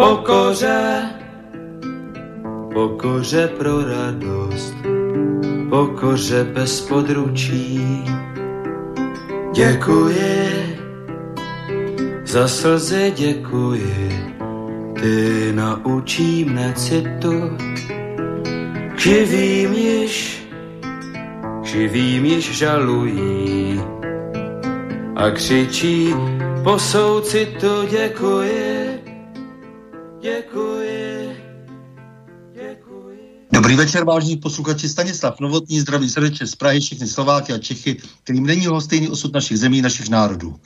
Pokoře, pokoře pro radost, pokoře bez područí. Děkuji, za slzy děkuji, ty naučí mne citu, živým již, živým již žalují a křičí po soucitu děkuji, děkuji, Dobrý večer, vážení posluchači. Stanislav Novotný, zdraví srdečně z Prahy, všechny Slováky a Čechy, kterým není stejný osud našich zemí, našich národů.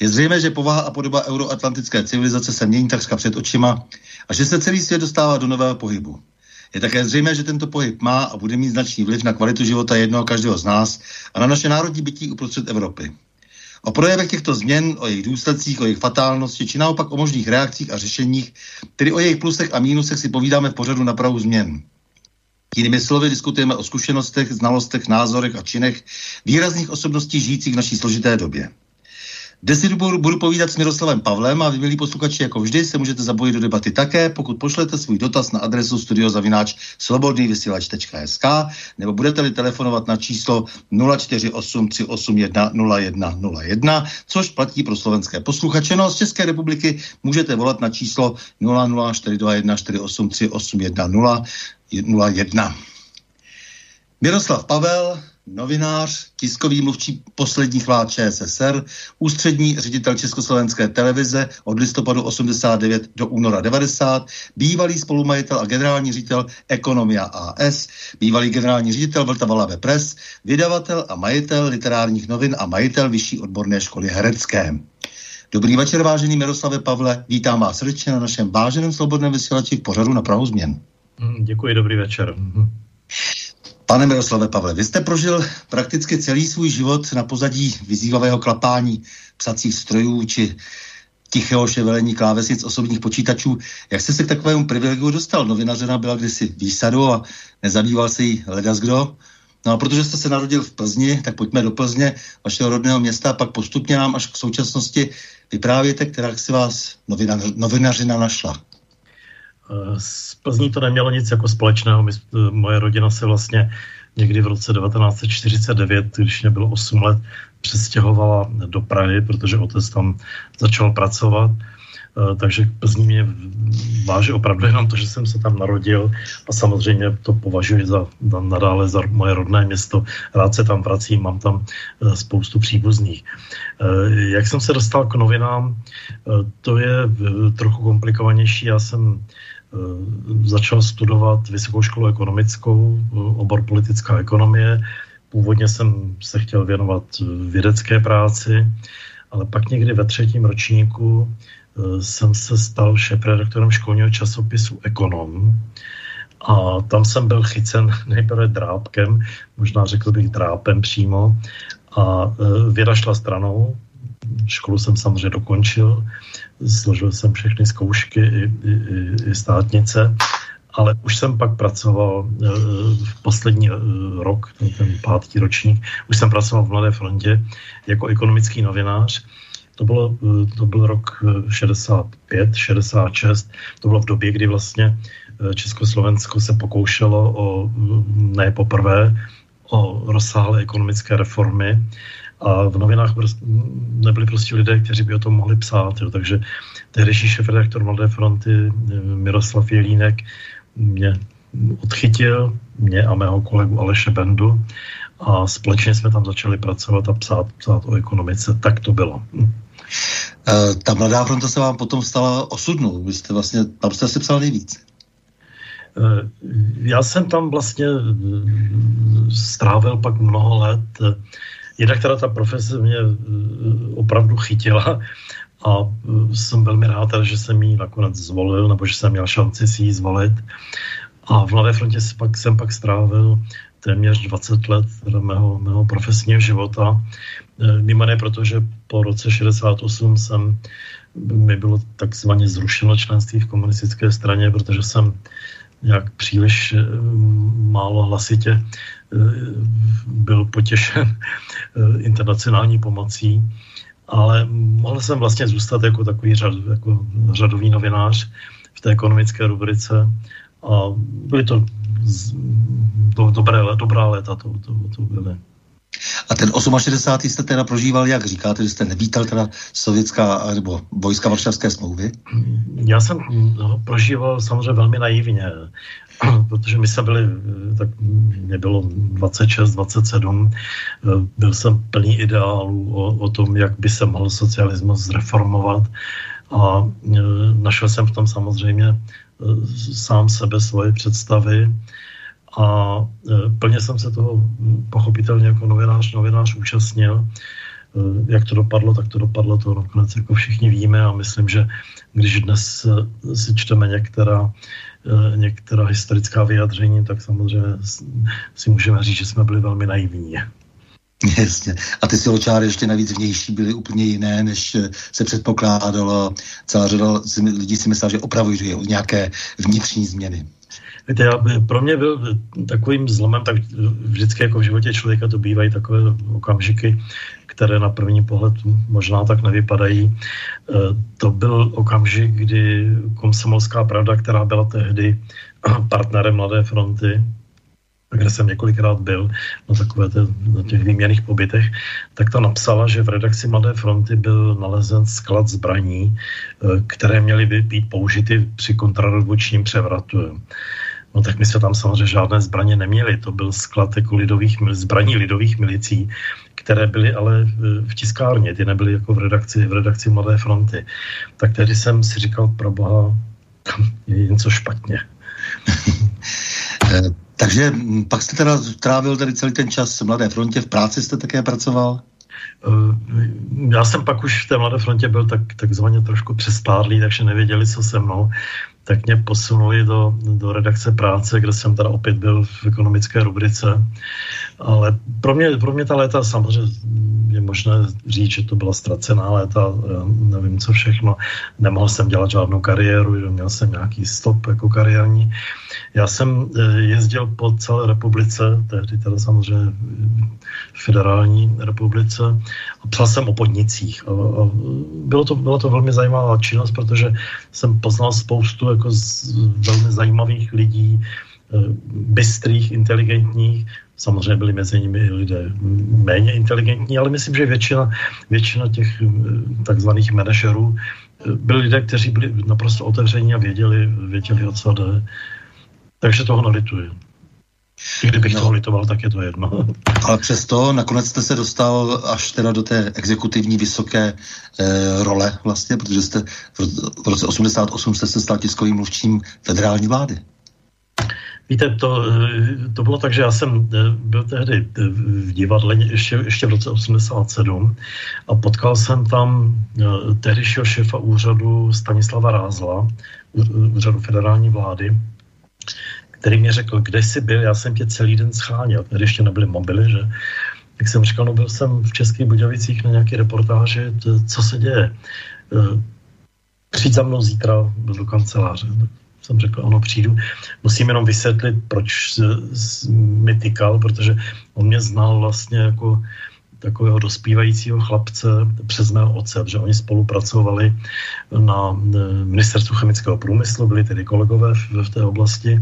Je zřejmé, že povaha a podoba euroatlantické civilizace se mění takřka před očima a že se celý svět dostává do nového pohybu. Je také zřejmé, že tento pohyb má a bude mít značný vliv na kvalitu života jednoho každého z nás a na naše národní bytí uprostřed Evropy. O projevech těchto změn, o jejich důsledcích, o jejich fatálnosti, či naopak o možných reakcích a řešeních, tedy o jejich plusech a mínusech si povídáme v pořadu na změn. Jinými slovy diskutujeme o zkušenostech, znalostech, názorech a činech výrazných osobností žijících v naší složité době. Dnes si budu, budu povídat s Miroslavem Pavlem a vy, milí posluchači, jako vždy se můžete zapojit do debaty také, pokud pošlete svůj dotaz na adresu studiozavináč slobodnývysílač.sk nebo budete-li telefonovat na číslo 0483810101, což platí pro slovenské posluchače. No a z České republiky můžete volat na číslo 00421488101. Miroslav Pavel, novinář, tiskový mluvčí posledních vlád ČSSR, ústřední ředitel Československé televize od listopadu 89 do února 90, bývalý spolumajitel a generální ředitel Ekonomia AS, bývalý generální ředitel Vltava Labe Press, vydavatel a majitel literárních novin a majitel Vyšší odborné školy herecké. Dobrý večer, vážený Miroslave Pavle, vítám vás srdečně na našem váženém svobodném vysílači v pořadu na Prahu změn. Děkuji, dobrý večer. Pane Miroslave Pavle, vy jste prožil prakticky celý svůj život na pozadí vyzývavého klapání psacích strojů či tichého ševelení klávesnic osobních počítačů. Jak jste se k takovému privilegiu dostal? Novinařena byla kdysi výsadu a nezabýval se jí ledas kdo. No a protože jste se narodil v Plzni, tak pojďme do Plzně, vašeho rodného města, a pak postupně nám až k současnosti vyprávěte, která si vás novina, novinařina našla. S Plzní to nemělo nic jako společného. My, moje rodina se vlastně někdy v roce 1949, když mě bylo 8 let, přestěhovala do Prahy, protože otec tam začal pracovat. Takže Plzní mě váže opravdu jenom to, že jsem se tam narodil a samozřejmě to považuji za, za nadále za moje rodné město. Rád se tam vracím, mám tam spoustu příbuzných. Jak jsem se dostal k novinám, to je trochu komplikovanější. Já jsem Eh, začal studovat vysokou školu ekonomickou, eh, obor politická ekonomie. Původně jsem se chtěl věnovat eh, vědecké práci, ale pak někdy ve třetím ročníku jsem se stal šéf-redaktorem školního časopisu Ekonom. A tam jsem byl chycen nejprve drápkem, možná řekl bych drápem přímo. A věda šla stranou, školu jsem samozřejmě dokončil, složil jsem všechny zkoušky i, i, i státnice, ale už jsem pak pracoval e, v poslední e, rok, ten, ten pátý ročník, už jsem pracoval v Mladé frontě jako ekonomický novinář. To, bylo, e, to byl rok 65, 66, to bylo v době, kdy vlastně Československo se pokoušelo o, ne poprvé, o rozsáhlé ekonomické reformy A v novinách nebyli prostě lidé, kteří by o tom mohli psát. Jo. Takže tehdejší šéf-redaktor Mladé fronty Miroslav Jelínek mě odchytil, mě a mého kolegu Aleše Bendu a společně jsme tam začali pracovat a psát, psát o ekonomice. Tak to bylo. Eh, ta mladá fronta se vám potom stala osudnou. Vy jste vlastně, tam jste si psal nejvíc. Eh, já jsem tam vlastně eh, strávil pak mnoho let. Jednak teda ta profese mě opravdu chytila a jsem velmi rád, že jsem ji nakonec zvolil, nebo že jsem měl šanci si ji zvolit. A v Mladé frontě pak, jsem pak strávil téměř 20 let mého, mého profesního života. Eh, mimo ne, protože po roce 68 jsem, mi bylo takzvaně zrušeno členství v komunistické straně, protože jsem nějak příliš málo hlasitě byl potěšen internacionální pomocí, ale mohl jsem vlastně zůstat jako takový řad, jako řadový novinář v té ekonomické rubrice a byly to do, dobré, dobrá léta, to, to, to byly. A ten 68. jste teda prožíval jak? Říkáte, že jste nevítal teda sovětská nebo vojska Varšavské smlouvy? Já jsem no, prožíval samozřejmě velmi naivně, protože my jsme byli, tak mě bylo 26, 27, byl jsem plný ideálů o, o tom, jak by se mohl socialismus zreformovat a e, našel jsem v tom samozřejmě e, sám sebe, svoje představy a plně jsem se toho pochopitelně jako novinář, novinář účastnil. Jak to dopadlo, tak to dopadlo, to nakonec jako všichni víme a myslím, že když dnes si čteme některá, některá historická vyjadření, tak samozřejmě si můžeme říct, že jsme byli velmi naivní. Jasně. A ty siločáry ještě navíc vnější byly úplně jiné, než se předpokládalo. Celá řada lidí si myslela, že opravují nějaké vnitřní změny. Víte, já, pro mě byl takovým zlomem, tak vždycky jako v životě člověka to bývají takové okamžiky, které na první pohled možná tak nevypadají. E, to byl okamžik, kdy Komsomolská pravda, která byla tehdy partnerem Mladé fronty, kde jsem několikrát byl na takové té, na těch výměných pobytech, tak ta napsala, že v redakci Mladé fronty byl nalezen sklad zbraní, e, které měly být použity při kontrarevolučním převratu. No tak my jsme tam samozřejmě žádné zbraně neměli. To byl sklad jako lidových, zbraní lidových milicí, které byly ale v tiskárně, ty nebyly jako v redakci, v redakci Mladé fronty. Tak tehdy jsem si říkal, pro boha, tam je něco špatně. Eh, takže pak jste teda trávil tady celý ten čas v Mladé frontě, v práci jste také pracoval? Eh, já jsem pak už v té Mladé frontě byl tak, takzvaně trošku přestárlý, takže nevěděli, co se mnou tak mě posunuli do, do redakce práce, kde jsem teda opět byl v ekonomické rubrice. Ale pro mě, pro mě ta léta samozřejmě je možné říct, že to byla ztracená léta, nevím co všechno. Nemohl jsem dělat žádnou kariéru, měl jsem nějaký stop jako kariérní. Já jsem eh, jezdil po celé republice, tehdy teda samozřejmě federální republice psal jsem o podnicích. Bylo to, byla to velmi zajímavá činnost, protože jsem poznal spoustu jako z velmi zajímavých lidí, eh, bystrých, inteligentních, Samozřejmě byli mezi nimi lidé méně inteligentní, ale myslím, že většina, většina těch eh, takzvaných manažerů eh, byli lidé, kteří byli naprosto otevření a věděli, věděli o co jde. Takže toho nelituji. Kdybych no. toho litoval, tak je to jedno. Ale přesto nakonec jste se dostal až teda do té exekutivní vysoké e, role vlastně, protože jste v, v roce 88 jste se stal tiskovým mluvčím federální vlády. Víte, to, to bylo tak, že já jsem eh, byl tehdy eh, v divadle ještě, ještě v roce 87 a potkal jsem tam tehdejšího šéfa úřadu Stanislava Rázla, úřadu federální vlády, který mě řekl, kde jsi byl, já jsem tě celý den scháněl, tady ještě nebyly mobily, že? Tak jsem říkal, no byl jsem v Českých Budějovicích na nějaké reportáži, co se děje. E, přijď za mnou zítra do kanceláře. Jsem řekl, ano, přijdu. Musím jenom vysvětlit, proč mi tykal, protože on mě znal vlastně jako takového dospívajícího chlapce přes mého otce, že oni spolupracovali na eh, ministerstvu chemického průmyslu, byli tedy kolegové v, v té oblasti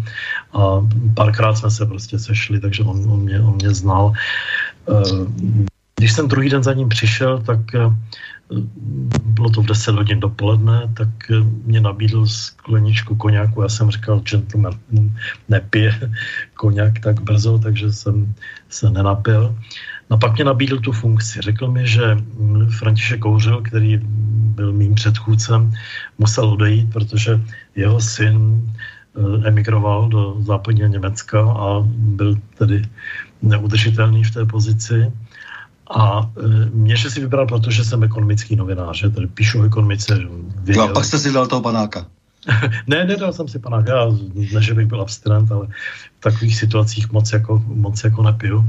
a párkrát jsme se prostě sešli, takže on, on, mě, on mě znal. Eh, když jsem druhý den za ním přišel, tak bylo to v 10 hodin dopoledne, tak mě nabídl skleničku koněku. Já jsem říkal, gentleman nepije koněk tak brzo, takže jsem se nenapil. No pak mě nabídl tu funkci. Řekl mi, že František Kouřil, který byl mým předchůdcem, musel odejít, protože jeho syn eh, emigroval do západního Německa a byl tedy neudržitelný v té pozici. A e, mě, že si vybral, protože jsem ekonomický novinář, že tady píšu o ekonomice. Věděl. No a pak jste si dal toho panáka. ne, nedal jsem si panáka, já, ne, že bych byl abstinent, ale v takových situacích moc jako, moc jako nepiju. E,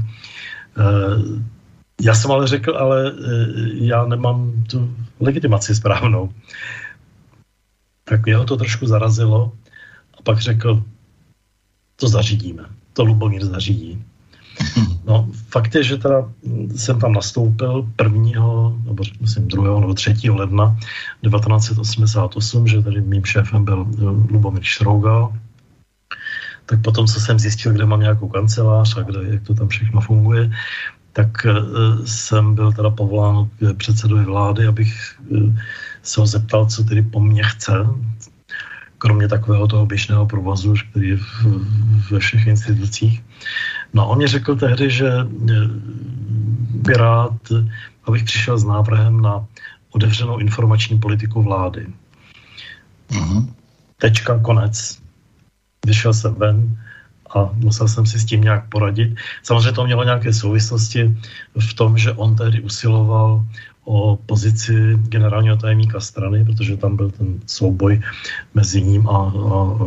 já jsem ale řekl, ale e, já nemám tu legitimaci správnou. Tak jeho to trošku zarazilo a pak řekl, to zařídíme, to Lubomír zařídí. No, fakt je, že teda jsem tam nastoupil 1. nebo myslím 2. nebo 3. ledna 1988, že tady mým šéfem byl eh, Lubomír Šrougal. Tak potom, co jsem zjistil, kde mám nějakou kancelář a kde, jak to tam všechno funguje, tak uh, jsem byl teda povolán k předsedovi vlády, abych uh, se ho zeptal, co tedy po mně chce, kromě takového toho běžného provozu, který je ve všech institucích. No on mi řekl tehdy, že eh, by rád, abych přišel s návrhem na otevřenou informační politiku vlády. Mm-hmm. Tečka, konec. Vyšel jsem ven a musel jsem si s tím nějak poradit. Samozřejmě to mělo nějaké souvislosti v tom, že on tehdy usiloval o pozici generálního tajemníka strany, protože tam byl ten souboj mezi ním a, a, a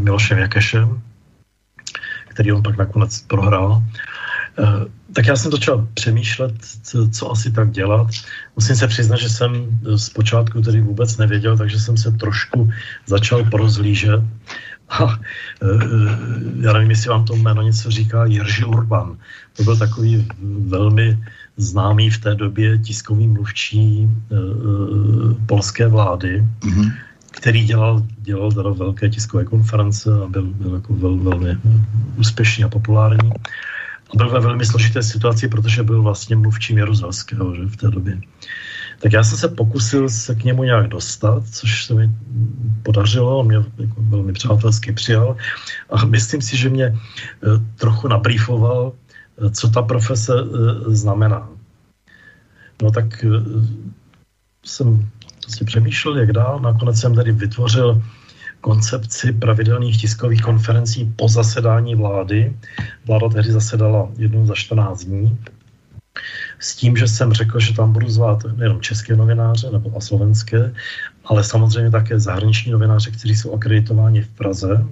Milošem Jakešem který on pak nakonec prohrál. Eh, tak já jsem začal přemýšlet, co asi tak dělat. Musím se přiznat, že jsem zpočátku tedy vůbec nevěděl, takže jsem se trošku začal porozlížet. A eh, já nevím, jestli vám to jméno něco říká, Jiří Urban. To byl takový velmi známý v té době tiskový mluvčí eh, polské vlády. Mm-hmm který dělal, dělal teda velké tiskové konference a byl, byl jako vel, velmi úspěšný a populární. A byl ve velmi složité situaci, protože byl vlastně mluvčím Jaruzelského že, v té době. Tak já jsem se pokusil se k němu nějak dostat, což se mi podařilo, on mě jako velmi přátelsky přijal a myslím si, že mě eh, trochu nabrýfoval, eh, co ta profese eh, znamená. No tak jsem prostě přemýšlel, jak dál. Nakonec jsem tady vytvořil koncepci pravidelných tiskových konferencí po zasedání vlády. Vláda tehdy zasedala jednou za 14 dní. S tím, že jsem řekl, že tam budu zvát nejenom české novináře nebo a slovenské, ale samozřejmě také zahraniční novináře, kteří jsou akreditováni v Praze.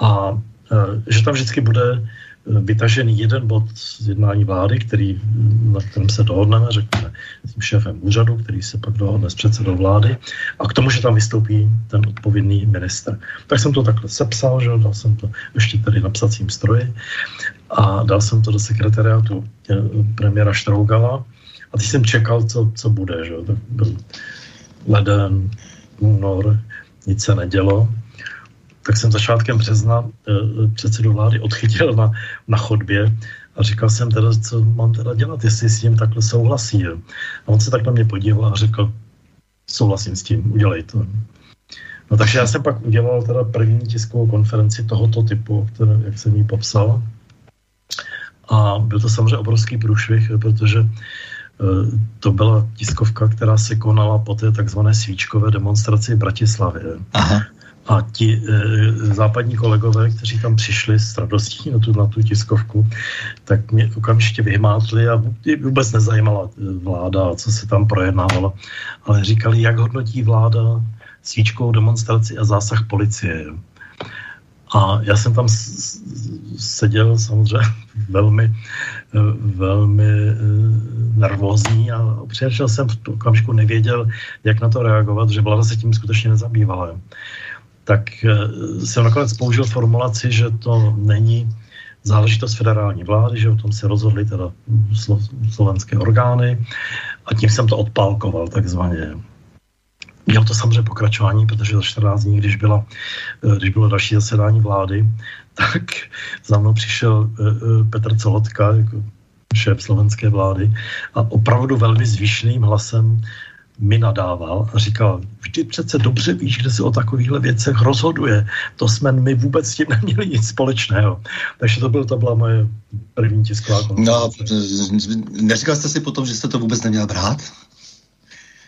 A e, že tam vždycky bude vytažený jeden bod z jednání vlády, který, na kterém se dohodneme, řekněme, s tím šéfem úřadu, který se pak dohodne s předsedou vlády a k tomu, že tam vystoupí ten odpovědný minister. Tak jsem to takhle sepsal, že dal jsem to ještě tady na psacím stroji a dal jsem to do sekretariátu eh, premiéra Štrougala a teď jsem čekal, co, co bude, že tak byl leden, únor, nic se nedělo tak jsem začátkem března eh, předsedu vlády odchytil na, na chodbě a říkal jsem teda, co mám teda dělat, jestli s tím takhle souhlasí. A on se tak na mě podíval a řekl, souhlasím s tím, udělej to. No takže já jsem pak udělal teda první tiskovou konferenci tohoto typu, které, jak jsem ji popsal. A byl to samozřejmě obrovský průšvih, protože eh, to byla tiskovka, která se konala po té takzvané svíčkové demonstraci v Bratislavě. Aha. A ti e, západní kolegové, kteří tam přišli s radostí na tu, na tu tiskovku, tak mě okamžitě vyhmátli a vůbec nezajímala e, vláda, co se tam projednávalo, ale říkali, jak hodnotí vláda svíčkou demonstraci a zásah policie. A já jsem tam seděl samozřejmě velmi, e, velmi e, nervózní a přišel jsem v tu okamžiku nevěděl, jak na to reagovat, že vláda se tím skutečně nezabývala tak eh, jsem nakonec použil formulaci, že to není záležitost federální vlády, že o tom se rozhodly teda slovenské orgány a tím jsem to odpálkoval takzvaně. Mělo to samozřejmě pokračování, protože za 14 dní, když, byla, eh, když bylo další zasedání vlády, tak za mnou přišel eh, Petr Colotka, jako šéf slovenské vlády, a opravdu velmi zvyšným hlasem mi nadával a říkal, vždy přece dobře víš, kde se o takovýchhle věcech rozhoduje. To jsme my vůbec s tím neměli nic společného. Takže to, byl, to byla moje první tisková konference. No, neříkal jste si potom, že jste to vůbec neměl brát?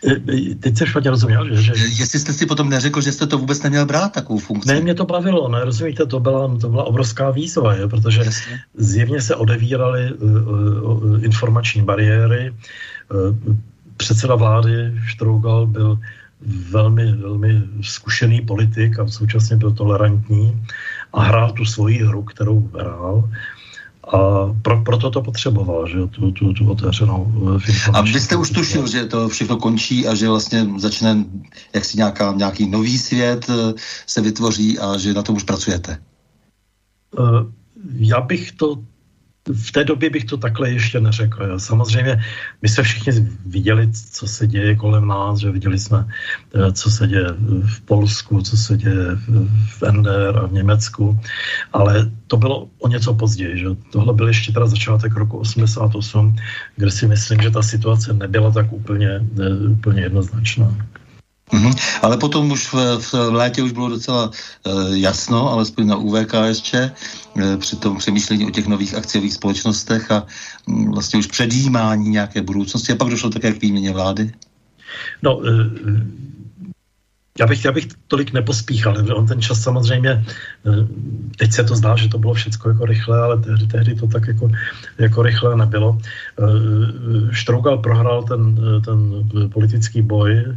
E, e, teď se špatně rozuměl, že, že... Jestli jste si potom neřekl, že jste to vůbec neměl brát, takovou funkci. Ne, mě to bavilo, ne, rozumíte, to byla, to byla obrovská výzva, je, protože Jasně. zjevně se odevíraly uh, uh, informační bariéry, uh, předseda vlády Štrougal byl velmi, velmi zkušený politik a současně byl tolerantní a hrál tu svoji hru, kterou hrál. A pro, proto to potřeboval, že tu, tu, tu otevřenou eh, A vy jste už tušil, že to všechno končí a že vlastně začne jaksi nějaká, nějaký nový svět eh, se vytvoří a že na tom už pracujete? Eh, já bych to v té době bych to takhle ještě neřekl. Samozřejmě my jsme všichni viděli, co se děje kolem nás, že viděli jsme, eh, co se děje v Polsku, co se děje v NDR a v Německu, ale to bylo o něco později. Že? Tohle byl ještě teda začátek roku 88, kde si myslím, že ta situace nebyla tak úplně, eh, úplně jednoznačná. Mm-hmm. Ale potom už v, v létě už bylo docela e, jasno, alespoň na UVKSČ, e, při tom přemýšlení o těch nových akciových společnostech a m, mm, vlastně už předjímání nějaké budoucnosti. A pak došlo také k výměně vlády. No, e, já bych, já bych tolik nepospíchal. On ten čas samozřejmě, teď se to zdá, že to bylo všechno jako rychle, ale tehdy, tehdy to tak jako, jako rychle nebylo. Štrougal prohrál ten, ten politický boj Eh,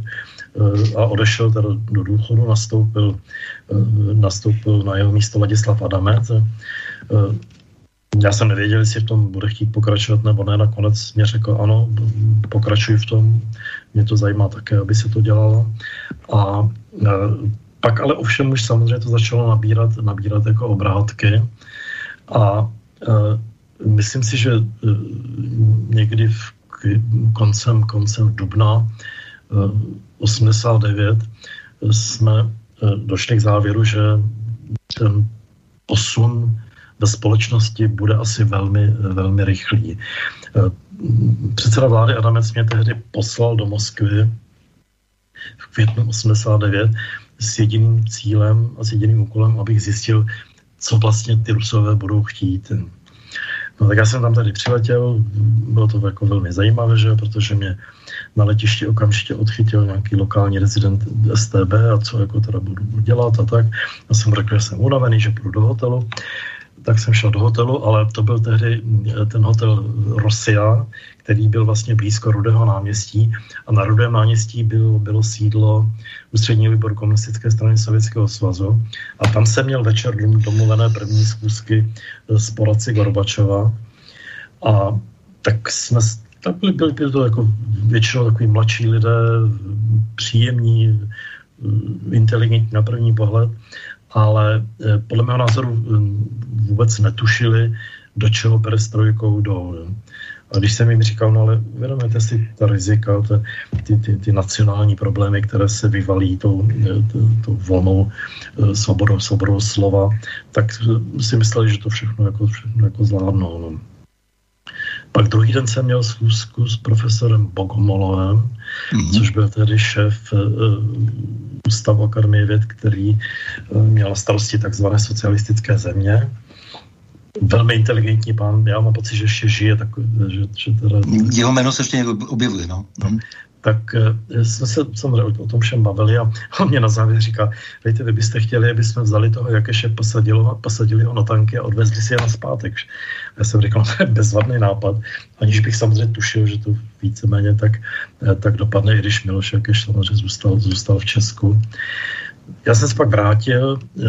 a odešel teda do důchodu, nastoupil, eh, nastoupil na jeho místo Ladislav Adamec. Eh, já jsem nevěděl, jestli v tom bude chtít pokračovat nebo ne. Nakonec mě řekl, ano, pokračuji v tom. Mě to zajímá také, aby se to dělalo. A pak ale ovšem už samozřejmě to začalo nabírat, nabírat jako obrátky. A myslím si, že někdy v koncem, koncem dubna 89 jsme eh, došli k závěru, že ten posun ve společnosti bude asi velmi, velmi rychlý. Eh, předseda vlády Adamec mě tehdy poslal do Moskvy v květnu 89 s jediným cílem a s jediným úkolem, abych zjistil, co vlastně ty Rusové budou chtít. No tak já jsem tam tady přiletěl, bylo to jako velmi zajímavé, že? protože mě na letišti okamžitě odchytil nějaký lokální rezident STB a co jako teda budu dělat a tak. Já jsem řekl, že jsem unavený, že půjdu do hotelu. Tak jsem šel do hotelu, ale to byl tehdy eh, ten hotel Rosia, který byl vlastně blízko Rudého náměstí. A na Rudém náměstí bylo, bylo sídlo ústředního výboru komunistické strany Sovětského svazu. A tam se měl večer domluvené první schůzky eh, s poradci Gorbačova. A tak jsme tak byli, byli, byli to jako většinou takový mladší lidé, příjemní, eh, inteligentní na první pohled ale eh, podle mého názoru eh, vůbec netušili, do čeho perestrojkou jdou. A když jsem jim říkal, no ale uvědomujete si ta rizika, ty, ty, ty, ty nacionální problémy, které se vyvalí tou, eh, tou volnou svobodou, svobodou slova, tak si mysleli, že to všechno jako, všechno jako zvládnou. No. Pak druhý den jsem měl schůzku s profesorem Bogomolovem, mm-hmm. což byl tedy šéf uh, Ústavu Akademie věd, který uh, měl starosti takzvané socialistické země. Velmi inteligentní pán, já mám pocit, že ještě žije. Tak, že, že teda... Jeho jméno se ještě někdo objevuje, no. Mm tak eh, jsme se samozřejmě o tom všem bavili a on mě na závěr říká, víte, vy byste chtěli, aby jsme vzali toho Jakeše, posadili, posadili ho na tanky a odvezli si je na zpátek. Já jsem říkal, to je bezvadný nápad, aniž bych samozřejmě tušil, že to víceméně tak, eh, tak dopadne, i když Miloš Jakeš samozřejmě zůstal, zůstal v Česku. Já jsem se pak vrátil, eh,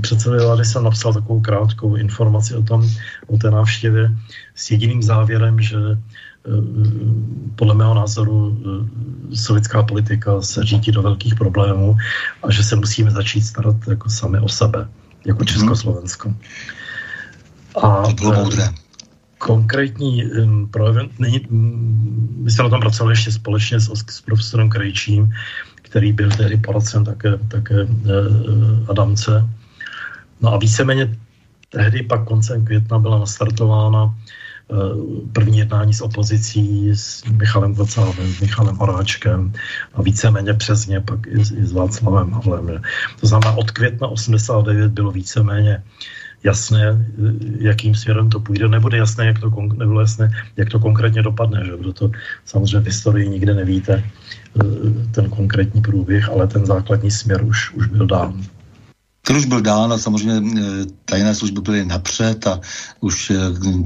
předsedovi vlády jsem napsal takovou krátkou informaci o tom, o té návštěvě s jediným závěrem, že podle mého názoru eh, sovětská politika se řítí do velkých problémů a že se musíme začít starat jako sami o sebe, jako mhm. Československo. A to bylo moudré. Konkrétní um, není, my jsme na tom pracovali ještě společně s, s profesorem Krejčím, který byl tehdy poradcem také, také Adamce. No a víceméně tehdy pak koncem května byla nastartována první jednání s opozicí, s Michalem Vocávem, s Michalem Horáčkem a víceméně přesně pak i, i s Václavem Havlem. To znamená, od května 89 bylo víceméně jasné, jakým směrem to půjde. Nebude jasné, jak to, nebude jasné, jak to konkrétně dopadne. Že? Kdo to samozřejmě v historii nikde nevíte, eh, ten konkrétní průběh, ale ten základní směr už, už byl dán. Ten už byl dán a samozřejmě eh, tajné služby byly napřed a už eh,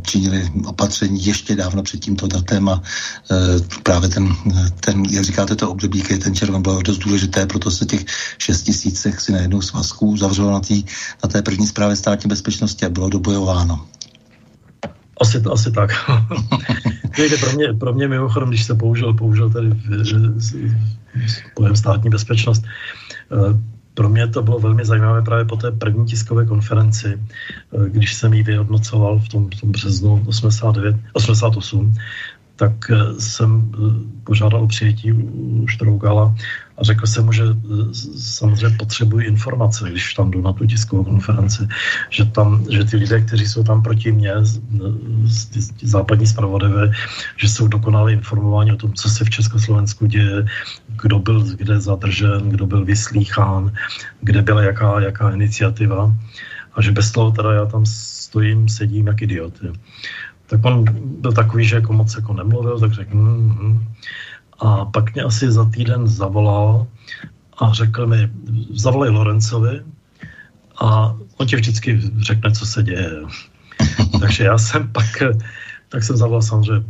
činili opatření ještě dávno před tímto datem a eh, právě ten, ten jak říkáte, to období, kdy ten červen byl dost důležité, proto se těch 6 tisícech si najednou svazků zavřelo na, tý, na té první zprávě státní bezpečnosti a bylo dobojováno. Asi, asi tak. pro, mě, pro mě mimochodem, když se použil, použil tady pojem státní bezpečnost, pro mě to bylo velmi zajímavé právě po té první tiskové konferenci, eh, když jsem ji vyhodnocoval v tom, v tom březnu 89, 88, tak eh, jsem eh, požádal o přijetí u Štrougala a řekl jsem mu, že samozřejmě potřebuji informace, když tam jdu na tu tiskovou konferenci, že, tam, že ty lidé, kteří jsou tam proti mně, západní zpravodajové, že jsou dokonale informováni o tom, co se v Československu děje, kdo byl kde zadržen, kdo byl vyslýchán, kde byla jaká, jaká iniciativa a že bez toho teda já tam stojím, sedím jak idiot. Tak on byl takový, že jako moc jako nemluvil, tak řekl, mm, mm. A pak mě asi za týden zavolal a řekl mi, zavolej Lorencovi a on ti vždycky řekne, co se děje. Takže já jsem pak, tak jsem zavolal samozřejmě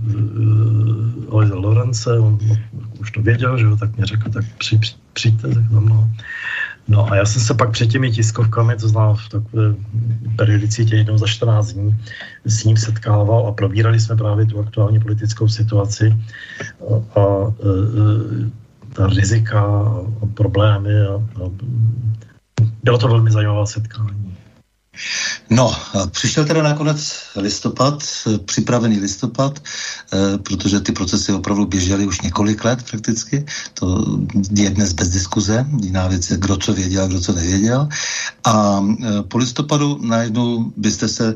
uh, Lorence, on, on už to věděl, že jo, tak mě řekl, tak při, při, přijďte za mnou. No a já jsem se pak před těmi tiskovkami, to znám v takové periodicitě jednou za 14 dní, s ním setkával a probírali jsme právě tu aktuální politickou situaci a, a, a ta rizika a problémy a, a bylo to velmi zajímavé setkání. No, přišel teda nakonec listopad, připravený listopad, eh, protože ty procesy opravdu běžely už několik let prakticky. To je dnes bez diskuze. Jiná věc je, kdo co věděl, kdo co nevěděl. A eh, po listopadu najednou byste se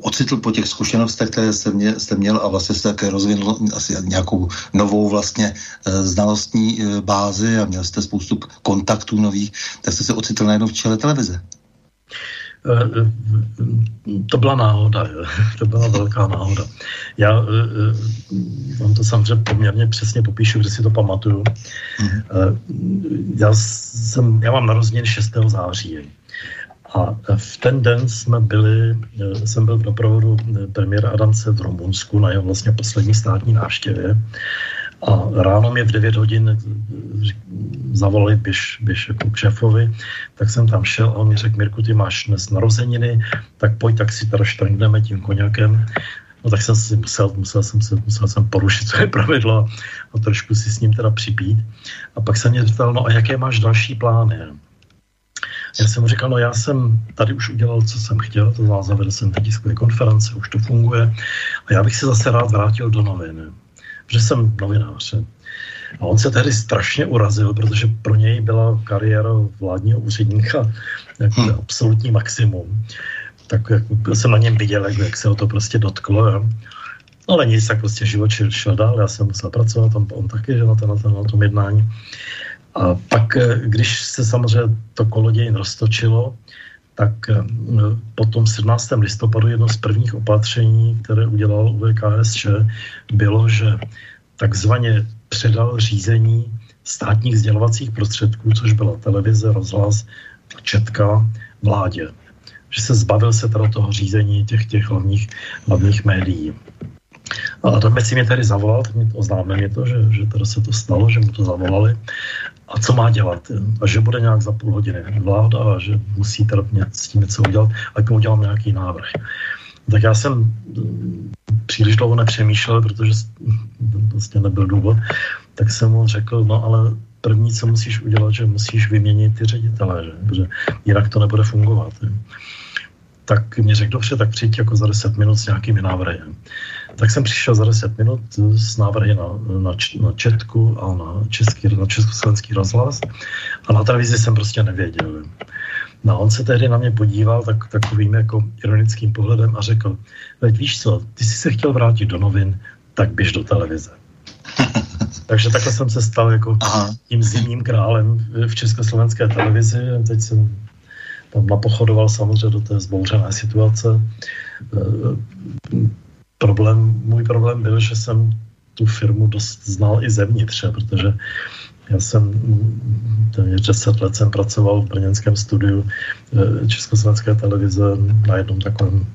ocitl po těch zkušenostech, které jste, mě, jste měl a vlastně jste také rozvinul asi nějakou novou vlastně eh, znalostní bázi a měl jste spoustu kontaktů nových, tak jste se ocitl najednou v čele televize. Eh, eh, to byla náhoda, to byla velká náhoda. Já eh, vám to samozřejmě poměrně přesně popíšu, kde si to pamatuju. Já, jsem, já mám narozeniny 6. září. A v ten den jsme byli, jsem byl v doprovodu premiéra Adamce v Rumunsku na jeho vlastně poslední státní návštěvě. A ráno mě v 9 hodin zavolali, běž, běž jako k šéfovi, tak jsem tam šel a on mi řekl, Mirku, ty máš dnes narozeniny, tak pojď, tak si teda štrngneme tím koněkem. No tak jsem si musel, musel jsem, se, musel jsem porušit své pravidlo a trošku si s ním teda připít. A pak se mě zeptal, no a jaké máš další plány? Já jsem mu říkal, no já jsem tady už udělal, co jsem chtěl, to zavedl jsem ty tiskové konference, už to funguje a já bych se zase rád vrátil do novin že jsem novinář. A on se tehdy strašně urazil, protože pro něj byla kariéra vládního úředníka jako hmm. absolutní maximum. Tak jak, jsem na něm viděl, jak, jak se ho to prostě dotklo. Jo. Ale nic, tak prostě život šel, šel dál, já jsem musel pracovat, on, on taky, že na, ten, na, ten, na tom jednání. A pak, eh, když se samozřejmě to kolodějin roztočilo, tak eh, po tom 17. listopadu jedno z prvních opatření, které udělal UVKSČ, bylo, že takzvaně předal řízení státních sdělovacích prostředků, což byla televize, rozhlas, četka, vládě. Že se zbavil se teda toho řízení těch, těch hlavních, hlavních médií. A Adam si mě tady zavolal, tak mi oznámil mě to, že, že teda se to stalo, že mu to zavolali a co má dělat. A že bude nějak za půl hodiny vláda a že musí teda s tím něco udělat, ať mu udělám nějaký návrh. Tak já jsem mm, příliš dlouho nepřemýšlel, protože vlastně nebyl důvod, tak jsem mu řekl, no ale první, co musíš udělat, že musíš vyměnit ty ředitele, že? protože jinak to nebude fungovat. Tak mi řekl, dobře, tak přijď jako za 10 minut s nějakými návrhy. Tak jsem přišel za 10 minut s návrhy na, na, na Četku a na, český, na československý rozhlas a na televizi jsem prostě nevěděl. No on se tehdy na mě podíval tak, takovým jako ironickým pohledem a řekl, veď víš co, ty jsi se chtěl vrátit do novin, tak běž do televize. Takže takhle jsem se stal jako Aha. tím zimním králem v československé televizi. Teď jsem tam napochodoval samozřejmě do té zbouřené situace. Problém, můj problém byl, že jsem tu firmu dost znal i zevnitř, protože já jsem téměř 10 let jsem pracoval v brněnském studiu e, Československé televize na jednom takovém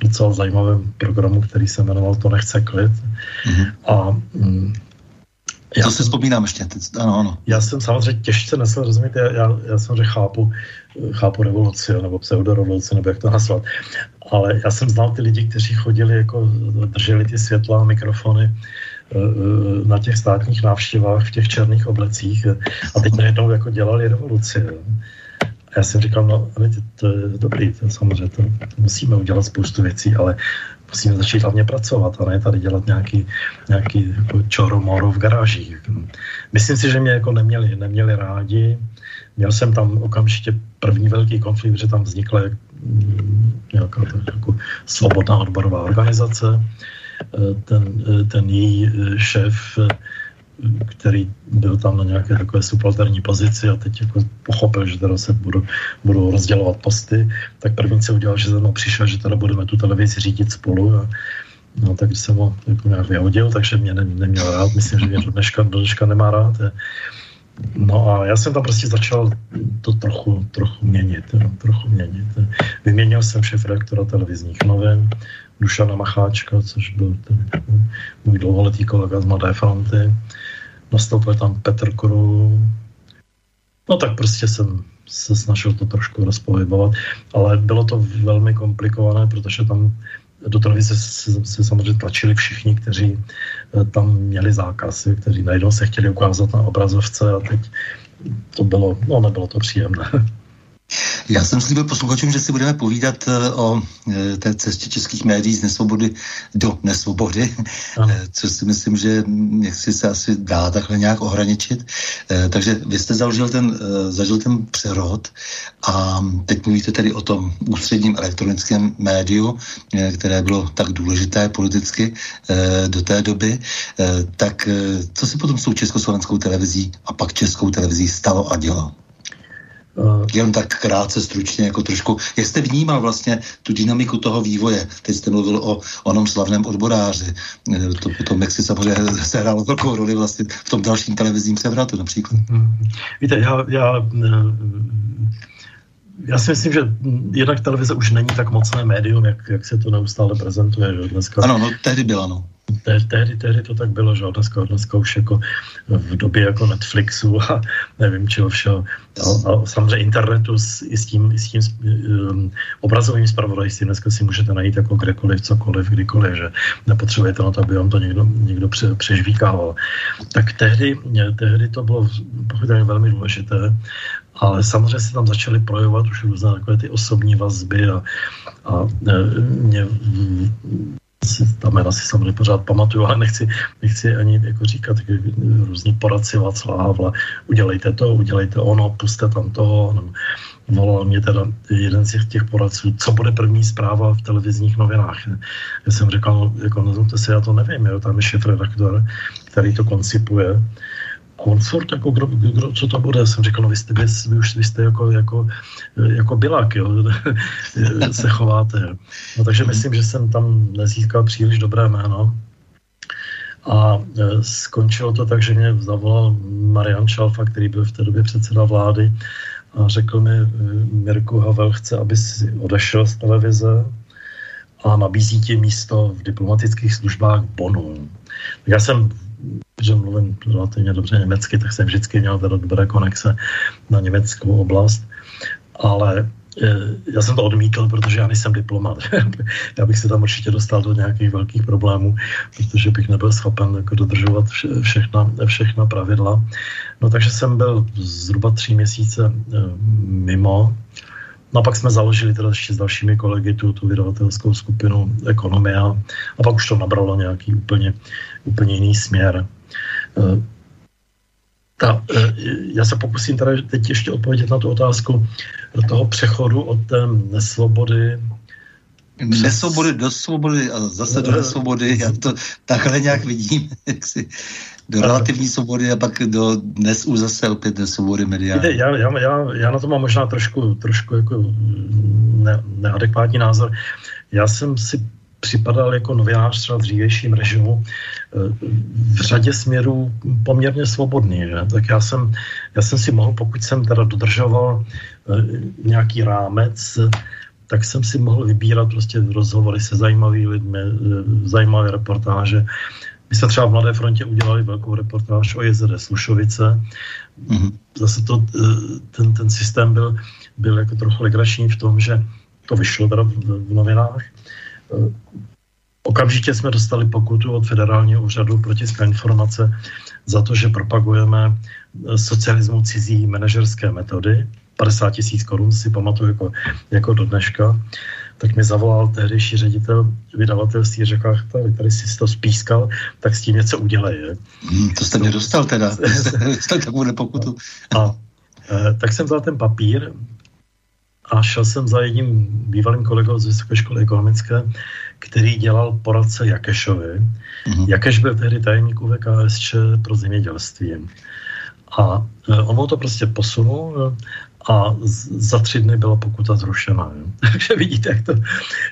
docela zajímavém programu, který se jmenoval To nechce klid. Mm-hmm. A mm, já to si vzpomínám ještě, teď, ano, ano. Já jsem samozřejmě těžce nesl rozumět, já, já, já samozřejmě chápu, chápu revoluci, nebo pseudorevoluci, nebo jak to nazvat, ale já jsem znal ty lidi, kteří chodili, jako drželi ty světla, mikrofony eh, eh, na těch státních návštěvách v těch černých oblecích a teď najednou jako dělali revoluci. A já jsem říkal, no, to, to je dobrý, to samozřejmě, to, to musíme udělat spoustu věcí, ale musíme začít hlavně pracovat a ne tady dělat nějaký, nějaký jako čoro v garážích. Myslím si, že mě jako neměli, neměli rádi. Měl jsem tam okamžitě první velký konflikt, že tam vznikla mm, nějaká jako svobodná odborová organizace. Ten, ten její šéf který byl tam na nějaké takové subalterní pozici a teď jako pochopil, že teda se budou, budou rozdělovat posty, tak první co udělal, že za mnou přišel, že teda budeme tu televizi řídit spolu a No, tak jsem ho jako nějak vyhodil, takže mě ne, neměl rád, myslím, že mě do dneška, dneška nemá rád. No a já jsem tam prostě začal to trochu, trochu měnit, no, trochu měnit. Vyměnil jsem šéf redaktora televizních novin, Dušana Macháčka, což byl ten můj dlouholetý kolega z Mladé fronty nastoupil tam Petr Koru. No tak prostě jsem se snažil to trošku rozpohybovat, ale bylo to velmi komplikované, protože tam do televize se, samozřejmě tlačili všichni, kteří eh, tam měli zákazy, kteří najednou se chtěli ukázat na obrazovce a teď to bylo, no nebylo to příjemné. Já jsem slíbil posluchačům, že si budeme povídat eh, o eh, té cestě českých médií z nesvobody do nesvobody, ano. Eh, což si myslím, že nechci se asi dá takhle nějak ohraničit. Takže vy jste zažil ten, zažil ten přerod a teď mluvíte tedy o tom ústředním elektronickém médiu, které bylo tak důležité politicky do té doby. Tak co se potom s tou československou televizí a pak českou televizí stalo a dělo? Uh, Jenom tak krátce, stručně, jako trošku. Jak jste vnímal vlastně tu dynamiku toho vývoje? Teď jste mluvil o onom slavném odboráři. Eh, to potom, jak si samozřejmě sehrálo velkou roli vlastně v tom dalším televizním sevratu například. Uh, víte, já, já já si myslím, že jednak televize už není tak mocné médium, jak, jak se to neustále prezentuje. Dneska... Ano, no, tehdy byla, no. Tehdy, tehdy to tak bylo, že dneska, dneska už jako v době jako Netflixu a nevím čeho všeho. A, a samozřejmě internetu s, i s tím, i s tím um, obrazovým zpravodajstvím dneska si můžete najít jako kdekoliv, cokoliv, kdykoliv, že nepotřebujete na to, aby vám to někdo, někdo pře, přežvíkával. Tak tehdy, tehdy to bylo pochopitelně velmi důležité ale samozřejmě se tam začaly projevovat už různé takové ty osobní vazby a, a e, mě ta jména si samozřejmě pořád pamatuju, ale nechci, nechci ani jako říkat různí poradci Václava Havla, udělejte to, udělejte ono, puste tam toho. No, volal mě teda jeden z těch, poradců, co bude první zpráva v televizních novinách. Já jsem říkal, jako nezlobte se, já to nevím, jo, tam je šéf redaktor, který to koncipuje komfort, jako kdo, kdo, co to bude? Jsem říkal, no vy jste, vy, vy už vy jste jako, jako, jako bilák, jo, se chováte. No, takže myslím, že jsem tam nezískal příliš dobré jméno. A e, skončilo to tak, že mě zavolal Marian Čalfa, který byl v té době předseda vlády a řekl mi, e, Mirku Havel chce, aby si odešel z televize a nabízí ti místo v diplomatických službách Bonu. Já jsem že mluvím relativně dobře německy, tak jsem vždycky měl teda dobré konexe na německou oblast, ale e, já jsem to odmítl, protože já nejsem diplomat. já bych se tam určitě dostal do nějakých velkých problémů, protože bych nebyl schopen jako dodržovat vše, všechna, všechna pravidla. No takže jsem byl zhruba tři měsíce e, mimo. No a pak jsme založili teda ještě s dalšími kolegy tu, tu vydavatelskou skupinu Ekonomia a pak už to nabralo nějaký úplně, úplně jiný směr. Eh, ta, e, já se pokusím teda teď ještě odpovědět na tu otázku toho přechodu od té nesvobody Nesvobody do svobody a zase do nesvobody, já to takhle nějak vidím, jak si do relativní svobody a pak do dnes už zase opět do svobody mediální. Já, já, já, já na to mám možná trošku, trošku jako ne, neadekvátní názor. Já jsem si připadal jako novinář třeba v dřívějším režimu eh, v řadě směrů poměrně svobodný. Že? Tak já jsem, já jsem si mohl, pokud jsem teda dodržoval eh, nějaký rámec, tak jsem si mohl vybírat prostě rozhovory se zajímavými lidmi, eh, zajímavé reportáže. My jsme třeba v Mladé frontě udělali velkou reportáž o jezere Slušovice. Mm-hmm. Zase to, ten, ten systém byl, byl jako trochu legrační v tom, že to vyšlo teda v, v novinách Okamžitě jsme dostali pokutu od Federálního úřadu pro informace za to, že propagujeme eh, socialismu cizí manažerské metody. 50 tisíc korun si pamatuju jako, jako do dneška. Tak mi zavolal tehdejší ředitel vydavatelství a řekl, tady, tady si to spískal, tak s tím něco udělej. Je. Hmm, to jste mě dostal teda, jste takovou pokutu. A, e, tak jsem vzal ten papír, a šel jsem za jedním bývalým kolegou z Vysoké školy ekonomické, který dělal poradce Jakešovi. Mm-hmm. Jakeš byl tehdy tajemník UVKSČ pro zemědělství. A e, on mu to prostě posunul a za tři dny byla pokuta zrušena. Takže vidíte, jak to,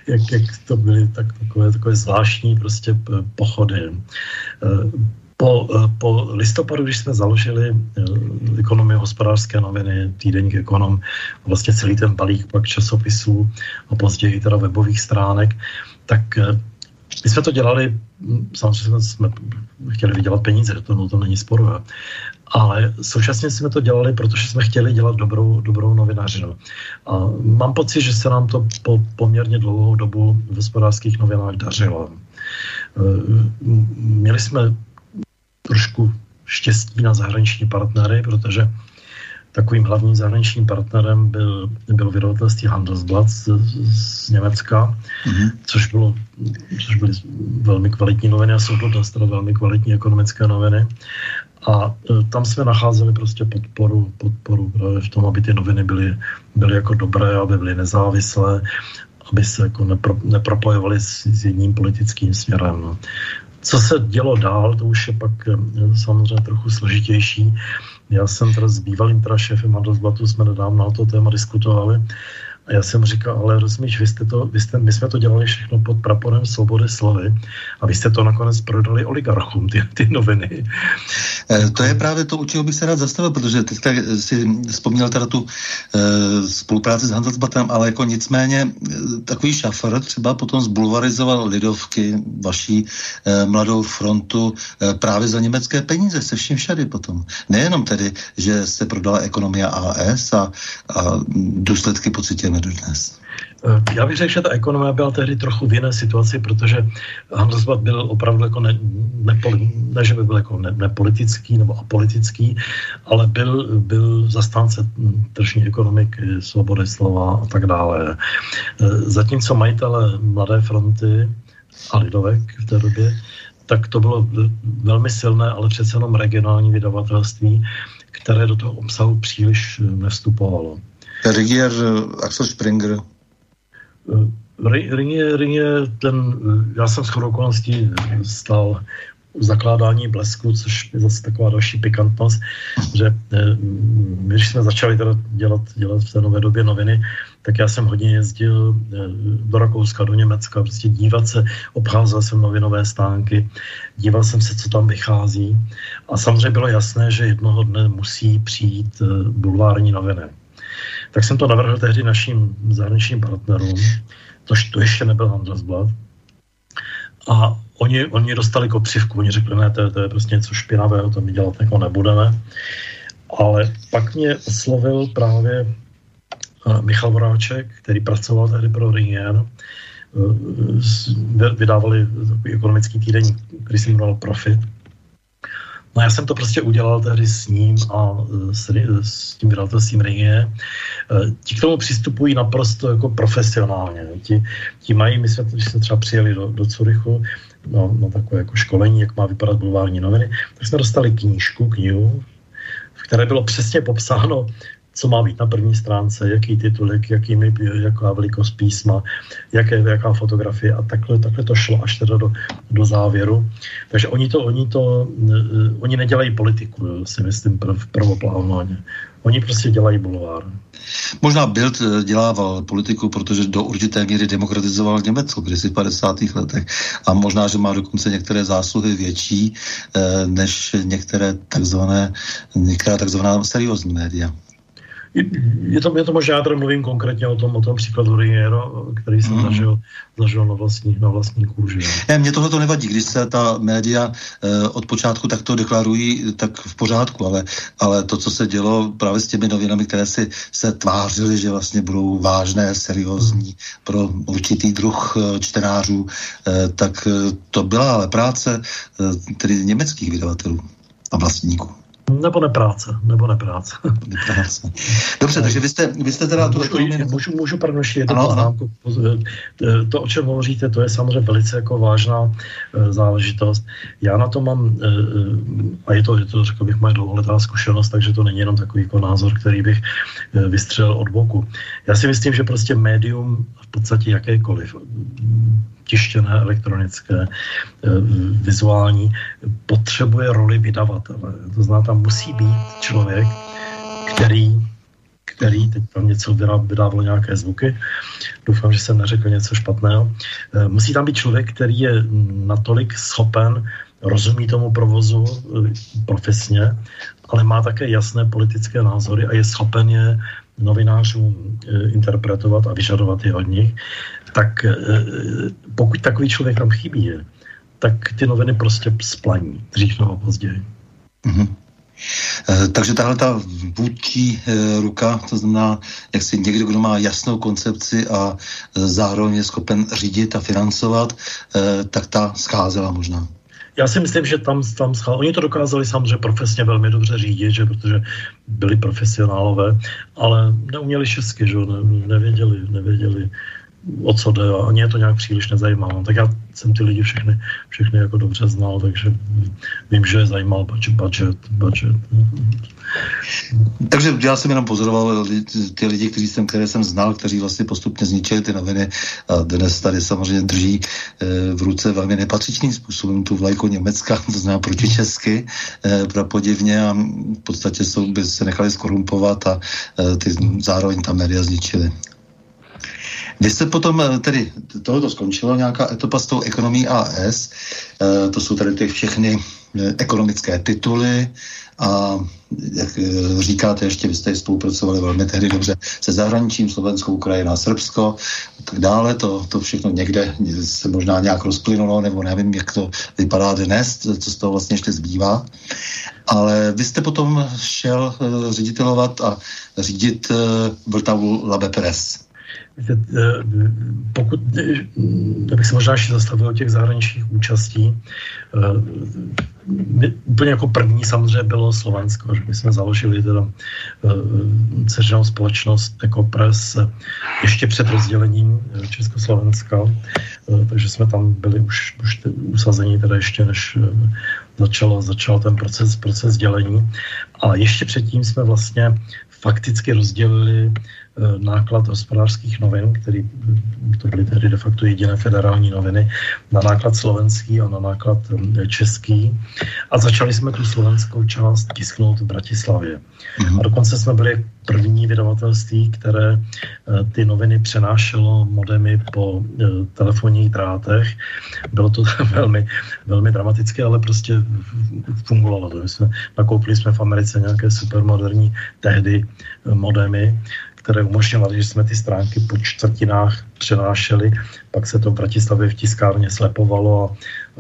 jak, jak to byly tak, takové, takové zvláštní prostě pochody. E, po, eh, po listopadu, když jsme založili eh, ekonomie hospodářské noviny, týdeník ekonom, vlastně celý ten balík pak časopisů a později teda webových stránek, tak eh, my jsme to dělali, hm, samozřejmě jsme chtěli vydělat peníze, to, no, to není sporové, ale současně jsme to dělali, protože jsme chtěli dělat dobrou, dobrou novinařinu. A mám pocit, že se nám to po poměrně dlouhou dobu v hospodářských novinách dařilo. Měli jsme trošku štěstí na zahraniční partnery, protože takovým hlavním zahraničním partnerem byl, byl vydavatelství Handelsblatt z, z Německa, mm-hmm. což, bylo, což byly velmi kvalitní noviny a jsou to dnes teda velmi kvalitní ekonomické noviny. A e, tam jsme nacházeli prostě podporu, podporu v tom, aby ty noviny byly, byly jako dobré, aby byly nezávislé, aby se jako nepro, nepropojovaly s, s jedním politickým směrem. No. Co se dělo dál, to už je pak eh, samozřejmě trochu složitější. Já jsem teda s bývalým teda šéfem Handelsblatu jsme nedávno na to téma diskutovali a já jsem říkal, ale rozumíš, vy jste to, vy jste, my jsme to dělali všechno pod praporem svobody slovy a vy jste to nakonec prodali oligarchům, ty, ty noviny. Eh, to je právě to, u čeho bych se rád zastavil, protože teď si vzpomněl teda tu e, spolupráci s Handelsbatem, ale jako nicméně takový šafr třeba potom zbulvarizoval Lidovky, vaší e, mladou frontu e, právě za německé peníze, se vším všady potom. Nejenom tedy, že se prodala ekonomia AS a, a důsledky pocitě do dodnes? Eh, já bych řekl, že ta ekonomie byla tehdy trochu v jiné situaci, protože Handelsblatt byl opravdu jako ne, ne, ne že by byl jako ne, nepolitický nebo apolitický, ale byl, byl zastánce tržní ekonomiky, svobody slova a tak dále. Eh, zatímco majitele Mladé fronty a Lidovek v té době, tak to bylo velmi silné, ale přece jenom regionální vydavatelství, které do toho obsahu příliš nevstupovalo. Rigier, Axel Springer. Ringier, Ringier, ten, já jsem s okolností stal u zakládání blesku, což je zase taková další pikantnost, že eh, když jsme začali teda dělat, dělat v té nové době noviny, tak já jsem hodně jezdil eh, do Rakouska, do Německa, prostě dívat se, obcházel jsem novinové stánky, díval jsem se, co tam vychází a samozřejmě bylo jasné, že jednoho dne musí přijít eh, bulvární noviny tak jsem to navrhl tehdy našim zahraničním partnerům, tož to ještě nebyl Handelsblad. A oni, oni dostali kopřivku, oni řekli, ne, to je, to je prostě něco špinavého, to my dělat jako nebudeme. Ale pak mě oslovil právě uh, Michal Voráček, který pracoval tehdy pro Ringier, uh, vydávali ekonomický týden, který se jmenoval Profit. No já jsem to prostě udělal tehdy s ním a e, s, s tím vydavatelstvím Ringie. E, ti k tomu přistupují naprosto jako profesionálně. Ti, ti mají, my jsme, když jsme třeba přijeli do, do Curychu, no, no takové jako školení, jak má vypadat bulvární noviny, tak jsme dostali knížku, knihu, které bylo přesně popsáno, co má být na první stránce, jaký titulek, jaký, jaká velikost písma, jaké, jaká fotografie a takhle, takhle to šlo až teda do, do závěru. Takže oni to, oni to, uh, oni nedělají politiku, si myslím, prv, prvoplánovaně. Oni prostě dělají bulvár. Možná Bild eh, dělával politiku, protože do určité míry demokratizoval Německo v 50. letech a možná, že má dokonce některé zásluhy větší eh, než některé takzvané, některá takzvaná seriózní média. Je to, je to možná, já mluvím konkrétně o tom, o tom příkladu Riero, který jsem mm. zažil, zažil na vlastní, na vlastní kůži. Ne, mně tohle to nevadí, když se ta média eh, od počátku takto deklarují, tak v pořádku, ale, ale to, co se dělo právě s těmi novinami, které si se tvářily, že vlastně budou vážné, seriózní pro určitý druh eh, čtenářů, eh, tak eh, to byla ale práce eh, tedy německých vydavatelů a vlastníků. Nebo nepráce, nebo nepráce. nepráce. Dobře, takže vy jste, vy jste teda... Můžu, to můžu, můžu pardon, ještě jednu poznámku. To, o čem hovoříte, to je samozřejmě velice jako vážná e, záležitost. Já na to mám, e, a je to, je to řekl bych, moje dlouholetá zkušenost, takže to není jenom takový jako názor, který bych e, vystřelil od boku. Já si myslím, že prostě médium podstatě jakékoliv, tištěné, elektronické, eh, vizuální, potřebuje roli vydavatele. To znamená, tam musí být člověk, který který teď tam něco vydávalo nějaké zvuky. Doufám, že jsem neřekl něco špatného. Eh, musí tam být člověk, který je natolik schopen, rozumí tomu provozu eh, profesně, ale má také jasné politické názory a je schopen je novinářům interpretovat a vyžadovat je od nich tak eh, pokud takový člověk tam chybí, tak ty noviny prostě splaní, dřív nebo později. Mm-hmm. Takže tahle ta vůdčí eh, ruka, to znamená, jak si někdo, kdo má jasnou koncepci a zároveň je schopen řídit a financovat, tak ta scházela možná. Já si myslím, že tam, tam schál. Oni to dokázali samozřejmě profesně velmi dobře řídit, že, protože byli profesionálové, ale neuměli česky, že ne, nevěděli, nevěděli o co jde a je to nějak příliš nezajímalo. Tak já jsem ty lidi všechny, všechny jako dobře znal, takže vím, že je zajímal budget, budget. Takže já jsem jenom pozoroval ty lidi, kteří jsem, které jsem znal, kteří vlastně postupně zničili ty noviny a dnes tady samozřejmě drží eh, v ruce velmi nepatřičným způsobem tu vlajku Německa, to znamená proti česky, eh, prapodivně a v podstatě jsou, by se nechali skorumpovat a eh, ty zároveň ta média zničili. Vy jste potom eh, tedy, tohoto skončilo, nějaká etapa s tou ekonomí AS, eh, to jsou tady ty všechny eh, ekonomické tituly a jak říkáte, ještě vy jste spolupracovali velmi tehdy dobře se zahraničím, Slovenskou, Ukrajina, Srbsko a tak dále. To, to všechno někde se možná nějak rozplynulo, nebo nevím, jak to vypadá dnes, co z toho vlastně ještě zbývá. Ale vy jste potom šel ředitelovat a řídit Vltavu Labe Press. Eh, pokud, eh, bych se možná ještě zastavil o těch zahraničních účastí, eh, úplně jako první samozřejmě bylo Slovensko, že my jsme založili teda dceřinou společnost Ekopres ještě před rozdělením Československa, takže jsme tam byli už, už usazení teda ještě než začalo, začal ten proces, proces dělení. A ještě předtím jsme vlastně fakticky rozdělili Eh, náklad hospodářských novin, který to byly tedy de facto jediné federální noviny, na náklad slovenský a na náklad eh, český. A začali jsme tu slovenskou část tisknout v Bratislavě. Mm-hmm. A dokonce jsme byli první vydavatelství, které eh, ty noviny přenášelo modemy po telefonních drátech. Bylo to velmi, velmi dramatické, ale prostě fungovalo to. My jsme, nakoupili jsme v Americe nějaké supermoderní tehdy modemy, které umožňovaly, že jsme ty stránky po čtvrtinách přenášeli, pak se to v Bratislavě v tiskárně slepovalo a,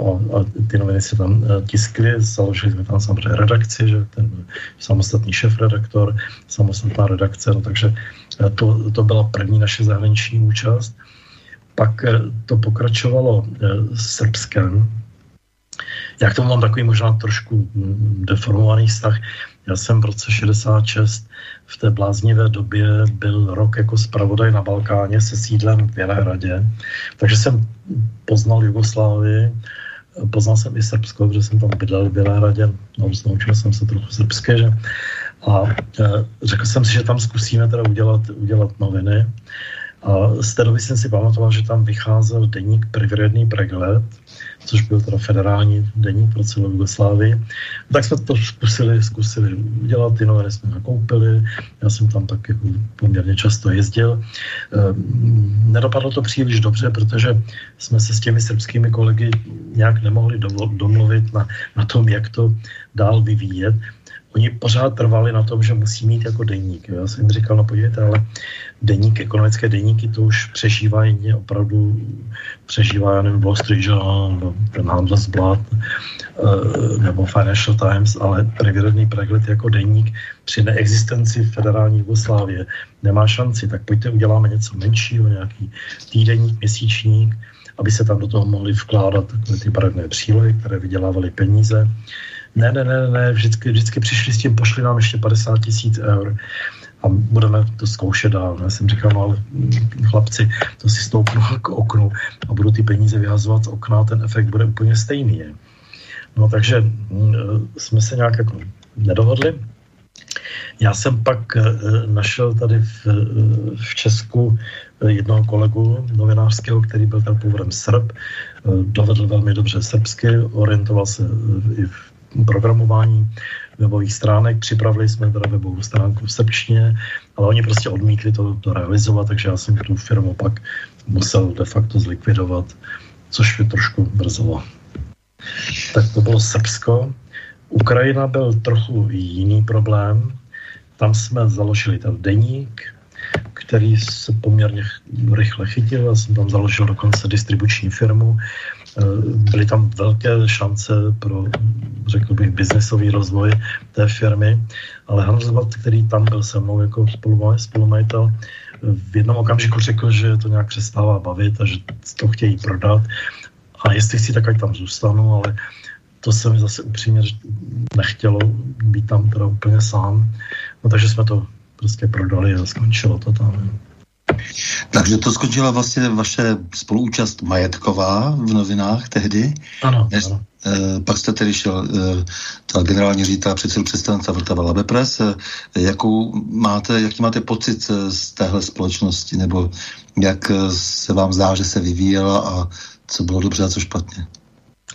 a, a ty noviny se tam e, tiskly, založili jsme tam samozřejmě redakci, že ten samostatný šéf-redaktor, samostatná redakce, no takže e, to, to byla první naše zahraniční účast. Pak e, to pokračovalo Srbskem, já k tomu mám takový možná trošku deformovaný vztah. Já jsem v roce 66 v té bláznivé době byl rok jako zpravodaj na Balkáně se sídlem v Bělehradě, takže jsem poznal Jugoslávii, poznal jsem i Srbsko, protože jsem tam bydlel v Bělehradě, no, naučil jsem se trochu srbské, že? A řekl jsem si, že tam zkusíme teda udělat, udělat noviny. A z té doby jsem si pamatoval, že tam vycházel deník Privredný pregled, což byl teda federální deník pro celou Jugoslávii. Tak jsme to zkusili, zkusili udělat, ty noviny jsme nakoupili, já jsem tam tak jako poměrně často jezdil. Ehm, nedopadlo to příliš dobře, protože jsme se s těmi srbskými kolegy nějak nemohli domluvit na, na tom, jak to dál vyvíjet oni pořád trvali na tom, že musí mít jako deník. Já jsem jim říkal, no podívejte, ale deník, ekonomické deníky, to už přežívá jině, opravdu přežívá, já nevím, Wall Street Journal, ten Handelsblatt, eh, nebo Financial Times, ale pravidelný pregled jako deník při neexistenci federální Jugoslávie nemá šanci, tak pojďte uděláme něco menšího, nějaký týdenník, měsíčník, aby se tam do toho mohli vkládat ty barevné přílohy, které vydělávaly peníze ne, ne, ne, ne, vždycky, vždycky přišli s tím, pošli nám ještě 50 tisíc eur a budeme to zkoušet dál. Já jsem říkal, no ale hm, chlapci, to si stoupnu k oknu a budu ty peníze vyhazovat z okna, ten efekt bude úplně stejný. Je. No takže hm, jsme se nějak jako nedohodli. Já jsem pak eh, našel tady v, v Česku jednoho kolegu novinářského, který byl tam původem Srb, dovedl velmi dobře srbsky, orientoval se i v programování webových stránek. Připravili jsme teda webovou stránku v srbštině, ale oni prostě odmítli to, to realizovat, takže já jsem tu firmu pak musel de facto zlikvidovat, což mě trošku mrzelo. Tak to bylo Srbsko. Ukrajina byl trochu jiný problém. Tam jsme založili ten deník, který se poměrně rychle chytil. Já jsem tam založil dokonce distribuční firmu, byly tam velké šance pro, řekl bych, biznesový rozvoj té firmy, ale Hans který tam byl se mnou jako spolumajitel, v jednom okamžiku řekl, že to nějak přestává bavit a že to chtějí prodat a jestli si tak ať tam zůstanu, ale to se mi zase upřímně nechtělo být tam teda úplně sám. No takže jsme to prostě prodali a skončilo to tam. Takže to skončila vlastně vaše spoluúčast majetková v novinách tehdy. Ano, Než, ano. Eh, pak jste tedy šel eh, ta generální ředitel předsedu představenstva Vltava Labepres. Eh, jakou máte, jaký máte pocit z téhle společnosti, nebo jak se vám zdá, že se vyvíjela a co bylo dobře a co špatně?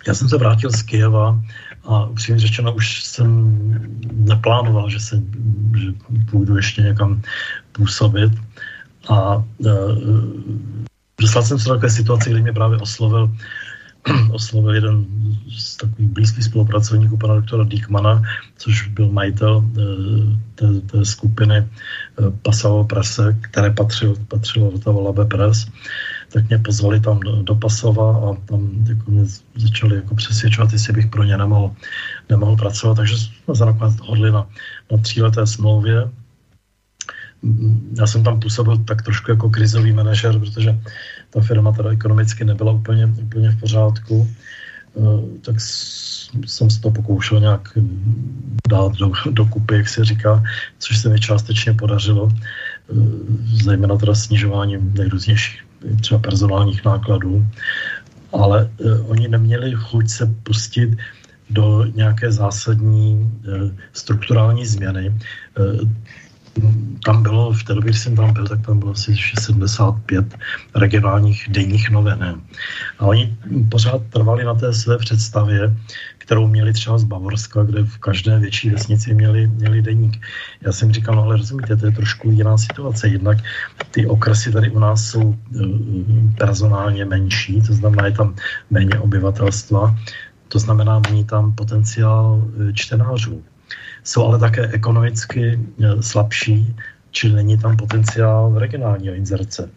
Já jsem se vrátil z Kijeva a upřímně řečeno už jsem neplánoval, že, se, že půjdu ještě někam působit. A e, dostal jsem se do takové situace, kdy mě právě oslovil oslovil jeden z takových blízkých spolupracovníků pana doktora Diekmana, což byl majitel e, té, té skupiny e, Pasavo Prese, které patřilo, patřilo do toho Labe Press, tak mě pozvali tam do, do Pasova a tam jako mě začali jako přesvědčovat, jestli bych pro ně nemohl, nemohl pracovat, takže jsme se nakonec dohodli na, na tříleté smlouvě já jsem tam působil tak trošku jako krizový manažer, protože ta firma teda ekonomicky nebyla úplně, úplně v pořádku, eh, tak jsem se to pokoušel nějak dát do, do kupy, jak se říká, což se mi částečně podařilo, eh, zejména teda snižováním nejrůznějších třeba personálních nákladů, ale eh, oni neměli chuť se pustit do nějaké zásadní strukturální změny tam bylo, v té době, když jsem tam byl, tak tam bylo asi 75 regionálních denních novin. A oni pořád trvali na té své představě, kterou měli třeba z Bavorska, kde v každé větší vesnici měli, měli deník. Já jsem říkal, no ale rozumíte, to je trošku jiná situace. Jednak ty okresy tady u nás jsou eh, personálně menší, to znamená, je tam méně obyvatelstva, to znamená, není tam potenciál eh, čtenářů jsou ale také ekonomicky eh, slabší, čili není tam potenciál regionálního inzerce.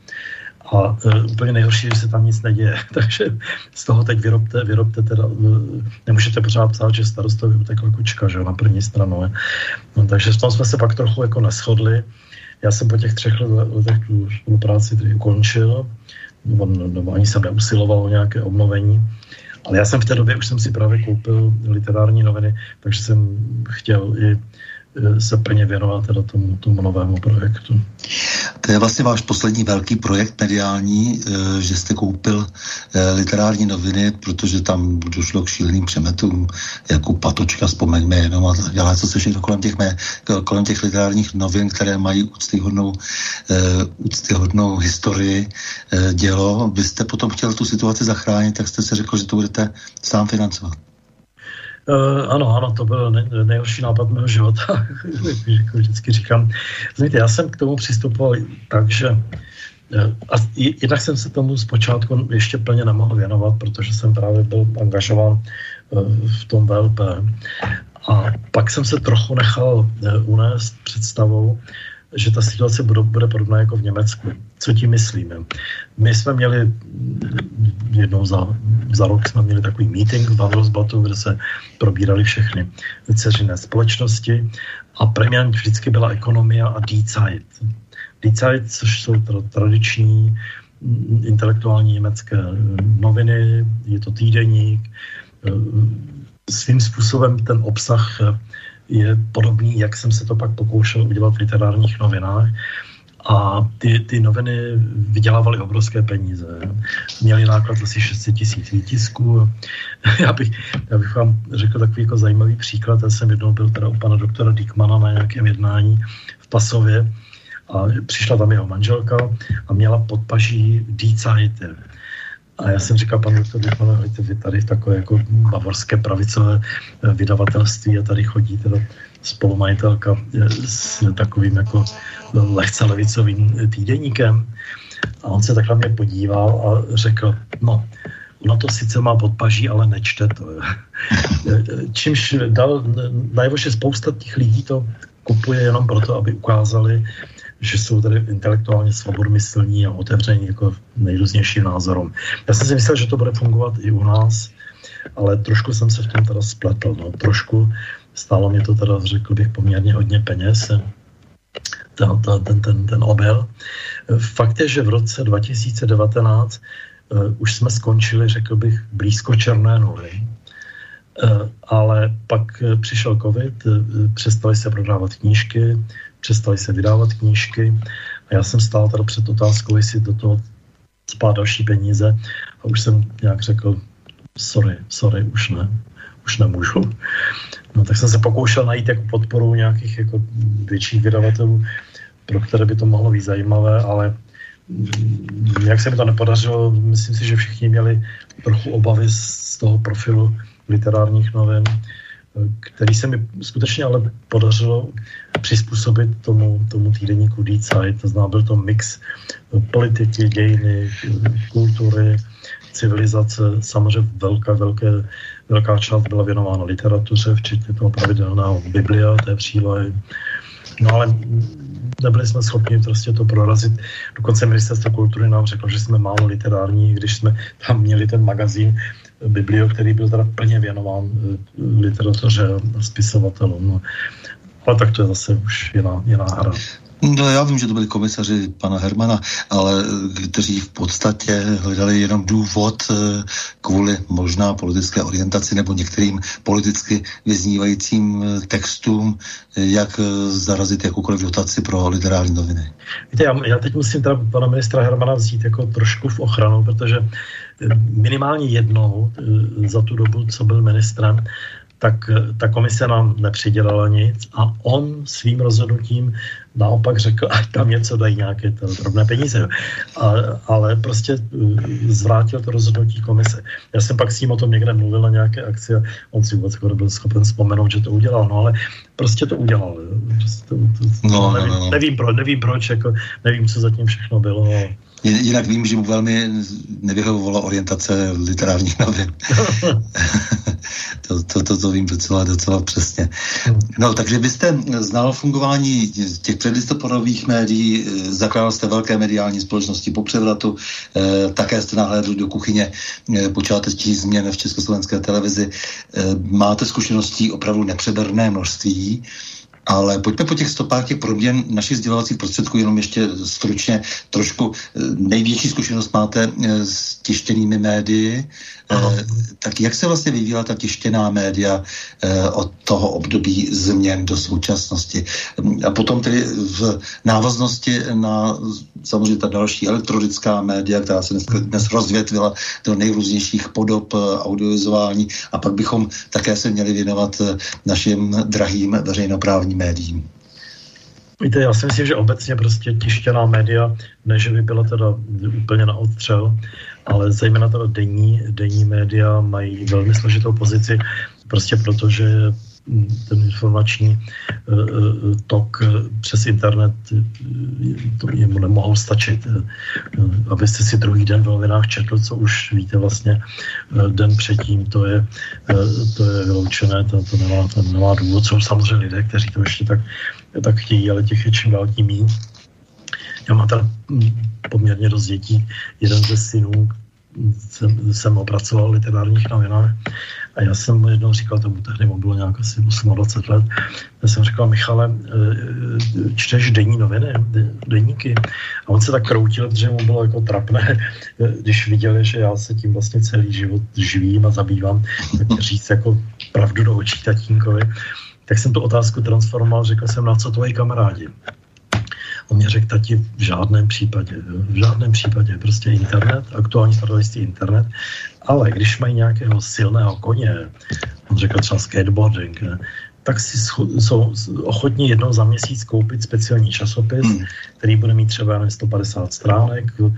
A uh, úplně nejhorší, že se tam nic neděje. Takže z toho teď vyrobte, vyrobte teda, uh, nemůžete pořád psát, že starostovi utekla kučka, že na první stranu. Je. No, takže v tom jsme se pak trochu jako neschodli. Já jsem po těch třech letech tu spolupráci tedy ukončil, nebo, nebo ani jsem neusiloval o nějaké obnovení. Ale já jsem v té době už jsem si právě koupil literární noviny, takže jsem chtěl i se plně věnovat teda tomu, tomu novému projektu. To je vlastně váš poslední velký projekt mediální, eh, že jste koupil eh, literární noviny, protože tam došlo k šíleným přemetům, jako Patočka, vzpomeňme jenom, a dělá co se všechno kolem těch, mé, kolem těch literárních novin, které mají úctyhodnou, úctyhodnou historii, dělo. Vy jste potom chtěl tu situaci zachránit, tak jste si řekl, že to budete sám financovat. Uh, ano, ano, to byl nej, nejhorší nápad mého života, jako vždycky říkám. Znamená, já jsem k tomu přistupoval tak, že uh, a jednak jsem se tomu zpočátku ještě plně nemohl věnovat, protože jsem právě byl angažován uh, v tom VLP. A pak jsem se trochu nechal unést představou, že ta situace bude, bude podobná jako v Německu. Co tím myslíme? My jsme měli jednou za, za rok jsme měli takový meeting v Handelsblatu, kde se probírali všechny dceřiné společnosti a premiant vždycky byla ekonomia a Die Zeit. Die Zeit, což jsou tradiční intelektuální německé noviny, je to týdeník, svým způsobem ten obsah je podobný, jak jsem se to pak pokoušel udělat v literárních novinách. A ty, ty noviny vydělávaly obrovské peníze. Měly náklad asi 600 tisíc výtisků. Já bych, já bych vám řekl takový jako zajímavý příklad. Já jsem jednou byl teda u pana doktora Dickmana na nějakém jednání v Pasově a přišla tam jeho manželka a měla podpaží Die Zeit. A já jsem říkal panu doktor Dickmanovi, vy tady takové jako bavorské pravicové vydavatelství a tady chodí teda spolumajitelka eh, s takovým jako lehce levicovým týdeníkem. A on se tak na mě podíval a řekl, no, ono to sice má podpaží, ale nečte to. Čímž dal najevo, že spousta těch lidí to kupuje jenom proto, aby ukázali, že jsou tady intelektuálně svobodmyslní a otevření jako nejrůznějším názorům. Já jsem si myslel, že to bude fungovat i u nás, ale trošku jsem se v tom teda spletl. No. Trošku stálo mě to teda, řekl bych, poměrně hodně peněz, ten, ten, ten, ten obel. Fakt je, že v roce 2019 uh, eh, už jsme skončili, řekl bych, blízko černé nuly. Uh, ale pak uh, přišel covid, přestali se prodávat knížky, přestali se vydávat knížky. A já jsem stál teda před otázkou, jestli do toho spát další peníze. A už jsem nějak řekl, sorry, sorry, už ne, už nemůžu. No tak jsem se pokoušel najít jako podporu nějakých jako větších vydavatelů, pro které by to mohlo být zajímavé, ale jak se mi to nepodařilo, myslím si, že všichni měli trochu obavy z toho profilu literárních novin který se mi skutečně ale podařilo přizpůsobit tomu, tomu týdenníku Die to znamená, byl to mix politiky, dějiny, kultury, civilizace, samozřejmě velká, velké, velká část byla věnována literatuře, včetně toho pravidelného Biblia, té přílohy. No ale nebyli jsme schopni prostě to prorazit. Dokonce ministerstvo kultury nám řeklo, že jsme málo literární, když jsme tam měli ten magazín Biblio, který byl teda plně věnován eh, literatuře a spisovatelům. No. Ale tak to je zase už jiná, jiná hra. No já vím, že to byli komisaři pana Hermana, ale eh, kteří v podstatě hledali jenom důvod eh, kvůli možná politické orientaci nebo některým politicky vyznívajícím textům, jak zarazit jakoukoliv dotaci pro literární noviny. Víte, já, já teď musím teda pana ministra Hermana vzít jako trošku v ochranu, protože minimálně jednou eh, za tu dobu, co byl ministrem, tak eh, ta komise nám nepřidělala nic a on svým rozhodnutím naopak řekl, ať tam něco dají nějaké to drobné peníze. A, ale prostě eh, zvrátil to rozhodnutí komise. Já jsem pak s ním o tom někde mluvil na nějaké akci a on si vůbec byl schopen vzpomenout, že to udělal. No ale prostě to udělal. Prostě to, to, no, nevím, no, no. nevím, pro, nevím proč, jako, nevím, co zatím všechno bylo. Jinak vím, že mu velmi nevyhovovala orientace literárních novin. to, to, to, to vím docela, docela přesně. No, takže vy jste znal fungování těch předlistopadových médií, zakládal jste velké mediální společnosti po převratu, eh, také jste nahlédl do kuchyně eh, počátečních změn v československé televizi. Eh, máte zkušeností opravdu nepřeberné množství. Ale pojďme po těch stopách těch proměn našich sdělovacích prostředků, jenom ještě stručně trošku eh, největší zkušenost máte eh, s tištěnými médii. Aha. Eh, tak jak se vlastně vyvíjela ta tištěná média od toho období změn do současnosti? A potom tedy v návaznosti na samozřejmě ta další elektronická média, která se dnes, dnes rozvětvila do nejrůznějších podob audiovizuální a pak bychom také se měli věnovat našim drahým veřejnoprávním médiím. Víte, já si myslím, že obecně prostě tištěná média, ne, že by byla teda úplně na odstřel, ale zejména teda denní, denní média mají velmi složitou pozici, prostě protože ten informační eh, eh, tok eh, přes internet to jemu nemohou stačit. Abyste si druhý den v novinách četl, co už víte vlastně den předtím, to je, to je vyloučené, to, to nemá, to nemá důvod. Jsou samozřejmě lidé, kteří to ještě tak, tak chtějí, ale těch je čím dál tím míň. Já mám tady poměrně dost dětí. Jeden ze synů jsem, jsem opracoval v literárních novinách a já jsem mu jednou říkal, tomu tehdy mu bylo nějak asi 28 let, já jsem říkal, Michale, eh, eh, čteš denní noviny, denníky? A on se tak kroutil, protože mu bylo jako trapné, eh, když viděli, že já se tím vlastně celý život živím a zabývám, tak říct jako pravdu do očí tatínkovi. Tak jsem tu otázku transformoval, řekl jsem, na co tvoji kamarádi? On mě řekl, tati, v žádném případě, v žádném případě, prostě internet, aktuální spravodajství internet, ale když mají nějakého silného koně, on řekl třeba skateboarding, ne, tak si jsou ochotní jednou za měsíc koupit speciální časopis, hmm. který bude mít třeba 150 stránek, eh,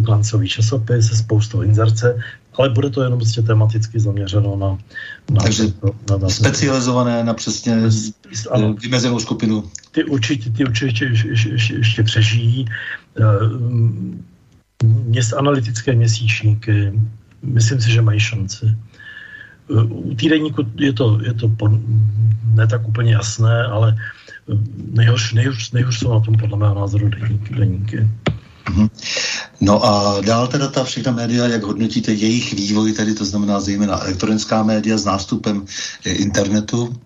glancový časopis se spoustou inzerce, ale bude to jenom prostě tematicky zaměřeno na... na Takže na, na, specializované na přesně ano, vymezenou skupinu. Ty určitě, ty určitě ještě, ještě, ještě přežijí. Eh, měst analytické měsíčníky, myslím si, že mají šanci. U týdenníku je to, je to po, ne tak úplně jasné, ale nejhorší, nejhorší, nejhorší jsou na tom podle mého názoru deníky. deníky. Mhm. No a dál teda ta všechna média, jak hodnotíte jejich vývoj, tedy to znamená zejména elektronická média s nástupem internetu?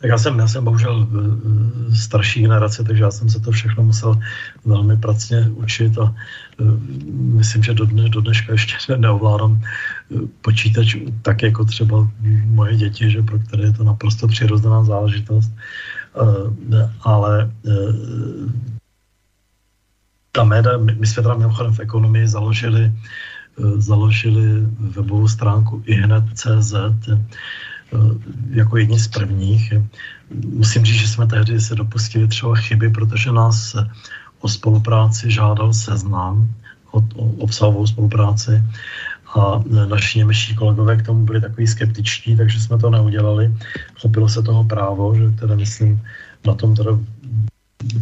Tak já jsem, já jsem bohužel eh, starší generace, takže já jsem se to všechno musel velmi pracně učit a eh, myslím, že do, dne, do dneška ještě neovládám eh, počítač tak jako třeba moje děti, že pro které je to naprosto přirozená záležitost. Ale ta média, my jsme teda mimochodem v ekonomii založili, založili webovou stránku ihned.cz, jako jedni z prvních. Musím říct, že jsme tehdy se dopustili třeba chyby, protože nás o spolupráci žádal seznam, o, o obsahovou spolupráci a naši němečtí kolegové k tomu byli takový skeptičtí, takže jsme to neudělali. Chopilo se toho právo, že teda myslím, na tom teda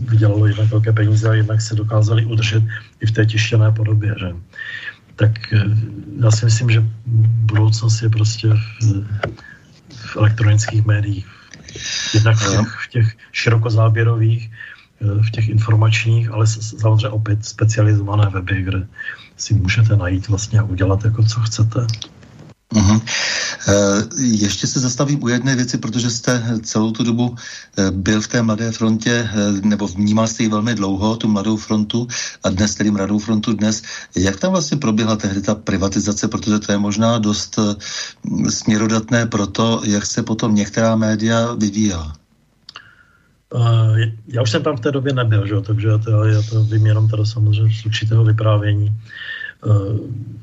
vydělalo jednak velké peníze a jednak se dokázali udržet i v té tištěné podobě. Že? Tak eh, já si myslím, že budoucnost je prostě v, v elektronických médiích. Jednak v těch, v těch širokozáběrových, eh, v těch informačních, ale samozřejmě opět specializované weby, kde si můžete najít vlastně a udělat jako co chcete. Uh-huh. Ještě se zastavím u jedné věci, protože jste celou tu dobu eh, byl v té Mladé frontě, nebo vnímal jste ji velmi dlouho, tu Mladou frontu, a dnes tedy Mladou frontu dnes. Jak tam vlastně proběhla tehdy ta privatizace, protože to je možná dost směrodatné pro to, jak se potom některá média vyvíjela? Já už jsem tam v té době nebyl, že? takže já to, já to vím jenom teda samozřejmě z určitého vyprávění. Eh,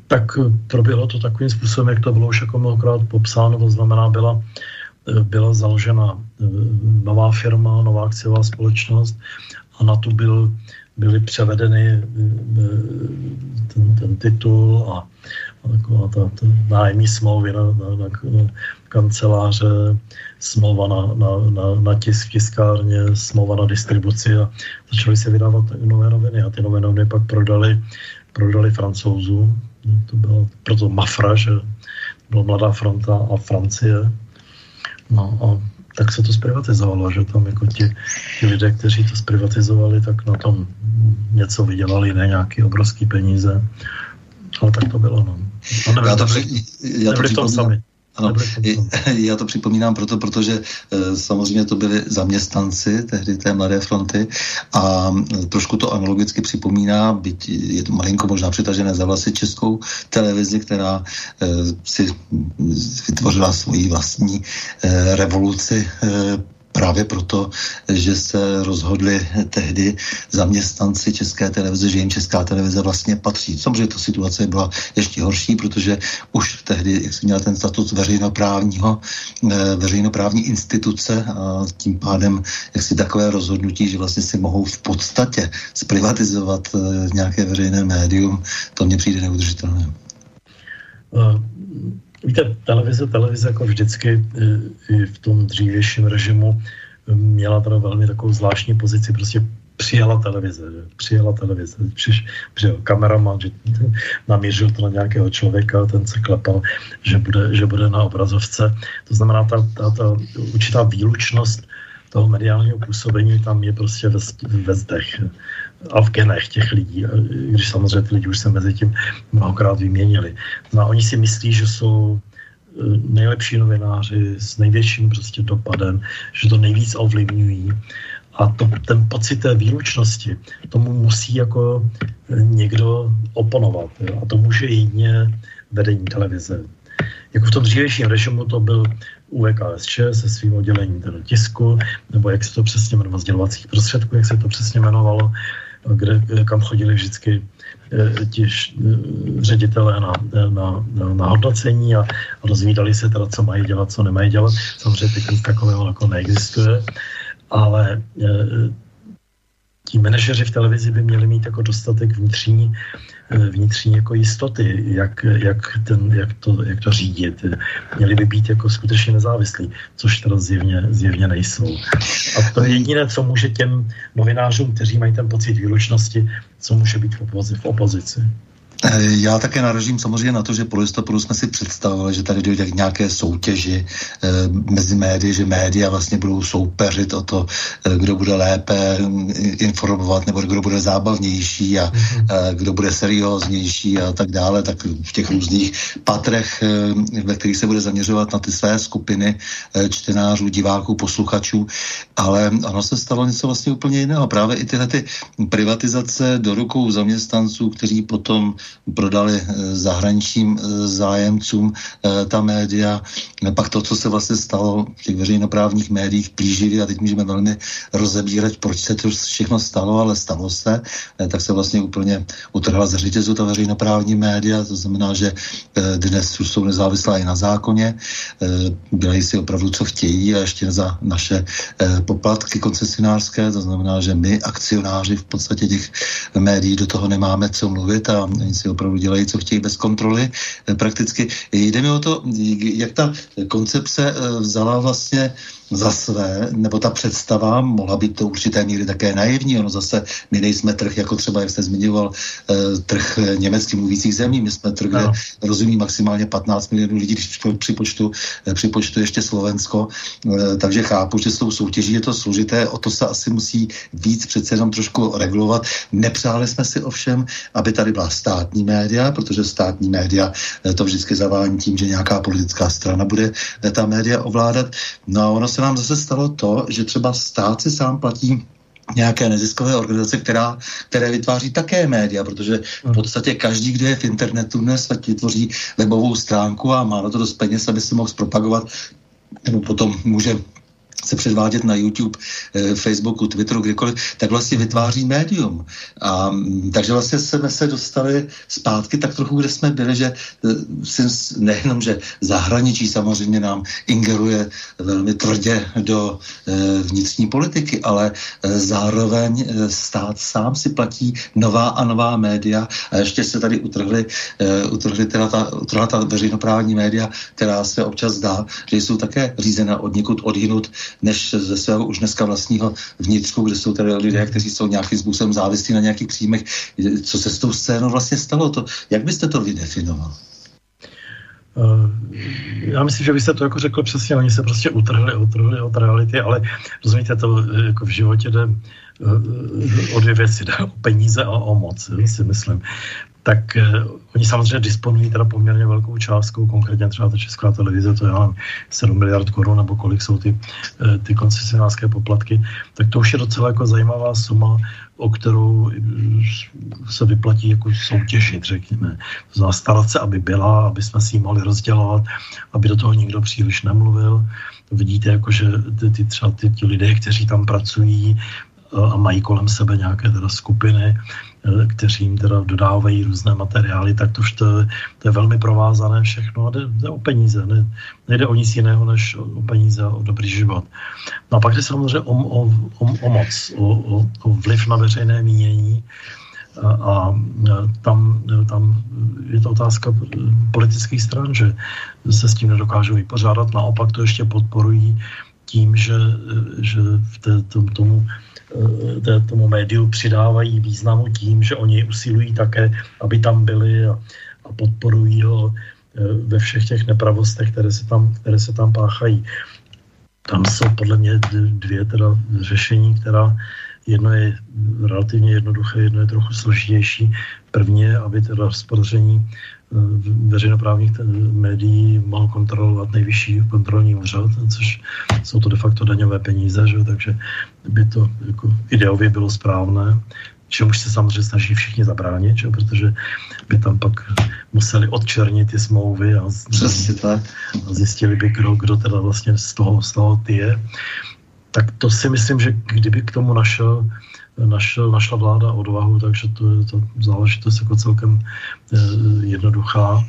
tak proběhlo to takovým způsobem, jak to bylo už jako mnohokrát popsáno, to znamená, byla, eh, byla založena eh, nová firma, nová akciová společnost a na tu byl, byly převedeny ten, ten titul a, a taková ta, ta nájemní smlouvy na, na, na, kanceláře, smlouva na, na, na, na tisk tiskárně, smlouva na distribuci a začaly se vydávat nové noviny a ty nové noviny pak prodali prodali francouzům. To bylo proto Mafra, že byla Mladá fronta a Francie. No a tak se to zprivatizovalo, že tam jako ti, ti lidé, kteří to zprivatizovali, tak na tom něco vydělali, ne nějaký obrovský peníze. Ale tak to bylo, no. no nevím, já to, při, já to tom sami. Ano, já to připomínám proto, protože e, samozřejmě to byli zaměstnanci tehdy té Mladé fronty a e, trošku to analogicky připomíná, byť je to malinko možná přitažené za vlasy českou televizi, která e, si vytvořila svoji vlastní revoluci právě proto, že se rozhodli tehdy zaměstnanci České televize, že jim Česká televize vlastně patří. Samozřejmě ta situace byla ještě horší, protože už tehdy, jak se měl ten status veřejnoprávního, eh, veřejnoprávní instituce a tím pádem jak si takové rozhodnutí, že vlastně si mohou v podstatě zprivatizovat eh, nějaké veřejné médium, to mně přijde neudržitelné. Uh Víte, televize, televize jako vždycky eh, i v tom dřívějším režimu eh, měla teda velmi takovou zvláštní pozici, prostě přijala televize, přijala televize, přiš, přijel kameraman, že namířil to na nějakého člověka, ten se klepal, že bude, že bude na obrazovce. To znamená, ta, ta, ta určitá výlučnost toho mediálního působení tam je prostě ve, ve zdech a v genech těch lidí, když samozřejmě ty lidi už se mezi tím mnohokrát vyměnili. No oni si myslí, že jsou e, nejlepší novináři s největším prostě dopadem, že to nejvíc ovlivňují a to, ten pocit té výlučnosti, tomu musí jako e, někdo oponovat. Jo? A to může jedině vedení televize. Jako v tom dřívějším režimu to byl UVKSČ se svým oddělením teda tisku, nebo jak se to přesně jmenovalo, sdělovacích prostředků, jak se to přesně jmenovalo, kde, kam chodili vždycky eh, ti eh, ředitelé na, na, na, na hodnocení a, dozvídali se teda, co mají dělat, co nemají dělat. Samozřejmě teď nic takového jako neexistuje, ale eh, ti manažeři v televizi by měli mít jako dostatek vnitřní vnitřní jako jistoty, jak, jak, ten, jak, to, jak to řídit. Měli by být jako skutečně nezávislí, což teda zjevně, zjevně nejsou. A to je jediné, co může těm novinářům, kteří mají ten pocit výlučnosti, co může být v, opozici. Eh, já také naražím samozřejmě na to, že po listopadu jsme si představovali, že tady dojde k nějaké soutěži e, mezi médii, že média vlastně budou soupeřit o to, e, kdo bude lépe mm, informovat, nebo kdo bude zábavnější a e, kdo bude serióznější a tak dále, tak v těch různých patrech, ve kterých se bude zaměřovat na ty své skupiny čtenářů, diváků, posluchačů, ale ono se stalo něco vlastně úplně jiného. Právě i tyhle ty privatizace do rukou zaměstnanců, kteří potom prodali eh, zahraničním eh, zájemcům eh, ta média. Pak to, co se vlastně stalo v těch veřejnoprávních médiích plíživě, a teď můžeme velmi rozebírat, proč se to všechno stalo, ale stalo se, tak se vlastně úplně utrhla ze řetězu ta veřejnoprávní média, to znamená, že dnes už jsou nezávislá i na zákoně, dělají si opravdu, co chtějí a ještě za naše poplatky koncesionářské, to znamená, že my, akcionáři v podstatě těch médií, do toho nemáme co mluvit a si opravdu dělají, co chtějí bez kontroly. Eh, prakticky jde mi o to, jak ta koncepce eh, vzala vlastně za své, nebo ta představa mohla být to určité míry také naivní. Ono zase, my nejsme trh, jako třeba, jak jste zmiňoval, eh, trh německy mluvících zemí. My jsme trh, kde no. rozumí maximálně 15 milionů lidí, když připočtu, připočtu ještě Slovensko. Takže chápu, že s tou soutěží je to složité, o to se asi musí víc přece jenom trošku regulovat. Nepřáli jsme si ovšem, aby tady byla státní média, protože státní média eh, to vždycky zavání tím, že nějaká politická strana bude eh, ta média ovládat. No a ono se nám zase stalo to, že třeba stát si sám platí nějaké neziskové organizace, která, které vytváří také média, protože v podstatě každý, kdo je v internetu dnes, tak vytvoří webovou stránku a má na to dost peněz, aby si mohl zpropagovat nebo potom může se předvádět na YouTube, eh, Facebooku, Twitteru, kdykoliv, tak vlastně vytváří médium. A, mm, takže vlastně jsme se dostali zpátky tak trochu, kde jsme byli, že eh, nejenom, že zahraničí samozřejmě nám ingeruje velmi tvrdě do eh, vnitřní politiky, ale zároveň stát sám si platí nová a nová média a ještě se tady utrhly, utrhly teda ta, utrhla ta veřejnoprávní média, která se občas zdá, že jsou také řízena od někud odhinut než ze svého už dneska vlastního vnitřku, kde jsou tady lidé, kteří jsou nějakým způsobem závislí na nějakých příjmech. Co se s tou scénou vlastně stalo? To, jak byste to vydefinoval? Eh, já myslím, že byste to jako řekl přesně, oni se prostě utrhli, utrhli od reality, ale rozumíte, to eh, jako v životě jde eh, o dvě věci, jde o peníze a o moc, si myslím. Tak eh, oni samozřejmě disponují teda poměrně velkou částkou, konkrétně třeba ta česká televize, to je 7 miliard korun, nebo kolik jsou ty, eh, ty koncesionářské poplatky, tak to už je docela jako zajímavá suma, o kterou eh, se vyplatí jako soutěžit, řekněme. To znamená starat se, aby byla, aby jsme si ji mohli rozdělovat, aby do toho nikdo příliš nemluvil. Vidíte, jako, že ty, ty třeba ty, ty lidé, kteří tam pracují, a mají kolem sebe nějaké teda skupiny, kteří jim teda dodávají různé materiály, tak to, to, je, to je velmi provázané všechno a jde, jde o peníze. Ne, nejde o nic jiného, než o peníze a o dobrý život. No a pak jde samozřejmě o, o, o, o moc, o, o, o vliv na veřejné mínění a, a tam, tam je to otázka politických stran, že se s tím nedokážou vypořádat, naopak to ještě podporují tím, že, že v té, tom, tomu tomu médiu přidávají významu tím, že oni usilují také, aby tam byli a, a podporují ho eh, ve všech těch nepravostech, které se tam, které se tam páchají. Tam jsou podle mě dvě teda řešení, která jedno je relativně jednoduché, jedno je trochu složitější. První je, aby teda rozprodření veřejnoprávních médií mohl kontrolovat nejvyšší kontrolní úřad, což jsou to de facto daňové peníze, že? takže by to jako ideově bylo správné, čemuž se samozřejmě snaží všichni zabránit, že? protože by tam pak museli odčernit ty smlouvy a, a zjistili by, kdo, kdo teda vlastně z toho, z toho ty je. Tak to si myslím, že kdyby k tomu našel našel, našla vláda odvahu, takže to je to záležitost jako celkem eh, jednoduchá.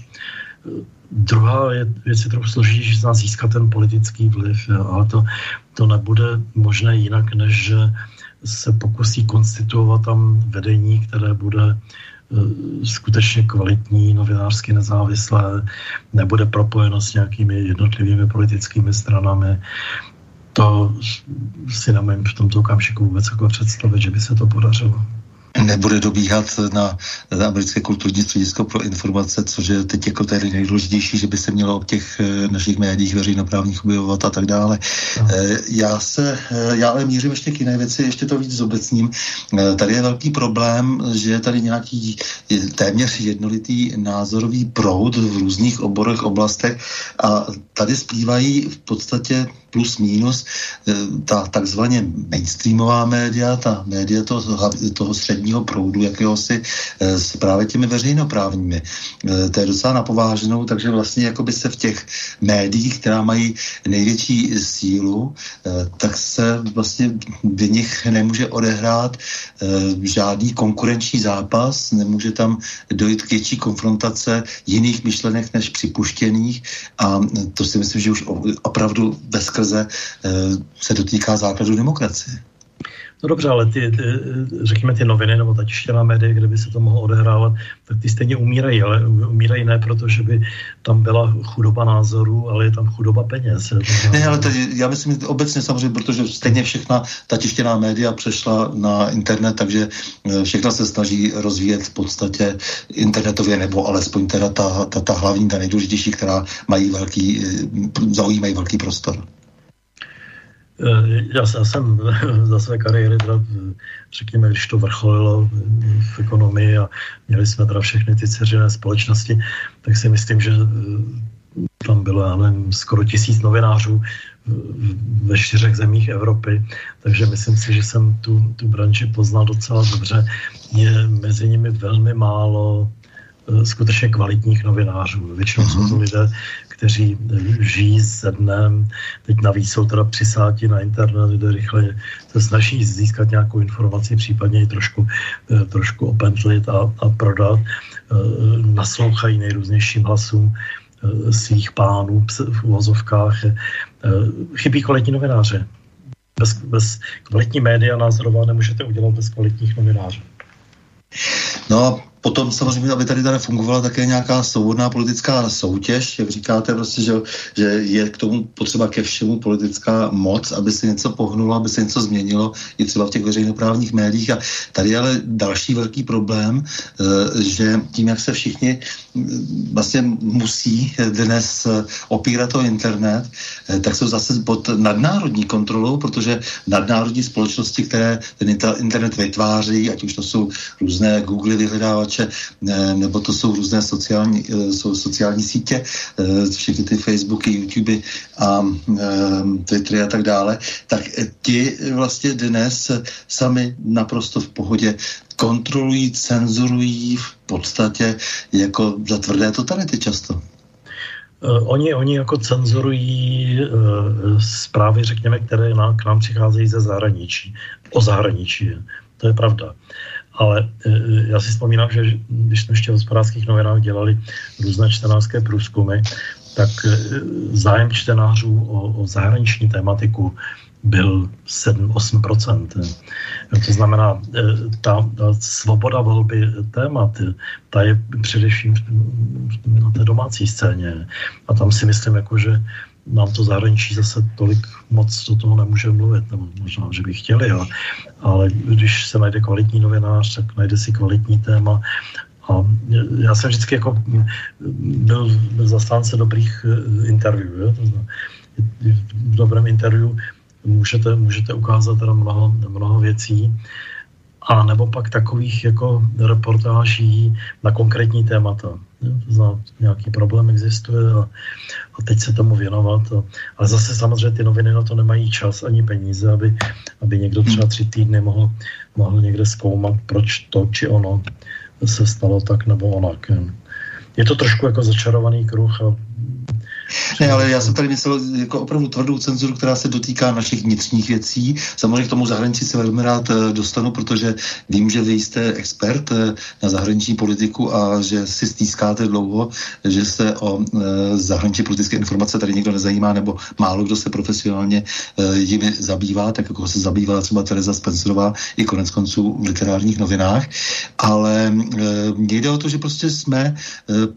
Druhá je, věc je trochu složitější nás získat ten politický vliv, jo, ale to, to nebude možné jinak, než že se pokusí konstituovat tam vedení, které bude eh, skutečně kvalitní, novinářsky nezávislé, nebude propojeno s nějakými jednotlivými politickými stranami, to si nemůžu v tomto okamžiku vůbec jako představit, že by se to podařilo nebude dobíhat na, na americké kulturní středisko pro informace, což je teď jako tady nejdůležitější, že by se mělo o těch eh, našich médiích veřejnoprávních objevovat a tak dále. No. Já se, eh, já ale mířím ještě k jiné věci, ještě to víc zobecním. Tady je velký problém, že je tady nějaký téměř jednolitý názorový proud v různých oborech, oblastech a tady zpívají v podstatě plus minus eh, ta takzvaně mainstreamová média, ta média toho, toho středního proudu, jakéhosi eh, s právě těmi veřejnoprávními. Eh, to je docela napováženou, takže vlastně jako by se v těch médiích, která mají největší sílu, tak se vlastně v nich nemůže odehrát žádný konkurenční zápas, nemůže tam dojít k větší konfrontace jiných myšlenek než připuštěných a to si myslím, že už opravdu bez skrze eh, se dotýká základu demokracie. No dobře, ale ty, ty, řekněme ty noviny nebo ta tištěná média, kde by se to mohlo odehrávat, tak ty stejně umírají, ale umírají ne proto, že by tam byla chudoba názorů, ale je tam chudoba peněz. Ne, ale tady, já myslím obecně samozřejmě, protože stejně všechna ta tištěná média přešla na internet, takže eh, všechna se snaží rozvíjet v podstatě internetově, nebo alespoň teda ta, ta, ta hlavní, ta nejdůležitější, která mají velký, eh, zaujímají velký prostor. Eh, já, jsem za své kariéry, teda, řekněme, když to vrcholilo v ekonomii a měli jsme teda všechny ty ceřiné společnosti, tak si myslím, že eh, tam bylo, já nevím, skoro tisíc novinářů ve čtyřech zemích Evropy, takže myslím si, že jsem tu, tu branži poznal docela dobře. Je mezi nimi velmi málo eh, skutečně kvalitních novinářů. Většinou jsou to mhm. lidé, kteří žijí se dnem, teď navíc jsou teda přisáti na internet, kde rychle se snaží získat nějakou informaci, případně ji trošku, eh, trošku opentlit a, a prodat, eh, naslouchají nejrůznějším hlasům eh, svých pánů v uvozovkách. Chybí kvalitní novináře. Bez, bez kvalitní média názorová nemůžete udělat bez kvalitních novinářů. No Potom samozřejmě, aby tady tady fungovala také nějaká svobodná politická soutěž, jak říkáte, prostě, že, že je k tomu potřeba ke všemu politická moc, aby se něco pohnulo, aby se něco změnilo, i třeba v těch veřejnoprávních médiích. A tady je ale další velký problém, eh, že tím, jak se všichni mm, vlastně musí dnes opírat o internet, eh, tak jsou zase pod nadnárodní kontrolou, protože nadnárodní společnosti, které ten internet vytváří, ať už to jsou různé Google vyhledávače, posluchače, nebo to jsou různé sociální, jsou sociální sítě, všechny ty Facebooky, YouTube a Twittery a tak dále, tak ti vlastně dnes sami naprosto v pohodě kontrolují, cenzurují v podstatě jako za tvrdé totality často. Uh, oni, oni jako cenzurují uh, zprávy, řekněme, které na, k nám přicházejí ze zahraničí. O zahraničí, to je pravda. Ale uh, já si vzpomínám, že když jsme ještě v hospodářských novinách dělali různé čtenářské průzkumy, tak zájem čtenářů o, o zahraniční tématiku byl 7-8%. To znamená, e, ta, ta svoboda volby témat, ta je především na té domácí scéně. A tam si myslím, jako, že nám to zahraničí zase tolik moc do toho nemůže mluvit, nebo možná, že by chtěli, ale, ale když se najde kvalitní novinář, tak najde si kvalitní téma a já jsem vždycky jako byl, zastánce dobrých e? To znamená, v dobrém interview můžete, můžete ukázat teda mnoho, mnoho věcí. A nebo pak takových jako reportáží na konkrétní témata. Znamená, nějaký problém existuje a, a teď se tomu věnovat. A, ale zase samozřejmě ty noviny na to nemají čas ani peníze, aby, aby někdo třeba tři týdny mohl, mohl někde zkoumat, proč to či ono se stalo tak nebo onak. Je to trošku jako začarovaný kruh a ne, ale já jsem tady myslel jako opravdu tvrdou cenzuru, která se dotýká našich vnitřních věcí. Samozřejmě k tomu zahraničí se velmi rád eh, dostanu, protože vím, že vy jste expert eh, na zahraniční politiku a že si stýskáte dlouho, že se o eh, zahraniční politické informace tady nikdo nezajímá, nebo málo kdo se profesionálně jimi zabývá, tak jako se zabývala třeba Teresa Spencerová i konec konců v literárních novinách. Ale mně jde o to, že prostě jsme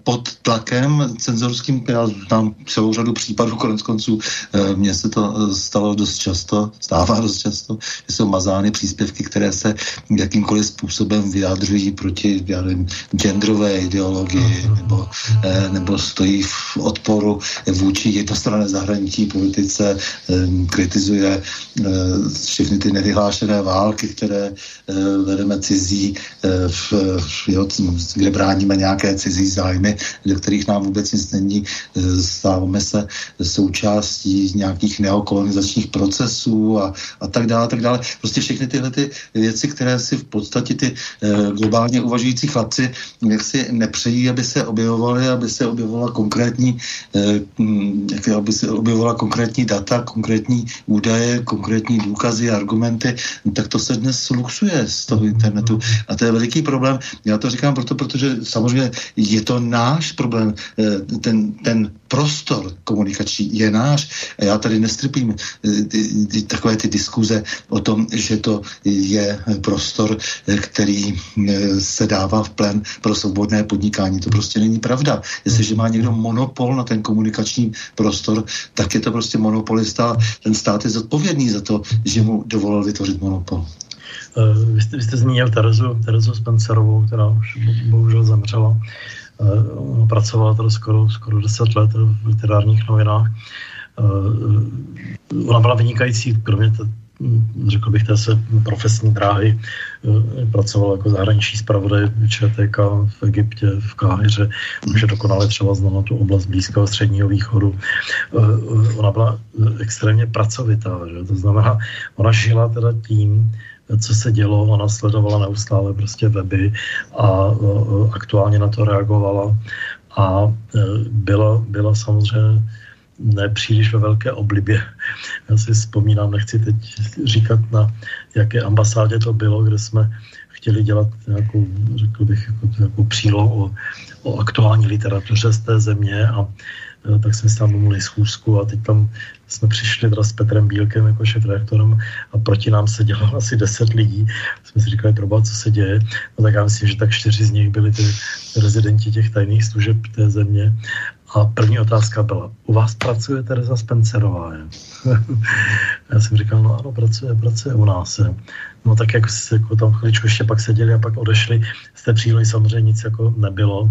pod tlakem cenzorským, já znám celou řadu případů, konec konců eh, mně se to eh, stalo dost často, stává dost často, že jsou mazány příspěvky, které se jakýmkoliv způsobem vyjadřují proti, já nevím, genderové ideologii nebo, eh, nebo stojí v odporu vůči jednostranné zahraniční politice, kritizuje všechny ty nevyhlášené války, které vedeme cizí, v, jo, kde bráníme nějaké cizí zájmy, do kterých nám vůbec nic není, stáváme se součástí nějakých neokolonizačních procesů a, a tak dále, tak dále. Prostě všechny tyhle ty věci, které si v podstatě ty e, globálně uvažující chlapci jak si nepřejí, aby se objevovaly, aby se objevovala konkrétní, e, aby se objevovala konkrétní data, konkrétní údaje, konkrétní důkazy, argumenty, tak to se dnes luxuje z toho internetu. A to je veliký problém. Já to říkám proto, protože samozřejmě je to náš problém. E, ten, ten prostor komunikační je náš. A já tady nestrpím eh, takové ty diskuze o tom, že to je prostor, eh, který eh, se dává v plen pro svobodné podnikání. To prostě není pravda. Jestliže má někdo monopol na ten komunikační prostor, tak je to prostě monopolista. Ten stát je zodpovědný za to, že mu dovolil vytvořit monopol. Vy jste, vy jste zmínil Terezu, Terezu Spencerovou, která už bohužel zemřela. Uh, pracovala tady skoro, skoro 10 let v literárních novinách. Uh, ona byla vynikající, kromě té, řekl bych, té se profesní dráhy, uh, pracovala jako zahraniční zpravodaj ČTK v Egyptě, v Káhyře, že dokonale třeba znala tu oblast Blízkého středního východu. Ona byla extrémně pracovitá, že? to znamená, ona žila teda tím, co se dělo, ona sledovala neustále prostě weby a aktuálně na to reagovala a e, byla, byla samozřejmě nepříliš ve velké oblibě. Já si vzpomínám, nechci teď říkat na jaké ambasádě to bylo, kde jsme chtěli dělat nějakou, řekl bych, jako, nějakou přílohu o, o aktuální literatuře z té země a e, tak jsme si tam domluvili schůzku a teď tam jsme přišli teda s Petrem Bílkem jako šef reaktorem a proti nám se dělalo asi deset lidí. Jsme si říkali, proba, co se děje. No tak já myslím, že tak čtyři z nich byli ty rezidenti těch tajných služeb té země. A první otázka byla, u vás pracuje Teresa Spencerová? Je? já jsem říkal, no ano, pracuje, pracuje u nás. Je. No tak jako, jako tam chviličku ještě pak seděli a pak odešli. Z té přílohy samozřejmě nic jako nebylo.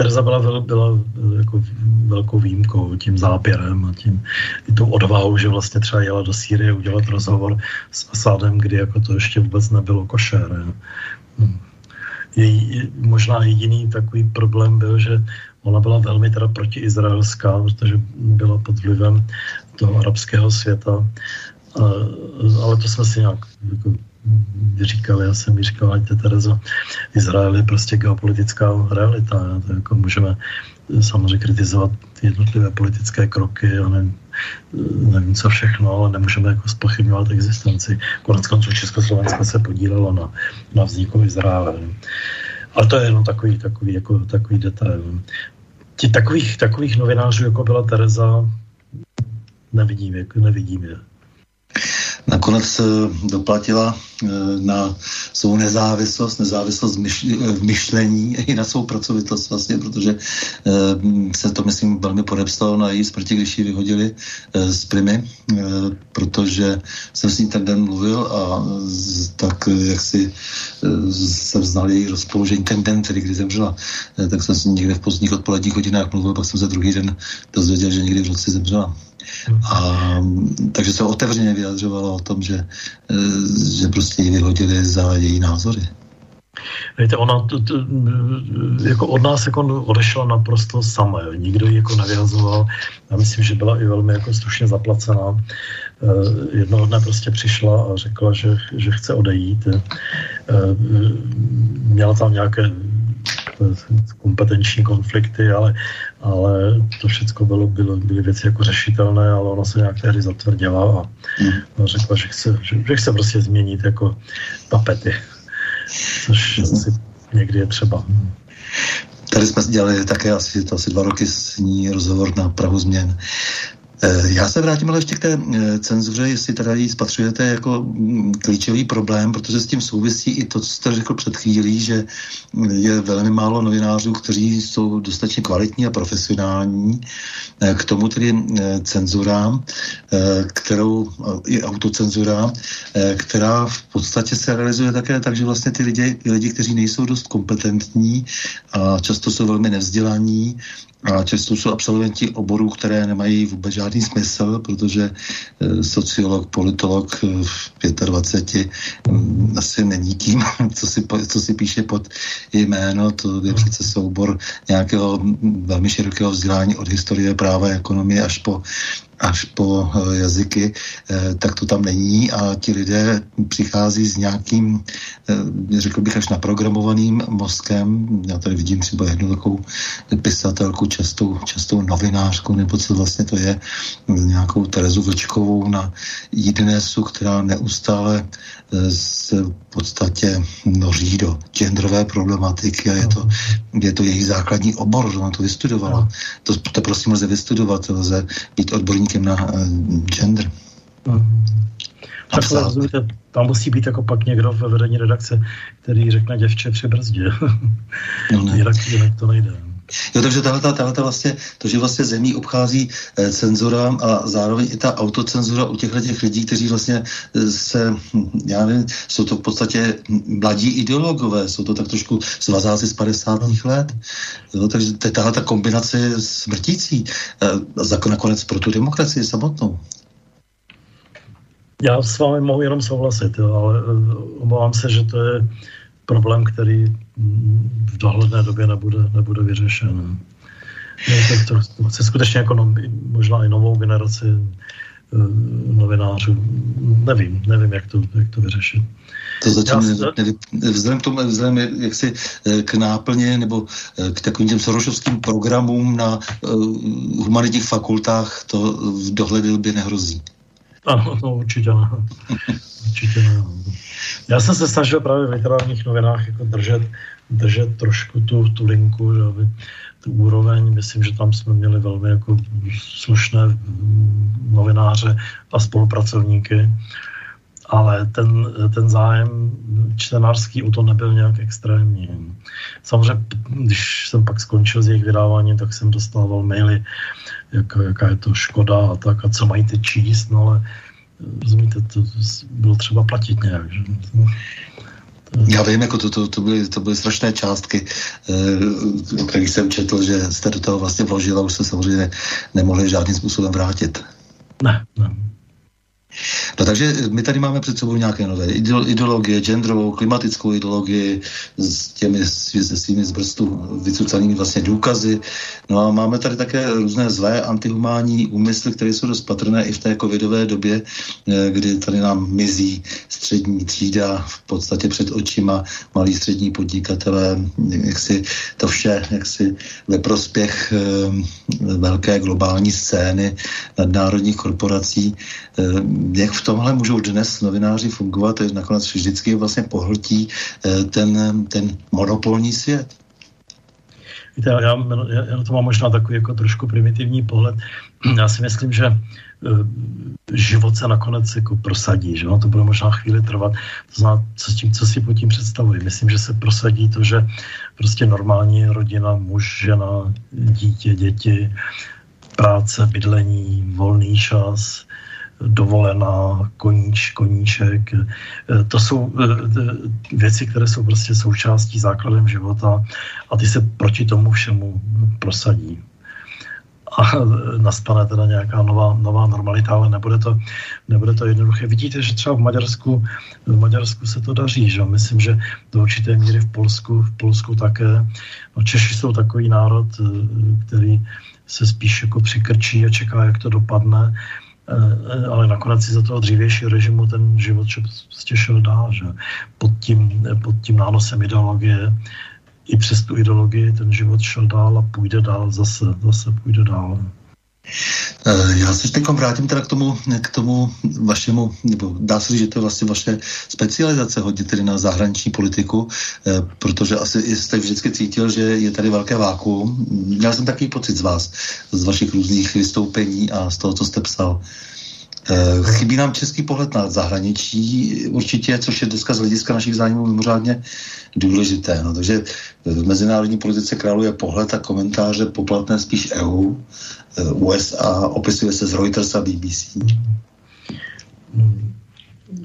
Uh, Tereza byla, byla jako velkou výjimkou tím zápěrem a tím i tou odvahou, že vlastně třeba jela do Sýrie udělat rozhovor s Asádem, kdy jako to ještě vůbec nebylo košer. Hm. její, možná jediný takový problém byl, že ona byla velmi teda protiizraelská, protože byla pod vlivem toho arabského světa, ale to jsme si nějak jako říkali, já jsem mi říkal, ať Terezo, Izrael je prostě geopolitická realita. To jako můžeme samozřejmě kritizovat jednotlivé politické kroky a nevím, nevím co všechno, ale nemůžeme jako spochybňovat existenci. Konec konců Československo se podílelo na, na vzniku Izraele. Ale to je jenom takový, takový, jako, takový detail. Ti takových, takových novinářů, jako byla Tereza, nevidím, jako nevidím je nakonec eh, doplatila eh, na svou nezávislost, nezávislost v myšlení i na svou pracovitost vlastně, protože eh, se to, myslím, velmi podepsalo na její smrti, když ji vyhodili z Primy, protože jsem s ní ten den mluvil a tak jak si jsem znal její rozpoložení ten den, tedy kdy zemřela, tak jsem s ní někde v pozdních odpoledních hodinách mluvil, pak jsem se druhý den dozvěděl, že někdy v noci zemřela. A, takže se otevřeně vyjadřovalo o tom, že, e, že prostě ji vyhodili za její názory. Víte, ona t, t, jako od nás jako odešla naprosto sama. Jo. Nikdo ji jako nevyhazoval. Já myslím, že byla i velmi jako slušně zaplacená. E, jednoho dne prostě přišla a řekla, že, že chce odejít. E, měla tam nějaké kompetenční konflikty, ale, ale to všechno bylo, bylo, byly věci jako řešitelné, ale ona se nějak tehdy zatvrdila a, hmm. a řekla, že chce, že, že chce prostě změnit jako tapety, což asi někdy je třeba. Tady jsme dělali také asi, to asi dva roky s ní rozhovor na Prahu změn. Eh, já se vrátím ale ještě k té eh, cenzuře, jestli teda ji spatřujete jako mm, klíčový problém, protože s tím souvisí i to, co jste řekl před chvílí, že je velmi málo novinářů, kteří jsou dostatečně kvalitní a profesionální. Eh, k tomu tedy cenzura, kterou je autocenzura, která v podstatě se realizuje také tak, že vlastně ty lidi, lidi kteří nejsou dost kompetentní a často jsou velmi nevzdělaní, a často jsou absolventi oborů, které nemají vůbec žádný smysl, protože e, sociolog, politolog e, v 25 mm, asi není tím, co si, co si píše pod jméno. To je přece soubor nějakého velmi širokého vzdělání od historie práva, ekonomie až po až po eh, jazyky, eh, tak to tam není a ti lidé přichází s nějakým, eh, řekl bych, až naprogramovaným mozkem. Já tady vidím třeba jednu takovou pisatelku, častou, častou novinářku, nebo co vlastně to je, nějakou Terezu Vlčkovou na Jidenesu, která neustále se podstatě noří do genderové problematiky a je to, je to jejich základní obor, že ona to vystudovala. To, to prosím lze vystudovat, lze být odborníkem na uh, gender. Hmm. Tak rozumíte, tam musí být jako pak někdo ve vedení redakce, který řekne děvče při brzdě. No ne. jinak, jinak to nejde. Jo, takže tahle, tahle vlastně, to, že vlastně zemí obchází eh, cenzura a zároveň i ta autocenzura u těchto těch lidí, kteří vlastně eh, se, hm, já nevím, jsou to v podstatě mladí ideologové, jsou to tak trošku svazáci z 50. let. Jo, takže tahle ta kombinace je smrtící eh, nakonec pro tu demokracii samotnou. Já s vámi mohu jenom souhlasit, jo, ale eh, obávám se, že to je problém, který v dohledné době nebude, nebude vyřešen. No, to, to, chce skutečně jako no, možná i novou generaci uh, novinářů. Nevím, nevím, jak to, jak to vyřešit. To zatím Já, nevím, vzhledem k tomu, vzhledem jak si eh, k náplně nebo eh, k takovým těm sorošovským programům na uh, humanitních fakultách to v dohledě by nehrozí. Ano, no, určitě ne. určitě ne. Já jsem se snažil právě v literárních novinách jako držet, držet trošku tu, tu linku, že aby tu úroveň, myslím, že tam jsme měli velmi jako slušné novináře a spolupracovníky, ale ten, ten zájem čtenářský o to nebyl nějak extrémní. Samozřejmě, když jsem pak skončil s jejich vydáváním, tak jsem dostával maily, jak, jaká je to škoda a tak, a co mají ty číst, no ale rozumíte, to bylo třeba platit nějak. Že? Já vím, jako to, to, to, byly, to byly strašné částky, eh, o kterých jsem četl, že jste do toho vlastně vložil a už se samozřejmě nemohli žádným způsobem vrátit. Ne, ne. No takže my tady máme před sebou nějaké nové ideologie, genderovou, klimatickou ideologii s těmi se svými z brstu vycucanými vlastně důkazy. No a máme tady také různé zlé antihumánní úmysly, které jsou dost patrné i v té covidové době, eh, kdy tady nám mizí střední třída v podstatě před očima malí střední podnikatelé, jak si to vše, jak si ve prospěch eh, velké globální scény nadnárodních korporací. Eh, jak v tomhle můžou dnes novináři fungovat, nakonec vždycky vlastně pohltí ten, ten monopolní svět. Víte, já, já, já to mám možná takový jako trošku primitivní pohled. Já si myslím, že Eh, život se nakonec jako prosadí, že no, to bude možná chvíli trvat. To znamená, co, s tím, co si pod tím představuji. Myslím, že se prosadí to, že prostě normální rodina, muž, žena, dítě, děti, práce, bydlení, volný čas, dovolená, koníč, koníček. Eh, to jsou eh, věci, které jsou prostě součástí základem života a ty se proti tomu všemu prosadí a nastane teda nějaká nová, nová normalita, ale nebude to, nebude to jednoduché. Vidíte, že třeba v Maďarsku, v Maďarsku se to daří, že? Myslím, že do určité míry v Polsku, v Polsku také. No, Češi jsou takový národ, eh, který se spíš jako přikrčí a čeká, jak to dopadne eh, ale nakonec si za toho dřívějšího režimu ten život prostě šel dál, že pod tím, pod tím nánosem ideologie i přes tu ideologii ten život šel dál a půjde dál, zase, zase půjde dál. Eh, já se teď vrátím teda k tomu, k tomu vašemu, nebo dá se říct, že to je vlastně vaše specializace hodně tedy na zahraniční politiku, eh, protože asi jste vždycky cítil, že je tady velké vákuum. Měl jsem takový pocit z vás, z vašich různých vystoupení a z toho, co jste psal. Eh, chybí nám český pohled na zahraničí určitě, což je dneska z hlediska našich zájmů mimořádně důležité. No, takže v mezinárodní politice králuje pohled a komentáře poplatné spíš EU, eh, USA, opisuje se z Reuters a BBC.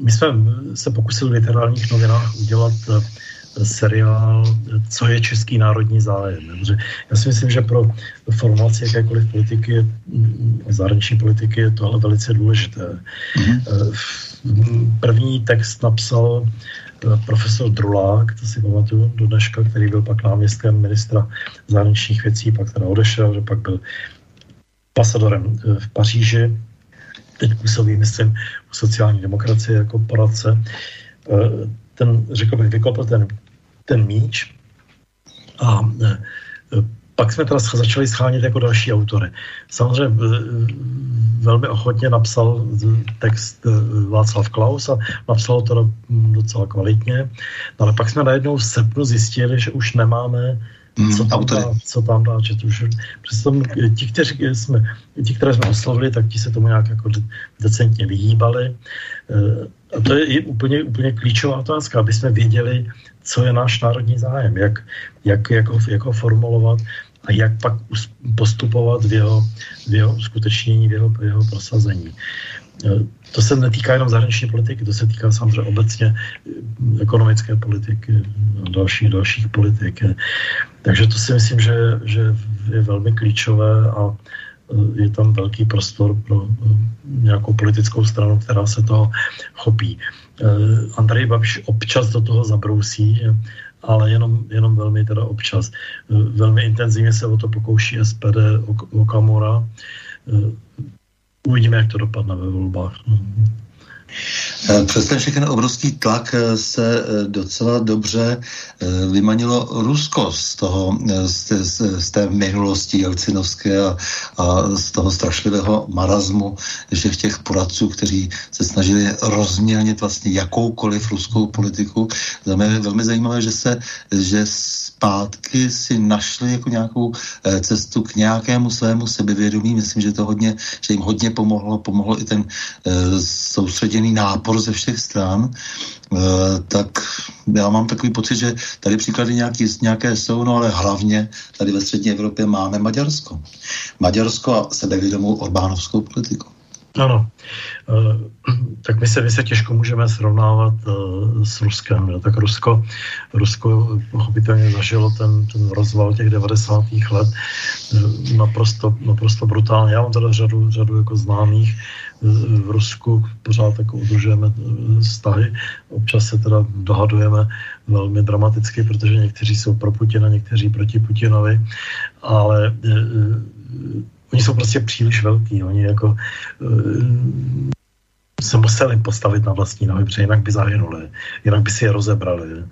My jsme se pokusili v literárních novinách udělat eh, seriál Co je český národní zájem. Protože já si myslím, že pro formulaci jakékoliv politiky, zahraniční politiky je tohle velice důležité. Mm-hmm. První text napsal eh, profesor Drulák, to si pamatuju do dneška, který byl pak náměstkem ministra zahraničních věcí, pak teda odešel, že pak byl pasadorem eh, v Paříži, teď působí, myslím, u sociální demokracie jako poradce. Ten, řekl bych, vykopl ten ten míč. A e, pak jsme teda začali schánět jako další autory. Samozřejmě e, velmi ochotně napsal text e, Václav Klaus a napsal to docela kvalitně. No ale pak jsme najednou v srpnu zjistili, že už nemáme co mm, tam, dá, co tam dá, že to už, představ, ti, kteří jsme, ti, které jsme oslovili, tak ti se tomu nějak jako decentně vyhýbali. A to je úplně, úplně klíčová otázka, aby jsme věděli, co je náš národní zájem, jak, jak, jak, ho, jak ho formulovat a jak pak postupovat v jeho, v jeho uskutečnění, v jeho, v jeho prosazení. E, to se netýká jenom zahraniční politiky, to se týká samozřejmě obecně e, ekonomické politiky a dalších, dalších politik. E, takže to si myslím, že, že je velmi klíčové a je tam velký prostor pro nějakou politickou stranu, která se toho chopí. Eh, Andrej Babiš občas do toho zabrousí, ale jenom, jenom velmi teda občas. Eh, velmi intenzivně se o to pokouší SPD Okamura. Eh, uvidíme, jak to dopadne ve volbách. Eh, přes ten všechny obrovský tlak eh, se eh, docela dobře vymanilo Rusko z, toho, z, té, z té minulosti jelcinovské a, a z toho strašlivého marazmu všech těch poradců, kteří se snažili rozmělnit vlastně jakoukoliv ruskou politiku. Za mě je velmi zajímavé, že se že zpátky si našli jako nějakou cestu k nějakému svému sebevědomí. Myslím, že to hodně, že jim hodně pomohlo. Pomohlo i ten soustředěný nápor ze všech stran, eh, tak já mám takový pocit, že tady příklady nějaký, nějaké jsou, no ale hlavně tady ve střední Evropě máme Maďarsko. Maďarsko a sebevědomou Orbánovskou politiku. Ano, eh, tak my se, my se těžko můžeme srovnávat eh, s Ruskem. Jo. Tak Rusko, Rusko pochopitelně zažilo ten, ten rozval těch 90. let naprosto, naprosto brutálně. Já mám teda řadu, řadu jako známých v Rusku pořád jako udržujeme vztahy. Občas se teda dohadujeme velmi dramaticky, protože někteří jsou pro Putina, někteří proti Putinovi, ale oni jsou prostě příliš velký. Oni jako se museli postavit na vlastní nohy, protože jinak by zahynuli, jinak by si je rozebrali.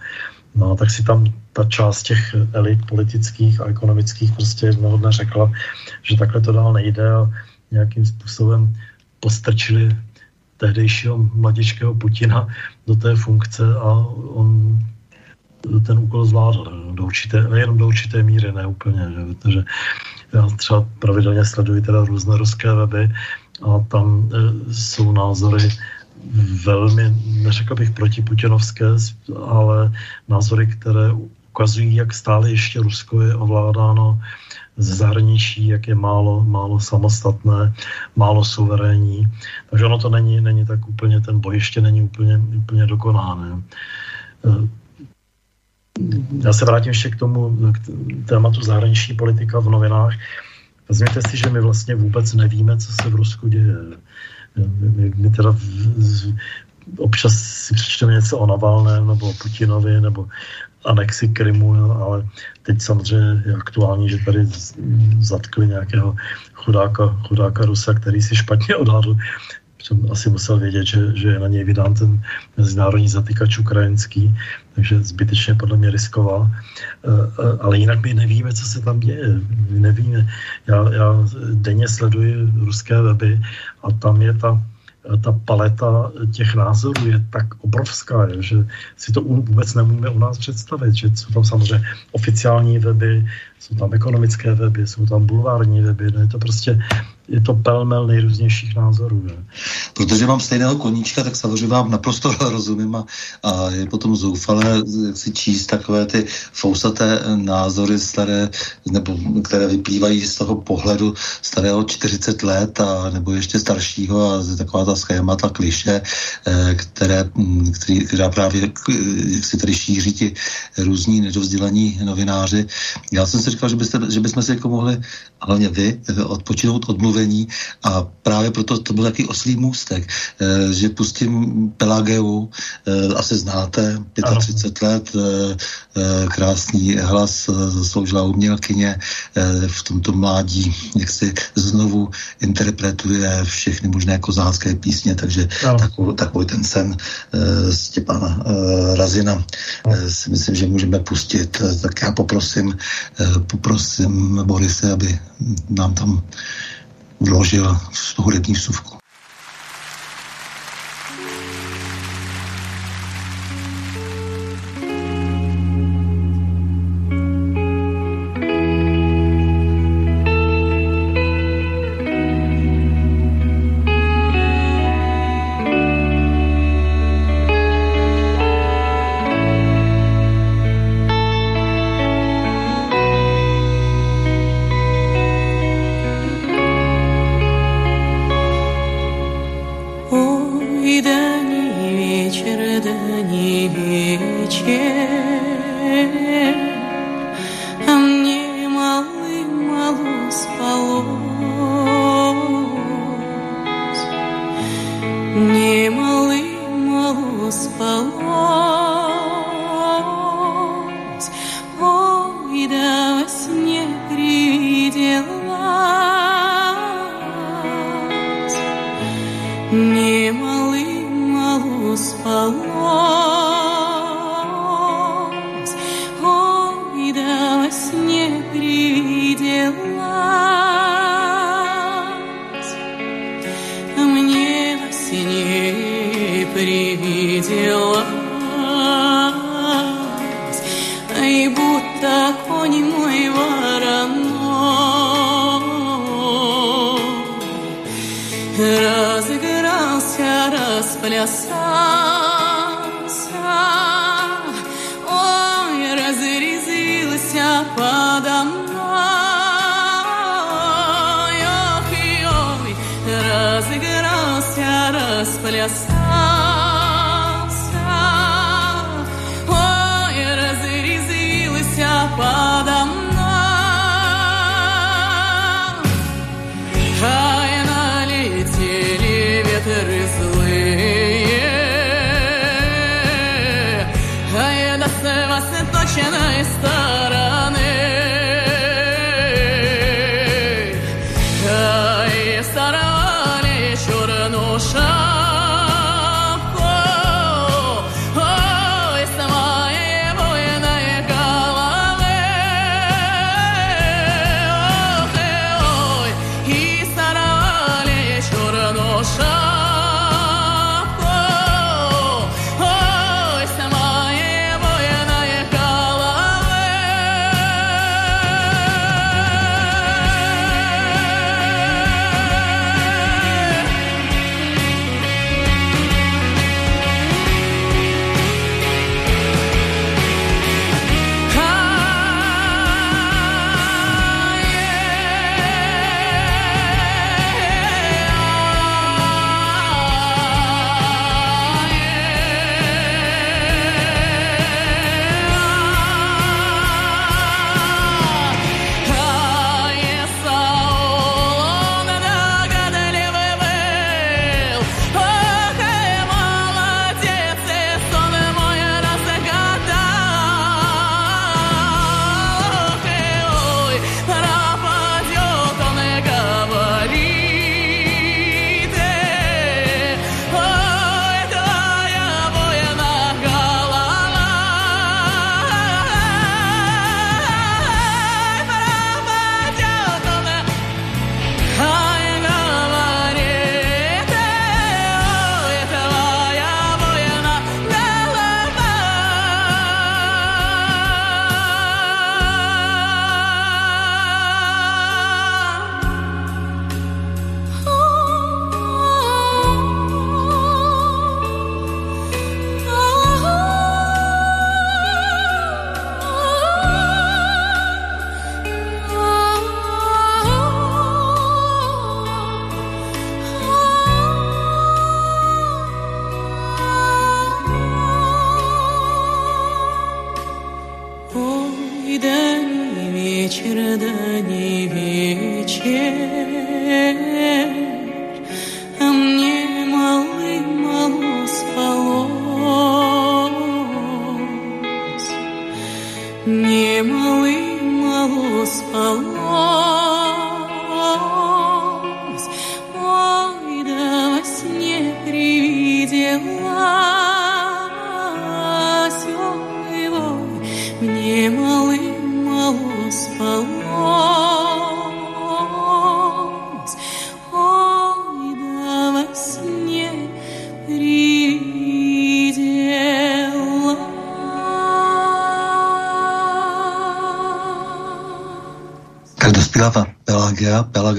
No, tak si tam ta část těch elit politických a ekonomických prostě jednoho dne řekla, že takhle to dál nejde a nějakým způsobem postrčili tehdejšího mladičkého Putina do té funkce a on ten úkol zvládl do určité, nejenom do určité míry, ne úplně, že, protože já třeba pravidelně sleduji teda různé ruské weby a tam e, jsou názory velmi, neřekl bych protiputinovské, ale názory, které ukazují, jak stále ještě Rusko je ovládáno ze zahraničí, jak je málo, málo samostatné, málo suverénní. Takže ono to není, není tak úplně, ten boj ještě není úplně, úplně dokonaný. Já se vrátím ještě k tomu k tématu zahraniční politika v novinách. Vezměte si, že my vlastně vůbec nevíme, co se v Rusku děje. My, my teda občas si přečteme něco o Navalném nebo o Putinovi nebo anexi Krymu, ale teď samozřejmě je aktuální, že tady zatkli nějakého chudáka, chudáka Rusa, který si špatně odhadl jsem asi musel vědět, že, že je na něj vydán ten mezinárodní zatýkač ukrajinský, takže zbytečně podle mě riskoval. Eh, eh, ale jinak my nevíme, co se tam děje. My nevíme. Já, já denně sleduji ruské weby a tam je ta ta paleta těch názorů je tak obrovská, že si to vůbec nemůžeme u nás představit, že jsou tam samozřejmě oficiální weby, jsou tam ekonomické weby, jsou tam bulvární weby, no je to prostě je to pelmel nejrůznějších názorů. Ne? Protože mám stejného koníčka, tak samozřejmě vám naprosto rozumím a, a je potom zoufalé si číst takové ty fousaté názory staré, nebo které vyplývají z toho pohledu starého 40 let a nebo ještě staršího a taková ta schémata, kliše, eh, které, hm, který, která právě si tady šíří ti různí nedovzdělaní novináři. Já jsem si říkal, že, byste, že bychom si jako mohli, hlavně vy, odpočinout od mluvení a právě proto to byl takový oslý můstek, eh, že pustím Pelageu, eh, asi znáte, 35 ano. let, eh, krásný hlas, sloužila umělkyně, v tomto mládí, jak si znovu interpretuje všechny možné kozácké písně, takže takový, takový ten sen Stěpana Razina si myslím, že můžeme pustit. Tak já poprosím, poprosím Borise, aby nám tam vložil hudební vsuvku.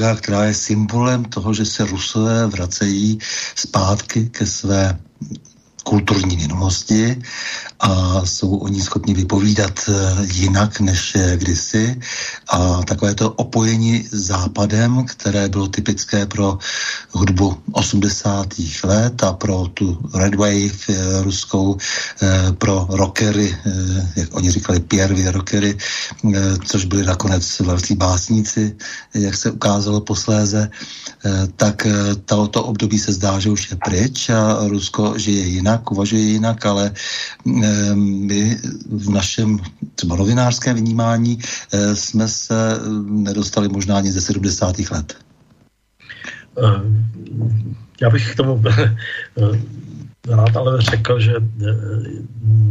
Pelagia, která je symbolem toho, že se Rusové vracejí zpátky ke své kulturní minulosti a jsou oni schopni vypovídat eh, jinak než kdysi. A takové to opojení západem, které bylo typické pro hudbu 80. let a pro tu Red Wave eh, ruskou, eh, pro rockery, jak oni říkali, Pierre rockery, což byli nakonec velcí básníci, jak se ukázalo posléze, tak toto období se zdá, že už je pryč a Rusko žije jinak, uvažuje jinak, ale my v našem třeba novinářském vnímání eh, jsme se eh, nedostali možná ani ze 70. let. Eh, já bych k tomu rád ale řekl, že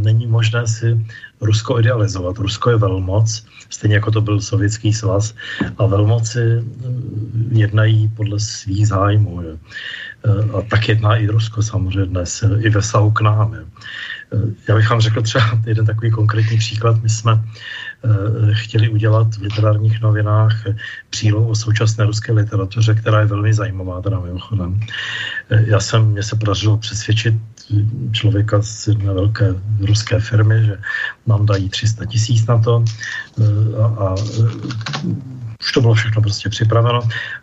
není možné si Rusko idealizovat. Rusko je velmoc, stejně jako to byl Sovětský svaz, a velmoci jednají podle svých zájmů. Je. A tak jedná i Rusko samozřejmě dnes, i ve k nám. Je. Já bych vám řekl třeba jeden takový konkrétní příklad. My jsme eh, chtěli udělat v literárních novinách přílohu o současné ruské literatuře, která je velmi zajímavá, teda mimochodem. Eh, já jsem, mě se podařilo přesvědčit člověka z jedné velké ruské firmy, že nám dají 300 tisíc na to eh, a, a už to bylo všechno prostě připraveno.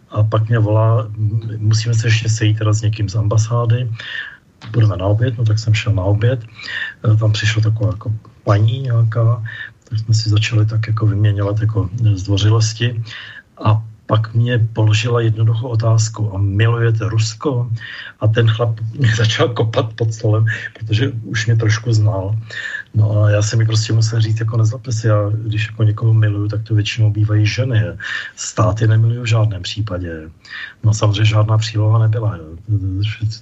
A pak mě volá, musíme se ještě sejít teda s někým z ambasády. Budeme na oběd, no tak jsem šel na oběd, tam přišla taková jako paní nějaká, tak jsme si začali tak jako vyměňovat jako zdvořilosti a pak mě položila jednoduchou otázku a milujete Rusko? A ten chlap mě začal kopat pod stolem, protože už mě trošku znal. No a já jsem mi prostě musel říct, jako nezlobte si, já když jako někoho miluju, tak to většinou bývají ženy. Státy nemiluju v žádném případě. No samozřejmě žádná příloha nebyla.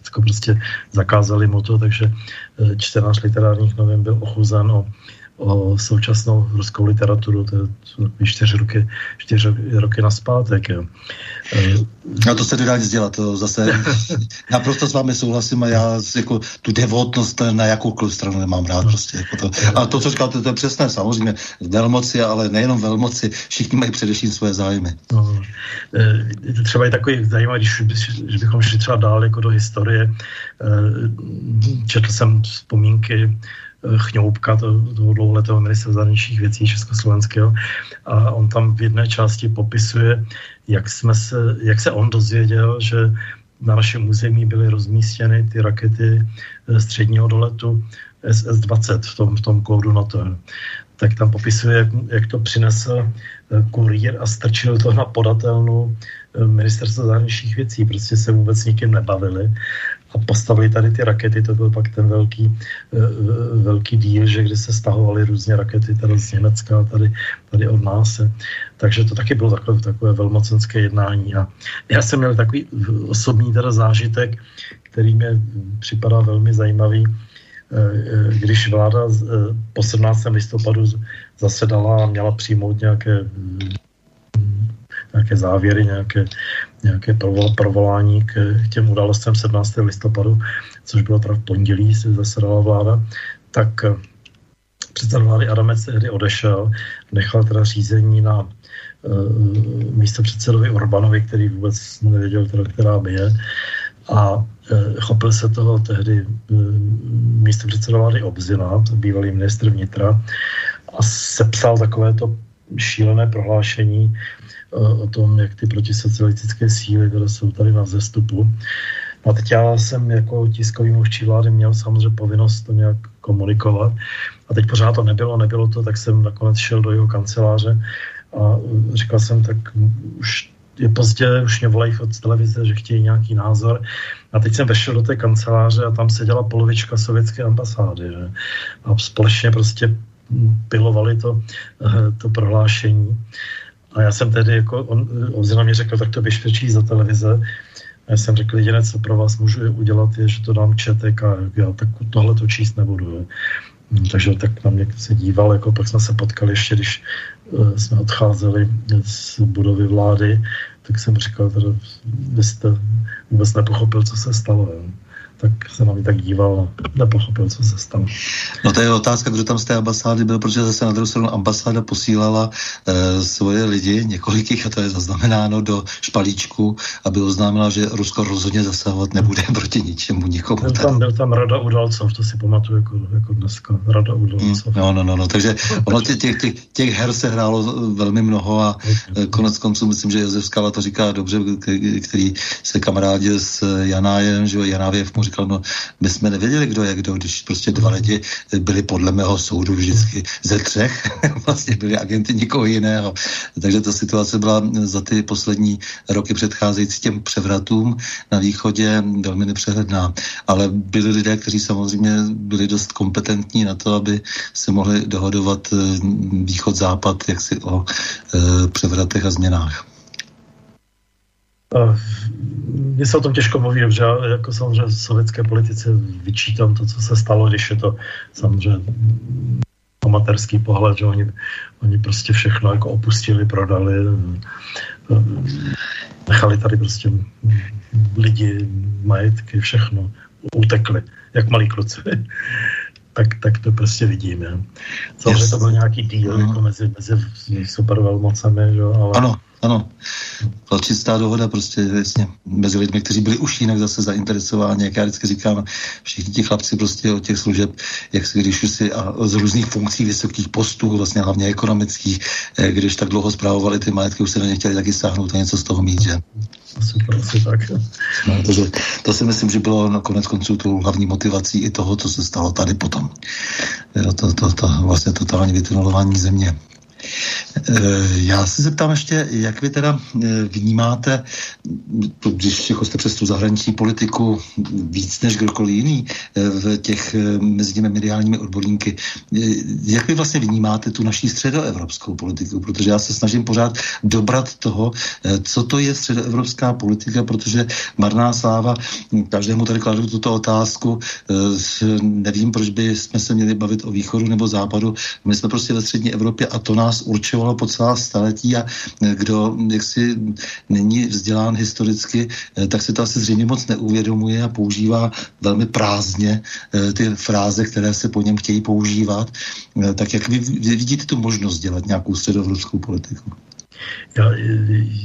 Jako prostě zakázali mu to, takže eh, čtenář literárních novin byl ochuzen o o současnou ruskou literaturu, to je čtyři roky, čtyři roky naspátek. Jo. A to se nedá nic dělat, to zase naprosto s vámi souhlasím a já jako tu devotnost na jakoukoliv stranu nemám rád prostě. Jako to. A to, co říkáte, to je přesné, samozřejmě velmoci, ale nejenom velmoci, všichni mají především své zájmy. No, e, třeba je takový zajímavý, když, když bychom šli třeba dál jako do historie, e, četl jsem vzpomínky Chňoubka, to, toho dlouholetého ministra zahraničních věcí Československého. A on tam v jedné části popisuje, jak, jsme se, jak se on dozvěděl, že na našem území byly rozmístěny ty rakety středního doletu SS-20 v tom, v tom kódu NATO. Tak tam popisuje, jak, jak to přinesl kurýr a strčil to na podatelnu ministerstva zahraničních věcí. Prostě se vůbec nikým nebavili a postavili tady ty rakety, to byl pak ten velký, eh, velký díl, že kde se stahovaly různě rakety tady z Německa, tady, tady od nás. Takže to taky bylo takové, takové velmocenské jednání. A já jsem měl takový osobní teda zážitek, který mě připadá velmi zajímavý, eh, když vláda eh, po 17. listopadu zasedala a měla přijmout nějaké nějaké závěry, nějaké, nějaké provolání k těm událostem 17. listopadu, což bylo teda v pondělí, se zasedala vláda, tak eh, předseda vlády Adamec tehdy odešel, nechal teda řízení na uh, místo předsedovi Orbanovi, který vůbec nevěděl, teda, která by je. A uh, chopil se toho tehdy místo předseda vlády Obzina, bývalý ministr vnitra, a sepsal takovéto šílené prohlášení, o tom, jak ty protisocialistické síly, které jsou tady na vzestupu. A teď já jsem jako tiskový mluvčí vlády měl samozřejmě povinnost to nějak komunikovat. A teď pořád to nebylo, nebylo to, tak jsem nakonec šel do jeho kanceláře a říkal jsem, tak už je pozdě, už mě volají od televize, že chtějí nějaký názor. A teď jsem vešel do té kanceláře a tam seděla polovička sovětské ambasády. Že? A společně prostě pilovali to, eh, to prohlášení. A já jsem tedy, jako on, on mě řekl, tak to běž za televize. já jsem řekl, jediné, co pro vás můžu udělat, je, že to dám četek a já tak tohle to číst nebudu. Hm, takže tak na mě se díval, jako pak jsme se potkali ještě, když eh, jsme odcházeli z budovy vlády, tak jsem říkal, že vy jste vůbec nepochopil, co se stalo. Jo tak se na mě tak díval a nepochopil, co se stalo. No to je otázka, kdo tam z té ambasády byl, protože zase na druhou stranu ambasáda posílala e, svoje lidi, několik jich, a to je zaznamenáno do špalíčku, aby oznámila, že Rusko rozhodně zasahovat nebude proti ničemu, nikomu. Byl tam, byl tam Rada udalcov, to si pamatuju jako, jako dneska, Rada udalcov. Mm, no, no, no, no, takže ono těch, těch, těch, těch her se hrálo velmi mnoho a okay. konec konců myslím, že Josef Skala to říká dobře, který se kamarádil s Janájem, že Janávěv mu říkal, no my jsme nevěděli, kdo je kdo, když prostě dva lidi byli podle mého soudu vždycky ze třech, vlastně byli agenty nikoho jiného. Takže ta situace byla za ty poslední roky předcházející těm převratům na východě velmi nepřehledná. Ale byli lidé, kteří samozřejmě byli dost kompetentní na to, aby se mohli dohodovat eh, východ-západ jaksi o e, převratech a změnách. Mně se o tom těžko mluví, že jako samozřejmě sovětské politice vyčítám to, co se stalo, když je to samozřejmě amatérský pohled, že oni, oni prostě všechno jako opustili, prodali, nechali tady prostě lidi, majetky, všechno, utekli, jak malí kluci. tak, tak to prostě vidíme. Samozřejmě yes. to byl nějaký díl jako mezi, mezi supervelmocemi, že? ale... Ano, ano, čistá dohoda prostě jasně, mezi lidmi, kteří byli už jinak zase zainteresováni, jak já vždycky říkám, všichni ti chlapci prostě od těch služeb, jak si když už si a z různých funkcí vysokých postů, vlastně hlavně ekonomických, eh, když tak dlouho zprávovali ty majetky, už se na ně chtěli taky stáhnout a něco z toho mít, že? Super, asi tak. No, takže to si myslím, že bylo na konec konců tou hlavní motivací i toho, co se stalo tady potom. To, to, to, to vlastně totální vytunelování země. Eh, já se zeptám ještě, jak vy teda eh, vnímáte, když jako jste přes tu zahraniční politiku víc než kdokoliv jiný eh, v těch mezi těmi mediálními odborníky, jak vy vlastně vnímáte tu naší středoevropskou politiku? Protože já se snažím pořád dobrat toho, co to je středoevropská politika, protože marná sláva, každému tady kladu tuto otázku, nevím, proč by jsme se měli bavit o východu nebo západu, my jsme prostě ve střední Evropě a to nás určovalo po celá staletí a eh, kdo jaksi není vzdělán historicky, eh, tak se to asi zřejmě moc neuvědomuje a používá velmi prázdně eh, ty fráze, které se po něm chtějí používat. Tak jak vy vidíte tu možnost dělat nějakou středoevropskou politiku? Já,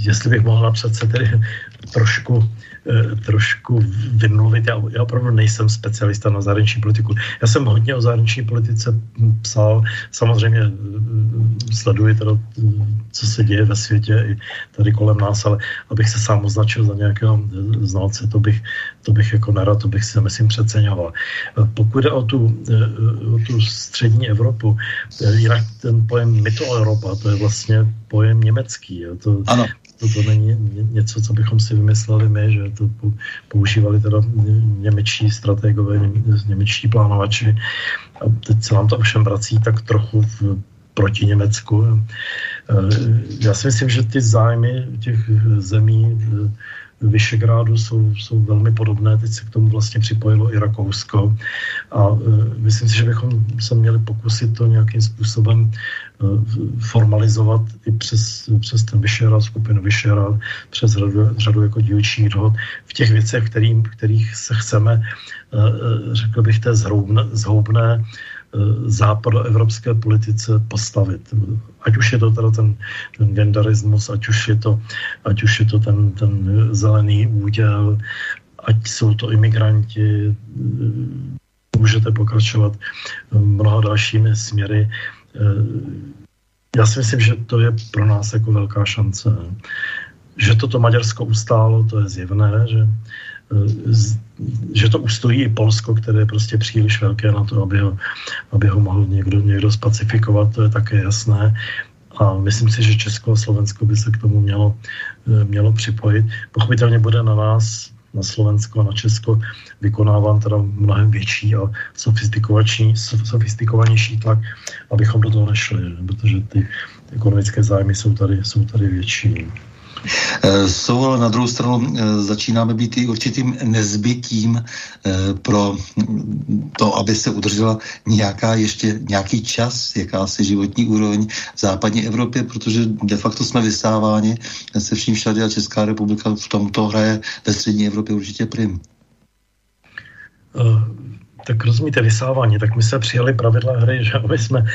jestli bych mohl napsat se tedy trošku trošku vymluvit. Já, já opravdu nejsem specialista na zahraniční politiku. Já jsem hodně o zahraniční politice psal. Samozřejmě eh, sleduji teda, co se děje ve světě i tady kolem nás, ale abych se sám označil za nějakého eh, znalce, to bych, to bych jako nerad, to bych si myslím přeceňoval. Pokud jde o tu, o tu střední Evropu, jinak ten pojem Mitteleuropa, to je vlastně pojem německý. Jo. To, ano to, to není něco, co bychom si vymysleli my, že to používali teda němečtí strategové, němečtí plánovači. A teď se nám to ovšem vrací tak trochu v, proti Německu. E, já si myslím, že ty zájmy těch zemí Vyšegrádu jsou, jsou velmi podobné. Teď se k tomu vlastně připojilo i Rakousko. A e, myslím si, že bychom se měli pokusit to nějakým způsobem formalizovat i přes, přes ten Vyšehrad, skupinu Vyšehrad, přes řadu, řadu jako dílčích dohod v těch věcech, kterým, kterých se chceme, e, řekl bych, té zhoubné, zhoubné západoevropské politice postavit. Ať už je to teda ten, ten genderismus, ať už je to, ať už je to ten, ten zelený úděl, ať jsou to imigranti, můžete pokračovat mnoha dalšími směry. Já si myslím, že to je pro nás jako velká šance. Že toto Maďarsko ustálo, to je zjevné, že že to ustojí i Polsko, které je prostě příliš velké na to, aby ho, aby ho mohl někdo, někdo spacifikovat, to je také jasné. A myslím si, že Česko a Slovensko by se k tomu mělo, eh, mělo připojit. Pochopitelně bude na nás, na Slovensko a na Česko vykonáván teda mnohem větší a sofistikovanější tlak, abychom do toho nešli, protože ty ekonomické zájmy jsou tady, jsou tady větší. Eh, jsou, ale na druhou stranu eh, začínáme být i určitým nezbytím eh, pro to, aby se udržela nějaká ještě nějaký čas, jakási životní úroveň v západní Evropě, protože de facto jsme vysáváni se vším všade a Česká republika v tomto hraje ve střední Evropě určitě prim. Uh tak rozumíte, vysávání, tak my jsme přijali pravidla hry, že aby jsme,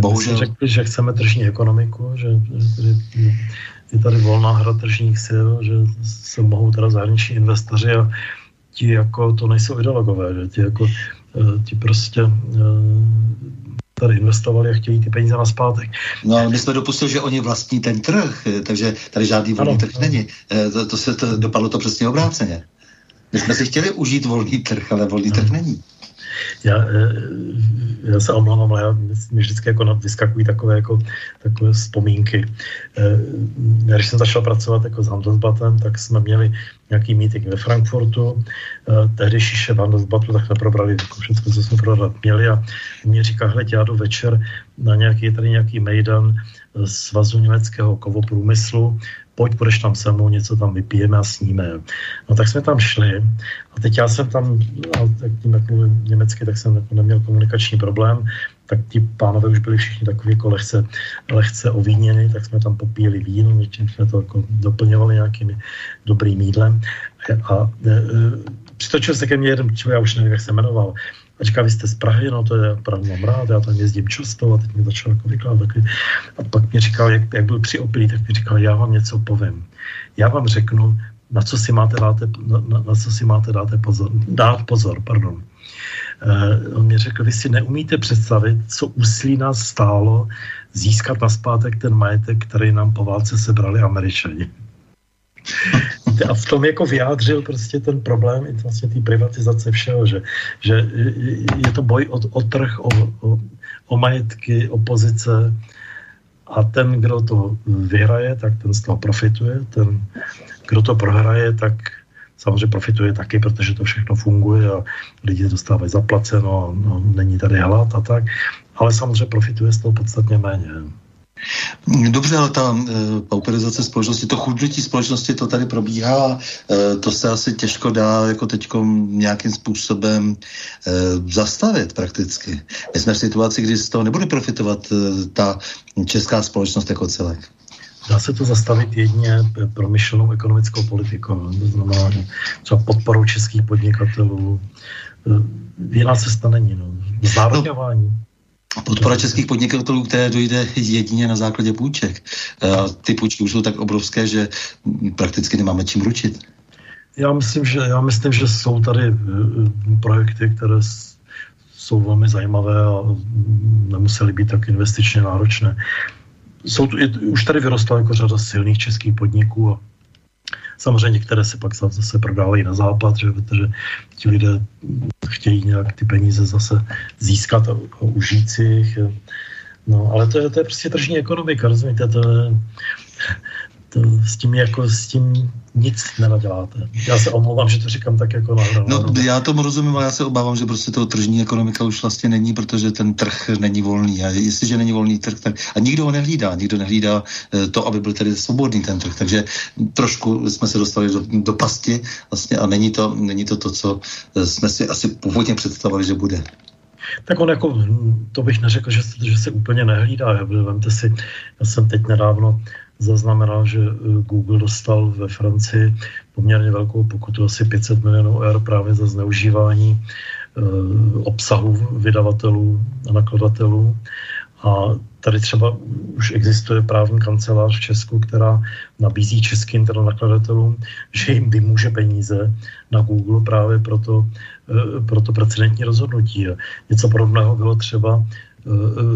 Bohužel. jsme řekli, že chceme tržní ekonomiku, že, že, je tady volná hra tržních sil, že se mohou teda zahraniční investoři a ti jako to nejsou ideologové, že ti jako eh, ti prostě eh, tady investovali a chtějí ty peníze na zpátek. No ale my jsme dopustili, že oni vlastní ten trh, eh, takže tady žádný volný ano, trh ano. není. To, to se to, dopadlo to přesně obráceně. My jsme si chtěli užít volný trh, ale volný trh není. Já, eh, já se omlouvám, ale já, mi vždycky jako vyskakují takové, jako, takové vzpomínky. Eh, když jsem začal pracovat jako s Handelsbatem, tak jsme měli nějaký meeting ve Frankfurtu. Eh, tehdy šíše Handelsbatu, tak jsme probrali jako všechno, co jsme prodat měli a mě říká, hle, já jdu večer na nějaký, tady nějaký mejdan Svazu německého kovoprůmyslu, pojď, půjdeš tam se mnou, něco tam vypijeme a sníme. No tak jsme tam šli a teď já jsem tam, a tak tím, jak mluvím německy, tak jsem jako neměl komunikační problém, tak ti pánové už byli všichni takový jako lehce, lehce ovíněni, tak jsme tam popíjeli víno, něčím jsme to jako doplňovali nějakým dobrým jídlem. A, a e, e, přitočil se ke mně jeden člověk, já už nevím, jak se jmenoval, a vy jste z Prahy, no to je opravdu mám rád, já tam jezdím často a teď mi začal jako vykládat taky. A pak mi říkal, jak, jak byl při opilí, tak mi říkal, já vám něco povím. Já vám řeknu, na co si máte, dáte, na, na, na co si máte dáte pozor, dát pozor. Pardon. Uh, on mi řekl, vy si neumíte představit, co úsilí nás stálo získat na zpátek ten majetek, který nám po válce sebrali američani. A v tom jako vyjádřil prostě ten problém i vlastně té privatizace všeho, že, že je to boj o, o trh, o, o, o majetky, o pozice a ten, kdo to vyhraje, tak ten z toho profituje, ten, kdo to prohraje, tak samozřejmě profituje taky, protože to všechno funguje a lidi dostávají zaplaceno, no, není tady hlad a tak, ale samozřejmě profituje z toho podstatně méně. Dobře, ale ta e, pauperizace společnosti, to chudnutí společnosti, to tady probíhá, e, to se asi těžko dá jako teď nějakým způsobem e, zastavit prakticky. My jsme v situaci, kdy z toho nebude profitovat e, ta česká společnost jako celek. Dá se to zastavit jedině promyšlenou ekonomickou politikou, no, to znamená třeba podporou českých podnikatelů. Jiná cesta není. No. Znárodňování. No. Podpora českých podnikatelů, které dojde jedině na základě půjček. A ty půjčky už jsou tak obrovské, že prakticky nemáme čím ručit. Já myslím, že, já myslím, že jsou tady eh, projekty, které jsou velmi zajímavé a nemusely být tak investičně náročné. Jsou tu, už tady vyrostla jako řada silných českých podniků a Samozřejmě některé se pak zase prodávají na západ, že, protože ti lidé chtějí nějak ty peníze zase získat a, a užít si jich. No, ale to je, to je prostě tržní ekonomika, rozumíte? To je, to, s tím jako s tím nic nenaděláte. Já se omlouvám, že to říkám tak jako na No, já tomu rozumím, ale já se obávám, že prostě to tržní ekonomika už vlastně není, protože ten trh není volný. A jestliže není volný trh, tak a nikdo ho nehlídá. Nikdo nehlídá eh, to, aby byl tedy svobodný ten trh. Takže trošku jsme se dostali do, do pasti vlastně a není to, není to to, co eh, jsme si asi původně představovali, že bude. Tak on jako, to bych neřekl, že, že se úplně nehlídá. Vemte si, já jsem teď nedávno zaznamenal, že eh, Google dostal ve Francii poměrně velkou pokutu, asi 500 milionů eur právě za zneužívání eh, obsahu vydavatelů a nakladatelů. A tady třeba už existuje právní kancelář v Česku, která nabízí českým teda nakladatelům, že jim vymůže peníze na Google právě pro to, eh, pro to precedentní rozhodnutí. Něco podobného bylo třeba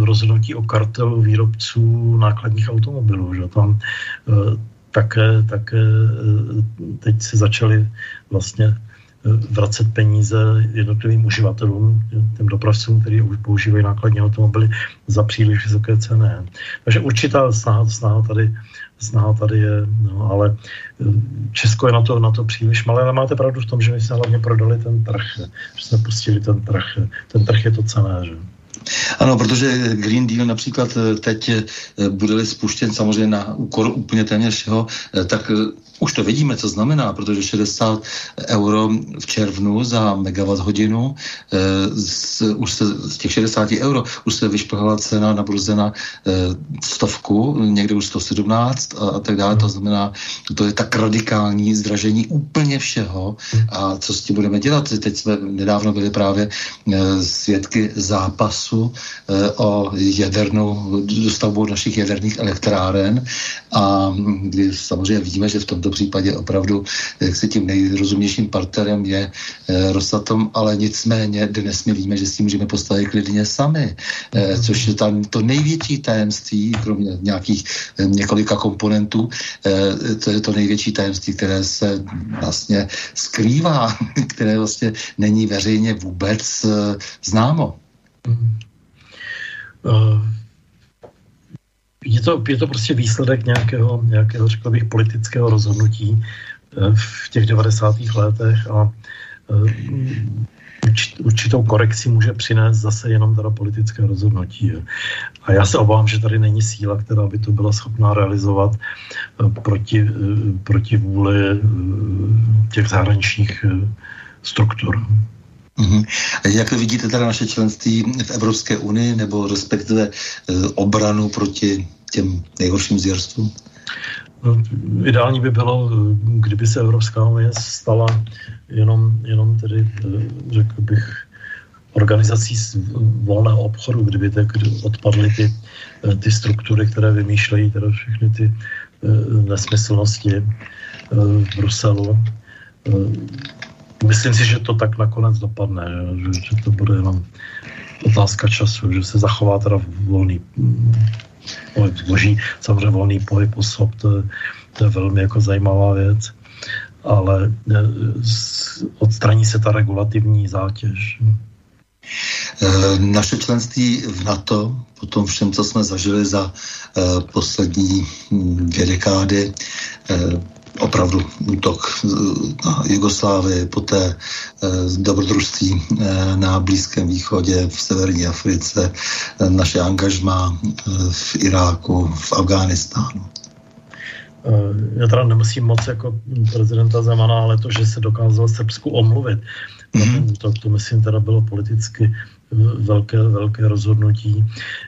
rozhodnutí o kartelu výrobců nákladních automobilů. Že? Tam eh, také, také eh, teď se začaly vlastně vracet peníze jednotlivým uživatelům, těm dopravcům, kteří už používají nákladní automobily za příliš vysoké ceny. Takže určitá snaha, snaha, tady, snaha tady je, no, ale Česko je na to, na to příliš malé, ale máte pravdu v tom, že my jsme hlavně prodali ten trh, že jsme pustili ten trh. Ten trh je to cené. Že? Ano, protože Green Deal například teď bude spuštěn samozřejmě na úkor úplně téměř všeho, tak už to vidíme, co znamená, protože 60 euro v červnu za megawatt hodinu, e, z, už se, z těch 60 euro už se vyšplhala cena na burze na stovku, někde už 117 a, a tak dále. To znamená, to je tak radikální zdražení úplně všeho. A co s tím budeme dělat? Teď jsme nedávno byli právě e, svědky zápasu e, o jadernou dostavbu našich jaderných elektráren a kdy samozřejmě vidíme, že v tomto případě opravdu jak si tím nejrozumnějším partnerem je e, Rosatom, ale nicméně dnes my víme, že si můžeme postavit klidně sami, e, což je tam to největší tajemství, kromě nějakých e, několika komponentů, to je to největší tajemství, které se vlastně skrývá, které vlastně není veřejně vůbec známo. Uh je to, je to prostě výsledek nějakého, nějakého, řekl bych, politického rozhodnutí eh, v těch 90. letech a eh, určitou korekci může přinést zase jenom teda politické rozhodnutí. A já se obávám, že tady není síla, která by to byla schopná realizovat eh, proti, proti vůli těch zahraničních struktur. Mm-hmm. Jak vidíte teda naše členství v Evropské unii nebo respektive obranu proti těm nejhorším zvěrstvům? No, ideální by bylo, kdyby se Evropská unie stala jenom, jenom tedy, řekl bych, organizací volného obchodu, kdyby tak odpadly ty, ty struktury, které vymýšlejí teda všechny ty eh, nesmyslnosti eh, v Bruselu. Myslím si, že to tak nakonec dopadne, že, že to bude jenom otázka času, že se zachová teda volný pohyb zboží, samozřejmě volný pohyb osob, to, to je velmi jako zajímavá věc, ale e, odstraní se ta regulativní zátěž. E, naše členství v NATO, po tom všem, co jsme zažili za e, poslední hm, dvě dekády, opravdu útok na Jugoslávii, poté eh, dobrodružství eh, na Blízkém východě, v severní Africe, eh, naše angažma v Iráku, v Afghánistánu. Já teda nemusím moc jako prezidenta Zemana, ale to, že se dokázal Srbsku omluvit, mm-hmm. to, to myslím teda bylo politicky velké, velké rozhodnutí.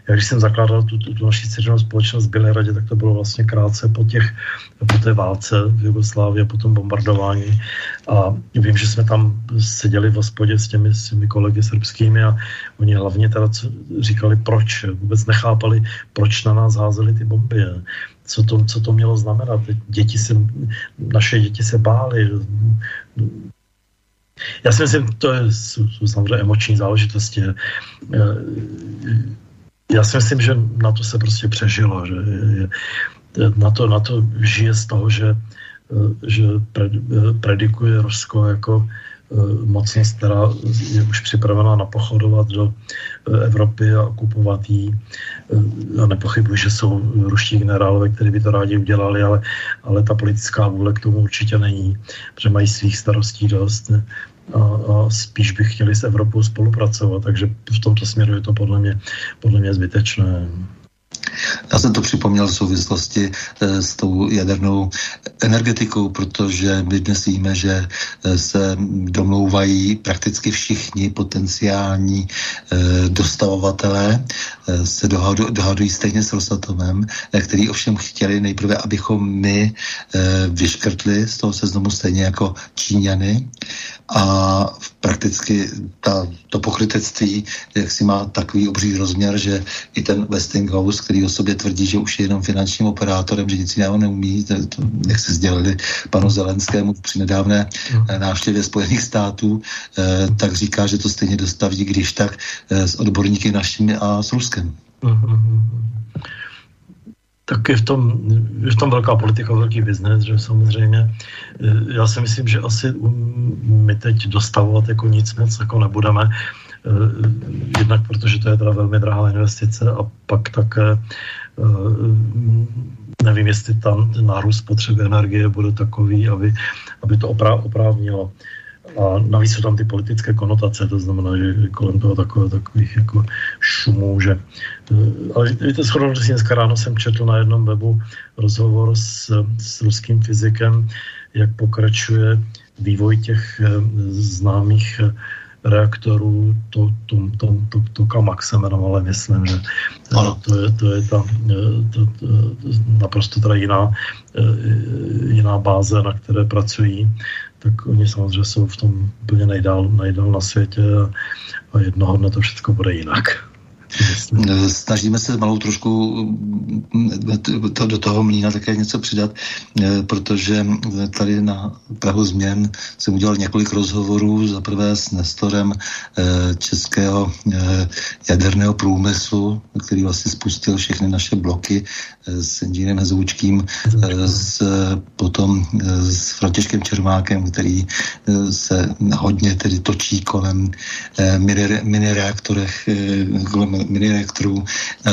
Já když jsem zakládal tu, tu, tu naši střednou společnost v Bělehradě, tak to bylo vlastně krátce po, těch, po té válce v Jugoslávii a po tom bombardování. A vím, že jsme tam seděli v hospodě s těmi, s těmi kolegy srbskými a oni hlavně teda říkali, proč. Vůbec nechápali, proč na nás házeli ty bomby. Co to, co to mělo znamenat. Děti se, naše děti se bály já si myslím, to je, jsou samozřejmě emoční záležitosti. Eh, já si myslím, že na to se prostě přežilo, že je, na, to, na to žije z toho, že, eh, že predikuje Rusko jako eh, mocnost, která je už připravená napochodovat do Evropy a okupovat jí. Já nepochybuji, že jsou ruští generálové, kteří by to rádi udělali, ale, ale ta politická vůle k tomu určitě není, protože mají svých starostí dost. A, a spíš by chtěli s Evropou spolupracovat, takže v tomto směru je to podle mě, podle mě zbytečné. Já jsem to připomněl v souvislosti eh, s tou jadernou energetikou, protože my dnes víme, že eh, se domlouvají prakticky všichni potenciální eh, dostavovatelé, se dohadují stejně s Rosatomem, který ovšem chtěli nejprve, abychom my vyškrtli z toho seznamu stejně jako Číňany a prakticky ta, to pokrytectví jak si má takový obří rozměr, že i ten Westinghouse, který o sobě tvrdí, že už je jenom finančním operátorem, že nic jiného neumí, to, to jak se sdělili panu Zelenskému při nedávné no. eh, návštěvě Spojených států, eh, tak říká, že to stejně dostaví, když tak, eh, s odborníky našimi a s Ruskem. Mm-hmm tak je v tom, je v tom velká politika, velký biznes, že samozřejmě. Eh, já si myslím, že asi my teď dostavovat jako nic moc jako nebudeme, eh, jednak protože to je teda velmi drahá investice a pak také eh, nevím, jestli tam nárůst potřeby energie bude takový, aby, aby to oprávnilo. A navíc jsou tam ty politické konotace, to znamená, že kolem toho takové, takových jako šumů, že... Eh, ale víte, shodou, že dneska ráno jsem četl na jednom webu rozhovor s, s ruským fyzikem, jak pokračuje vývoj těch eh, známých reaktorů, to, to, to, to, to Kamak se jmenovalo, myslím, že ano. to je, to je ta to, to, naprosto teda jiná, jiná báze, na které pracují tak oni samozřejmě jsou v tom úplně nejdál, nejdál na světě a, jednoho dne to všechno bude jinak. Snažíme se malou trošku mm, to, do toho mlína také něco přidat, eh, protože tady na Prahu změn jsem udělal několik rozhovorů, za prvé s Nestorem eh, českého eh, jaderného průmyslu, který vlastně spustil všechny naše bloky s inženýrem Hezoučkým, s, potom s Františkem Čermákem, který se hodně tedy točí kolem mini reaktorech, kolem minirektorů eh,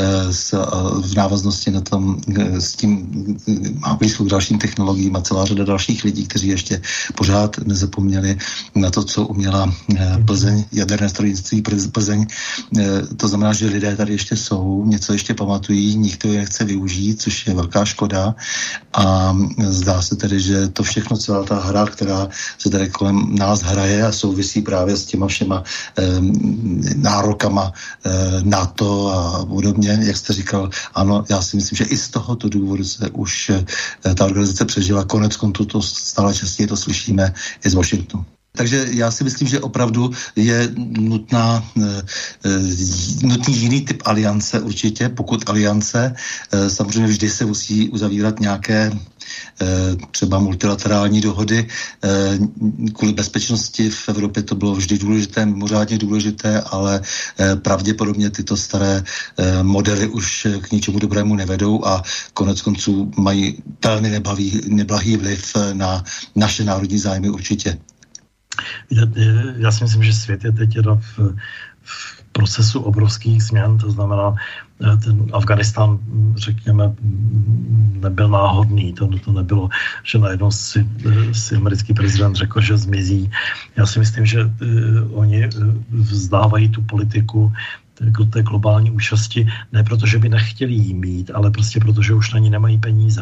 v návaznosti na tom eh, s tím má blízko k dalším technologiím a celá řada dalších lidí, kteří ještě pořád nezapomněli na to, co uměla eh, Plzeň, jaderné strojnictví Plzeň. To znamená, že lidé tady ještě jsou, něco ještě pamatují, nikdo je nechce využít, což je velká škoda. A zdá se tedy, že to všechno, celá ta hra, která se tady kolem nás hraje a souvisí právě s těma všema nárokama na NATO a podobně, jak jste říkal, ano, já si myslím, že i z tohoto důvodu se už eh, ta organizace přežila. Konec konců to stále častěji to slyšíme i z Washingtonu. Takže já si myslím, že opravdu je nutná, eh, eh, nutný jiný typ aliance určitě, pokud aliance, samozřejmě vždy se musí uzavírat nějaké Eh, třeba multilaterální dohody. Eh, kvůli bezpečnosti v Evropě to bylo vždy důležité, mimořádně důležité, ale eh, pravděpodobně tyto staré modely už k ničemu dobrému nevedou a konec konců mají velmi neblahý vliv na naše národní zájmy určitě. Já si myslím, že svět je teď v, v procesu obrovských změn, to znamená, eh, ten Afganistán, řekněme, nebyl náhodný, to, to nebylo, že najednou si, eh, si americký prezident řekl, že zmizí. Já si myslím, že uh, oni vzdávají tu politiku té globální účasti, ne proto, že by nechtěli jí mít, ale prostě proto, že už na ní nemají peníze.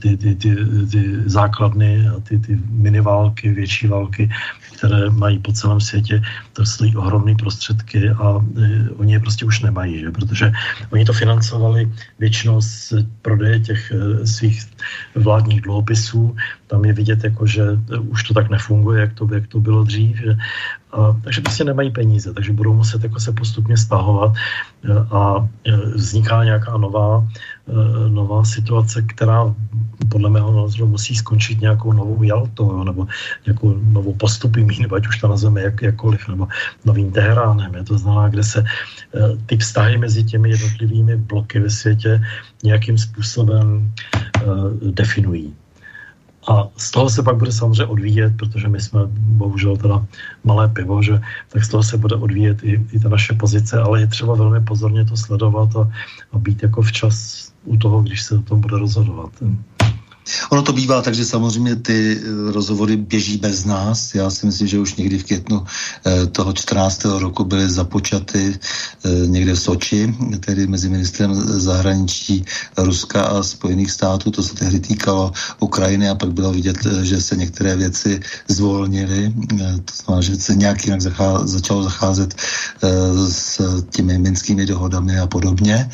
Ty, ty, ty, ty základny a ty, ty miniválky, větší války, které mají po celém světě, to stojí ohromné prostředky a e, oni je prostě už nemají, že? protože oni to financovali většinou z prodeje těch e, svých vládních dluhopisů. Tam je vidět, jako, že už to tak nefunguje, jak to, jak to bylo dřív. Že? A, takže prostě nemají peníze, takže budou muset jako se postupně stahovat e, a e, vzniká nějaká nová, e, nová situace, která podle mého názoru musí skončit nějakou novou Jaltou, nebo nějakou novou postupy nebo ať už to nazveme jak, jakkoliv, nebo novým Teheránem. Je to znamená, kde se ty vztahy mezi těmi jednotlivými bloky ve světě nějakým způsobem definují. A z toho se pak bude samozřejmě odvíjet, protože my jsme bohužel teda malé pivo, že tak z toho se bude odvíjet i, i ta naše pozice, ale je třeba velmi pozorně to sledovat a, a být jako včas u toho, když se o tom bude rozhodovat. Ono to bývá tak, že samozřejmě ty eh, rozhovory běží bez nás. Já si myslím, že už někdy v květnu eh, toho 14. roku byly započaty eh, někde v Soči, tedy mezi ministrem zahraničí Ruska a Spojených států. To se tehdy týkalo Ukrajiny a pak bylo vidět, že se některé věci zvolnily. To znamená, že se nějak jinak zachá, začalo zacházet s těmi minskými dohodami a podobně.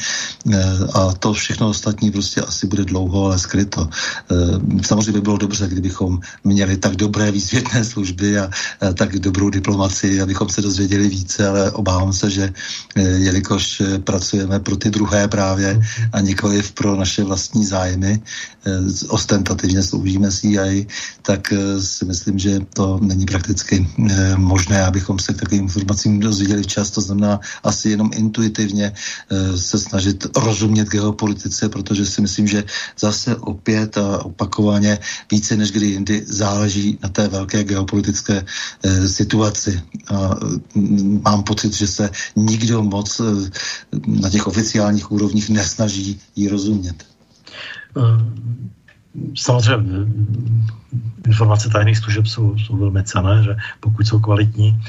A to všechno ostatní prostě asi bude dlouho, ale skryto. Eh, samozřejmě by bylo dobře, kdybychom měli tak dobré výzvětné služby a, tak dobrou diplomaci, abychom se dozvěděli více, ale obávám se, že eh, jelikož eh, pracujeme pro ty druhé právě a nikoliv pro naše vlastní zájmy, ostentativně sloužíme CIA, tak si myslím, že to není prakticky možné, abychom se k takovým informacím dozvěděli včas. To znamená asi jenom intuitivně se snažit rozumět geopolitice, protože si myslím, že zase opět a opakovaně více než kdy jindy záleží na té velké geopolitické e, situaci. A mm, mám pocit, že se nikdo moc e, na těch oficiálních úrovních nesnaží ji rozumět. samozřejmě informace tajných služeb jsou, jsou velmi cené, že pokud jsou kvalitní,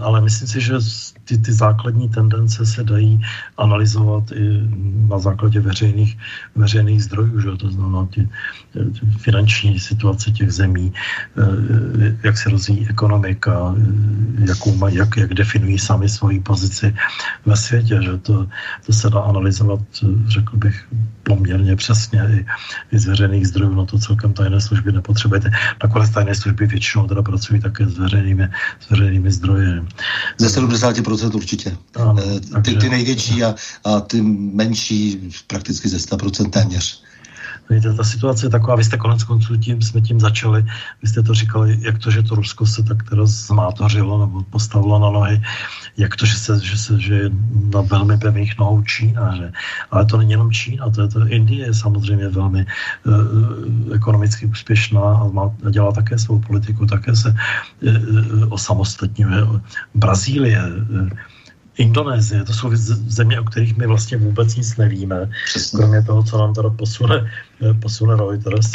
ale myslím si, že ty, ty základní tendence se dají analyzovat i na základě veřejných, veřejných zdrojů, že? to znamená ty, ty finanční situace těch zemí, eh, jak se rozvíjí ekonomika, jakou maj, jak, jak definují sami svoji pozici ve světě. Že? To, to se dá analyzovat, řekl bych, poměrně přesně i, i z veřejných zdrojů, na to celkem tajné služby nepotřebujete. Nakonec tajné služby většinou teda pracují také s veřejnými, s veřejnými zdroji. Ze 70% určitě. Ano, eh, ty, ty největší a, a ty menší prakticky ze 100% téměř. Víte, ta situace je taková, vy jste konec konců tím, jsme tím začali, vy jste to říkali, jak to, že to Rusko se tak teda zmátořilo nebo postavilo na nohy, jak to, že se, že se že je na velmi pevných nohou Čína, že? ale to není jenom Čína, to je to Indie je samozřejmě velmi uh, ekonomicky úspěšná a, má, a dělá také svou politiku, také se uh, osamostatňuje. Brazílie, uh, Indonésie, to jsou země, o kterých my vlastně vůbec nic nevíme, Přesně. kromě toho, co nám teda posune, eh, posune Reuters,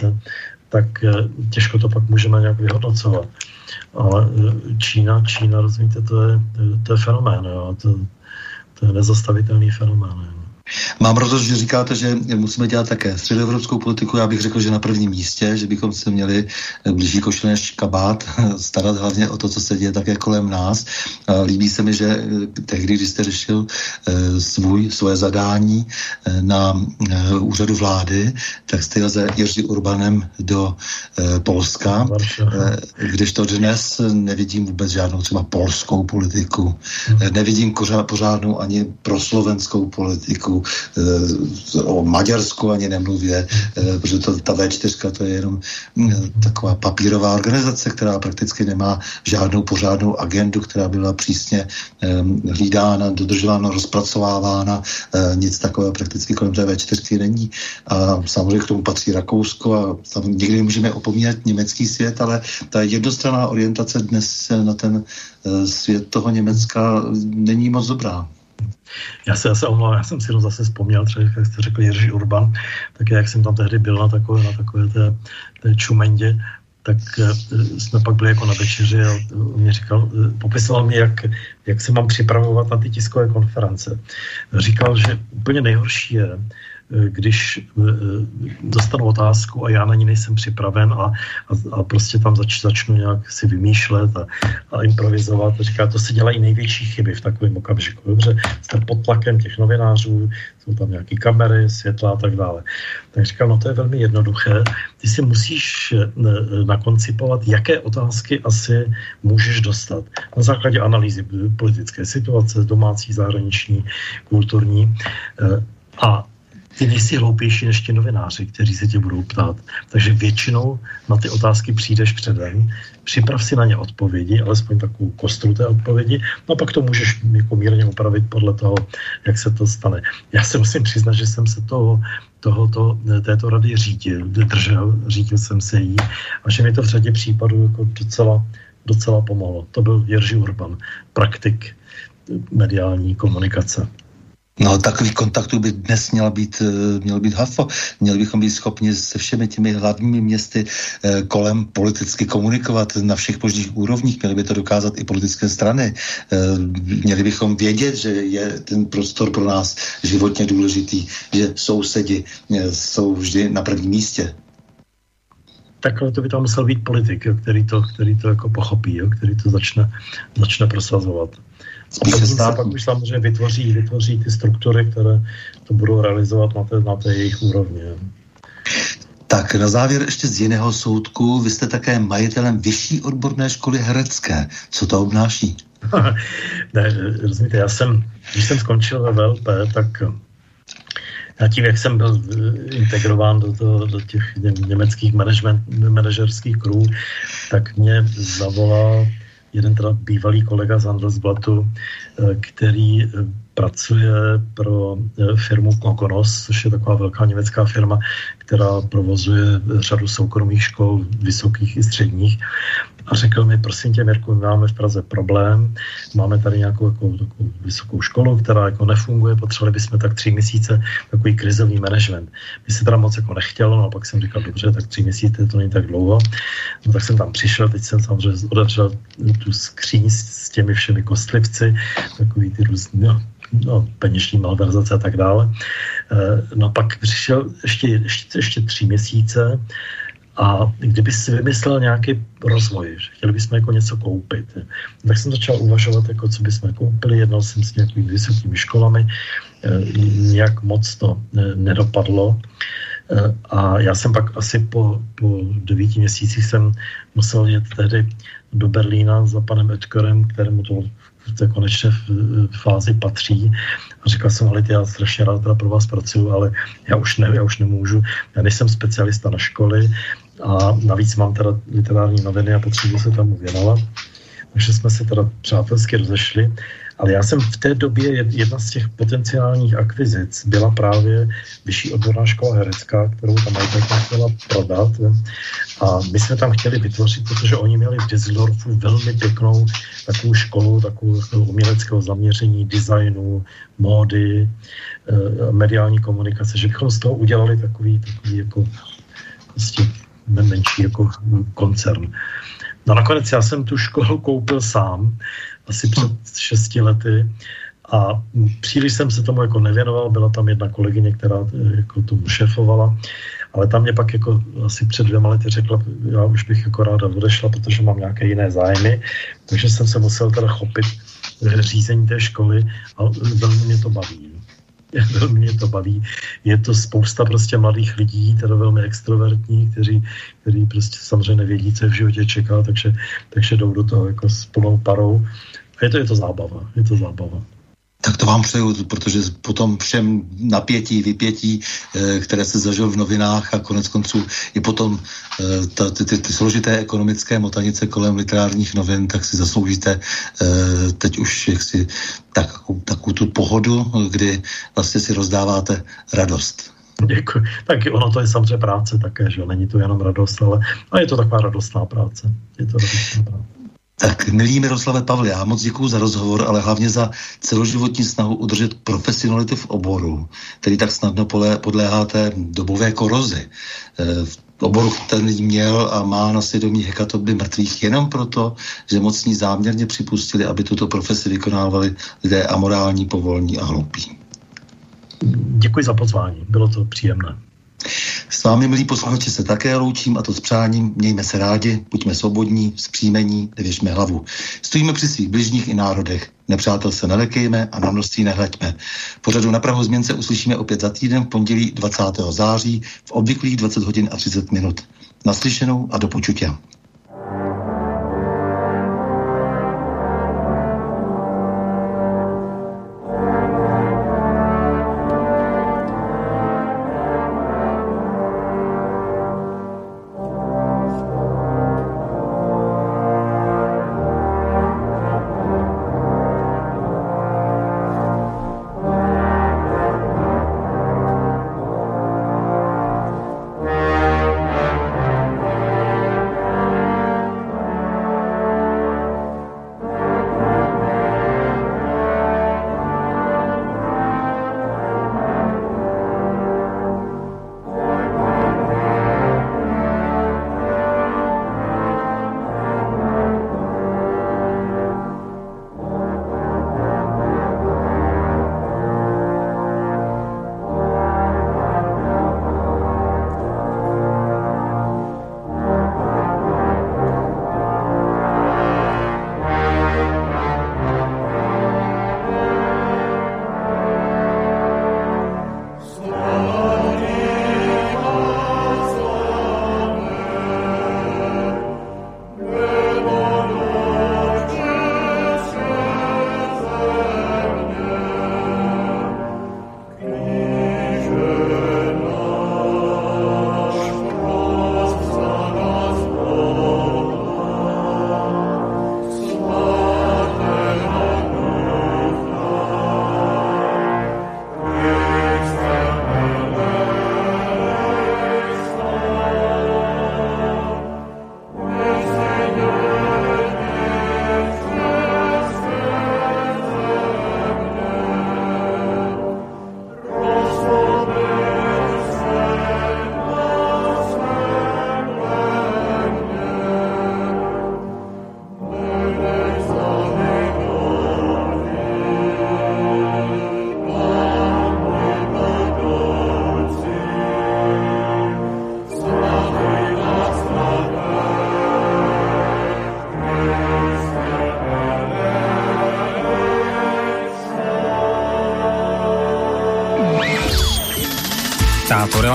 tak eh, těžko to pak můžeme nějak vyhodnocovat. Ale eh, Čína, Čína, rozumíte, to je, to je fenomén, jo, to, to je nezastavitelný fenomén. Jo. Mám radost, že říkáte, že musíme dělat také středoevropskou politiku. Já bych řekl, že na prvním místě, že bychom se měli blíží košile než kabát starat hlavně o to, co se děje také kolem nás. Líbí se mi, že eh, tehdy, když jste řešil eh, svůj, svoje zadání eh, na úřadu vlády, tak jste jel za Jiří Urbanem do Polska, když to dnes nevidím vůbec žádnou třeba polskou politiku. Hmm. Nevidím pořádnou ani proslovenskou politiku Eh, o Maďarsku ani nemluvě, eh, protože to, ta V4 to je jenom eh, taková papírová organizace, která prakticky nemá žádnou pořádnou agendu, která byla přísně hlídána, dodržována, rozpracovávána, nic takového prakticky kolem té V4 není. A samozřejmě k tomu patří Rakousko a tam někdy můžeme opomínat německý svět, ale ta jednostranná orientace dnes na ten svět toho Německa není moc dobrá. Já se zase omlouvám, já jsem si to zase vzpomněl, třeba jak jste řekl Jiří Urban, tak jak jsem tam tehdy byl na takové, na takové té, té čumendě, tak uh, jsme pak byli jako na večeři a mě říkal, uh, popisoval mi, jak, jak se mám připravovat na ty tiskové konference. Říkal, že úplně nejhorší je, když eh, dostanu otázku a já na ní nejsem připraven a, a, a prostě tam zač, začnu nějak si vymýšlet a, a improvizovat. A říká, to se dělají největší chyby v takovém okamžiku. Dobře, jste pod tlakem těch novinářů, jsou tam nějaké kamery, světla a tak dále. Tak říkám, no to je velmi jednoduché. Ty si musíš eh, nakoncipovat, jaké otázky asi můžeš dostat. Na základě analýzy politické situace, domácí, zahraniční, kulturní. Eh, a ty nejsi hloupější než ti novináři, kteří se tě budou ptát. Takže většinou na ty otázky přijdeš předem, připrav si na ně odpovědi, alespoň takovou kostru té odpovědi, no a pak to můžeš jako mírně upravit podle toho, jak se to stane. Já se musím přiznat, že jsem se toho, tohoto, této rady řídil, držel, řídil jsem se jí a že mi to v řadě případů jako docela, docela pomohlo. To byl Jiří Urban, praktik mediální komunikace. No, takový kontaktů by dnes měl být, eh, měl být hafo. Měli bychom být schopni se všemi těmi hlavními městy eh, kolem politicky komunikovat na všech možných úrovních. Měli by to dokázat i politické strany. Eh, měli bychom vědět, že je ten prostor pro nás životně důležitý, že sousedi jsou vždy na prvním místě. Tak to by tam musel být politik, jo, který, to, který to jako pochopí, jo, který to začne, začne prosazovat. Spíše se pak už samozřejmě vytvoří, vytvoří ty struktury, které to budou realizovat na té, na té jejich úrovni. Tak na závěr ještě z jiného soudku. Vy jste také majitelem Vyšší odborné školy herecké. Co to obnáší? ne, rozumíte, já jsem, když jsem skončil ve VLP, tak já tím, jak jsem byl integrován do, to, do těch německých manažerských krů, tak mě zavolal jeden teda bývalý kolega z Handelsblatu, eh, který eh, pracuje pro eh, firmu Kokonos, což je taková velká německá firma, která provozuje řadu soukromých škol, vysokých i středních. A řekl mi, prosím tě, Mirku, my máme v Praze problém, máme tady nějakou jako, takovou vysokou školu, která jako nefunguje, potřebovali bychom tak tři měsíce takový krizový management. My se teda moc jako nechtělo, no a pak jsem říkal, dobře, tak tři měsíce to není tak dlouho. No tak jsem tam přišel, teď jsem samozřejmě otevřel tu skříň s těmi všemi kostlivci, takový ty různé no, no, peněžní malverzace a tak dále. Eh, no pak přišel ještě, ještě, ještě tři měsíce a kdyby si vymyslel nějaký rozvoj, že chtěli bychom jako něco koupit, tak jsem začal uvažovat, jako co bychom koupili, jednal jsem s nějakými vysokými školami, eh, nějak moc to eh, nedopadlo. A já jsem pak asi po, po devíti měsících jsem musel jet tehdy do Berlína za panem Edgarem, kterému to v té konečné fázi patří. A říkal jsem, ale já strašně rád teda pro vás pracuju, ale já už, ne, já už nemůžu. Já nejsem specialista na školy a navíc mám teda literární noviny a potřebuji se tomu věnovat. Takže jsme se teda přátelsky rozešli ale já jsem v té době, jedna z těch potenciálních akvizic byla právě Vyšší odborná škola herecká, kterou ta majitelka chtěla prodat. A my jsme tam chtěli vytvořit, protože oni měli v Düsseldorfu velmi pěknou takovou školu, takovou uměleckého zaměření, designu, módy, eh, mediální komunikace, že bychom z toho udělali takový, takový jako prostě menší jako koncern. No nakonec já jsem tu školu koupil sám, asi před šesti lety a příliš jsem se tomu jako nevěnoval, byla tam jedna kolegyně, která eh, jako tomu šefovala, ale tam mě pak jako asi před dvěma lety řekla, já už bych jako ráda odešla, protože mám nějaké jiné zájmy, takže jsem se musel teda chopit řízení té školy a velmi mě to baví. velmi mě to baví. Je to spousta prostě mladých lidí, teda velmi extrovertní, kteří, kteří prostě samozřejmě nevědí, co je v životě čeká, takže, takže jdou do toho jako s plnou parou. A je to, je to zábava, je to zábava. To vám přeju, protože potom všem napětí, vypětí, eh, které se zažil v novinách a konec konců i potom eh, ta, ty, ty, ty složité ekonomické motanice kolem literárních novin, tak si zasloužíte eh, teď už jaksi tak, takovou tu pohodu, kdy vlastně si rozdáváte radost. Děkuji. Tak ono to je samozřejmě práce také, že není to jenom radost, ale, ale je to taková radostná práce. Je to radostná práce. Tak milý Miroslave Pavle, já moc děkuji za rozhovor, ale hlavně za celoživotní snahu udržet profesionalitu v oboru, který tak snadno podléhá té dobové korozi. E, v oboru ten měl a má na svědomí hekatoby mrtvých jenom proto, že mocní záměrně připustili, aby tuto profesi vykonávali lidé amorální, povolní a hloupí. Děkuji za pozvání, bylo to příjemné. S vámi, milí posluchači, se také loučím a to s přáním. Mějme se rádi, buďme svobodní, zpříjmení, nevěšme hlavu. Stojíme při svých bližních i národech. Nepřátel se nelekejme a na množství nehleďme. Pořadu na Prahu změn se uslyšíme opět za týden v pondělí 20. září v obvyklých 20 hodin a 30 minut. Naslyšenou a do počutě.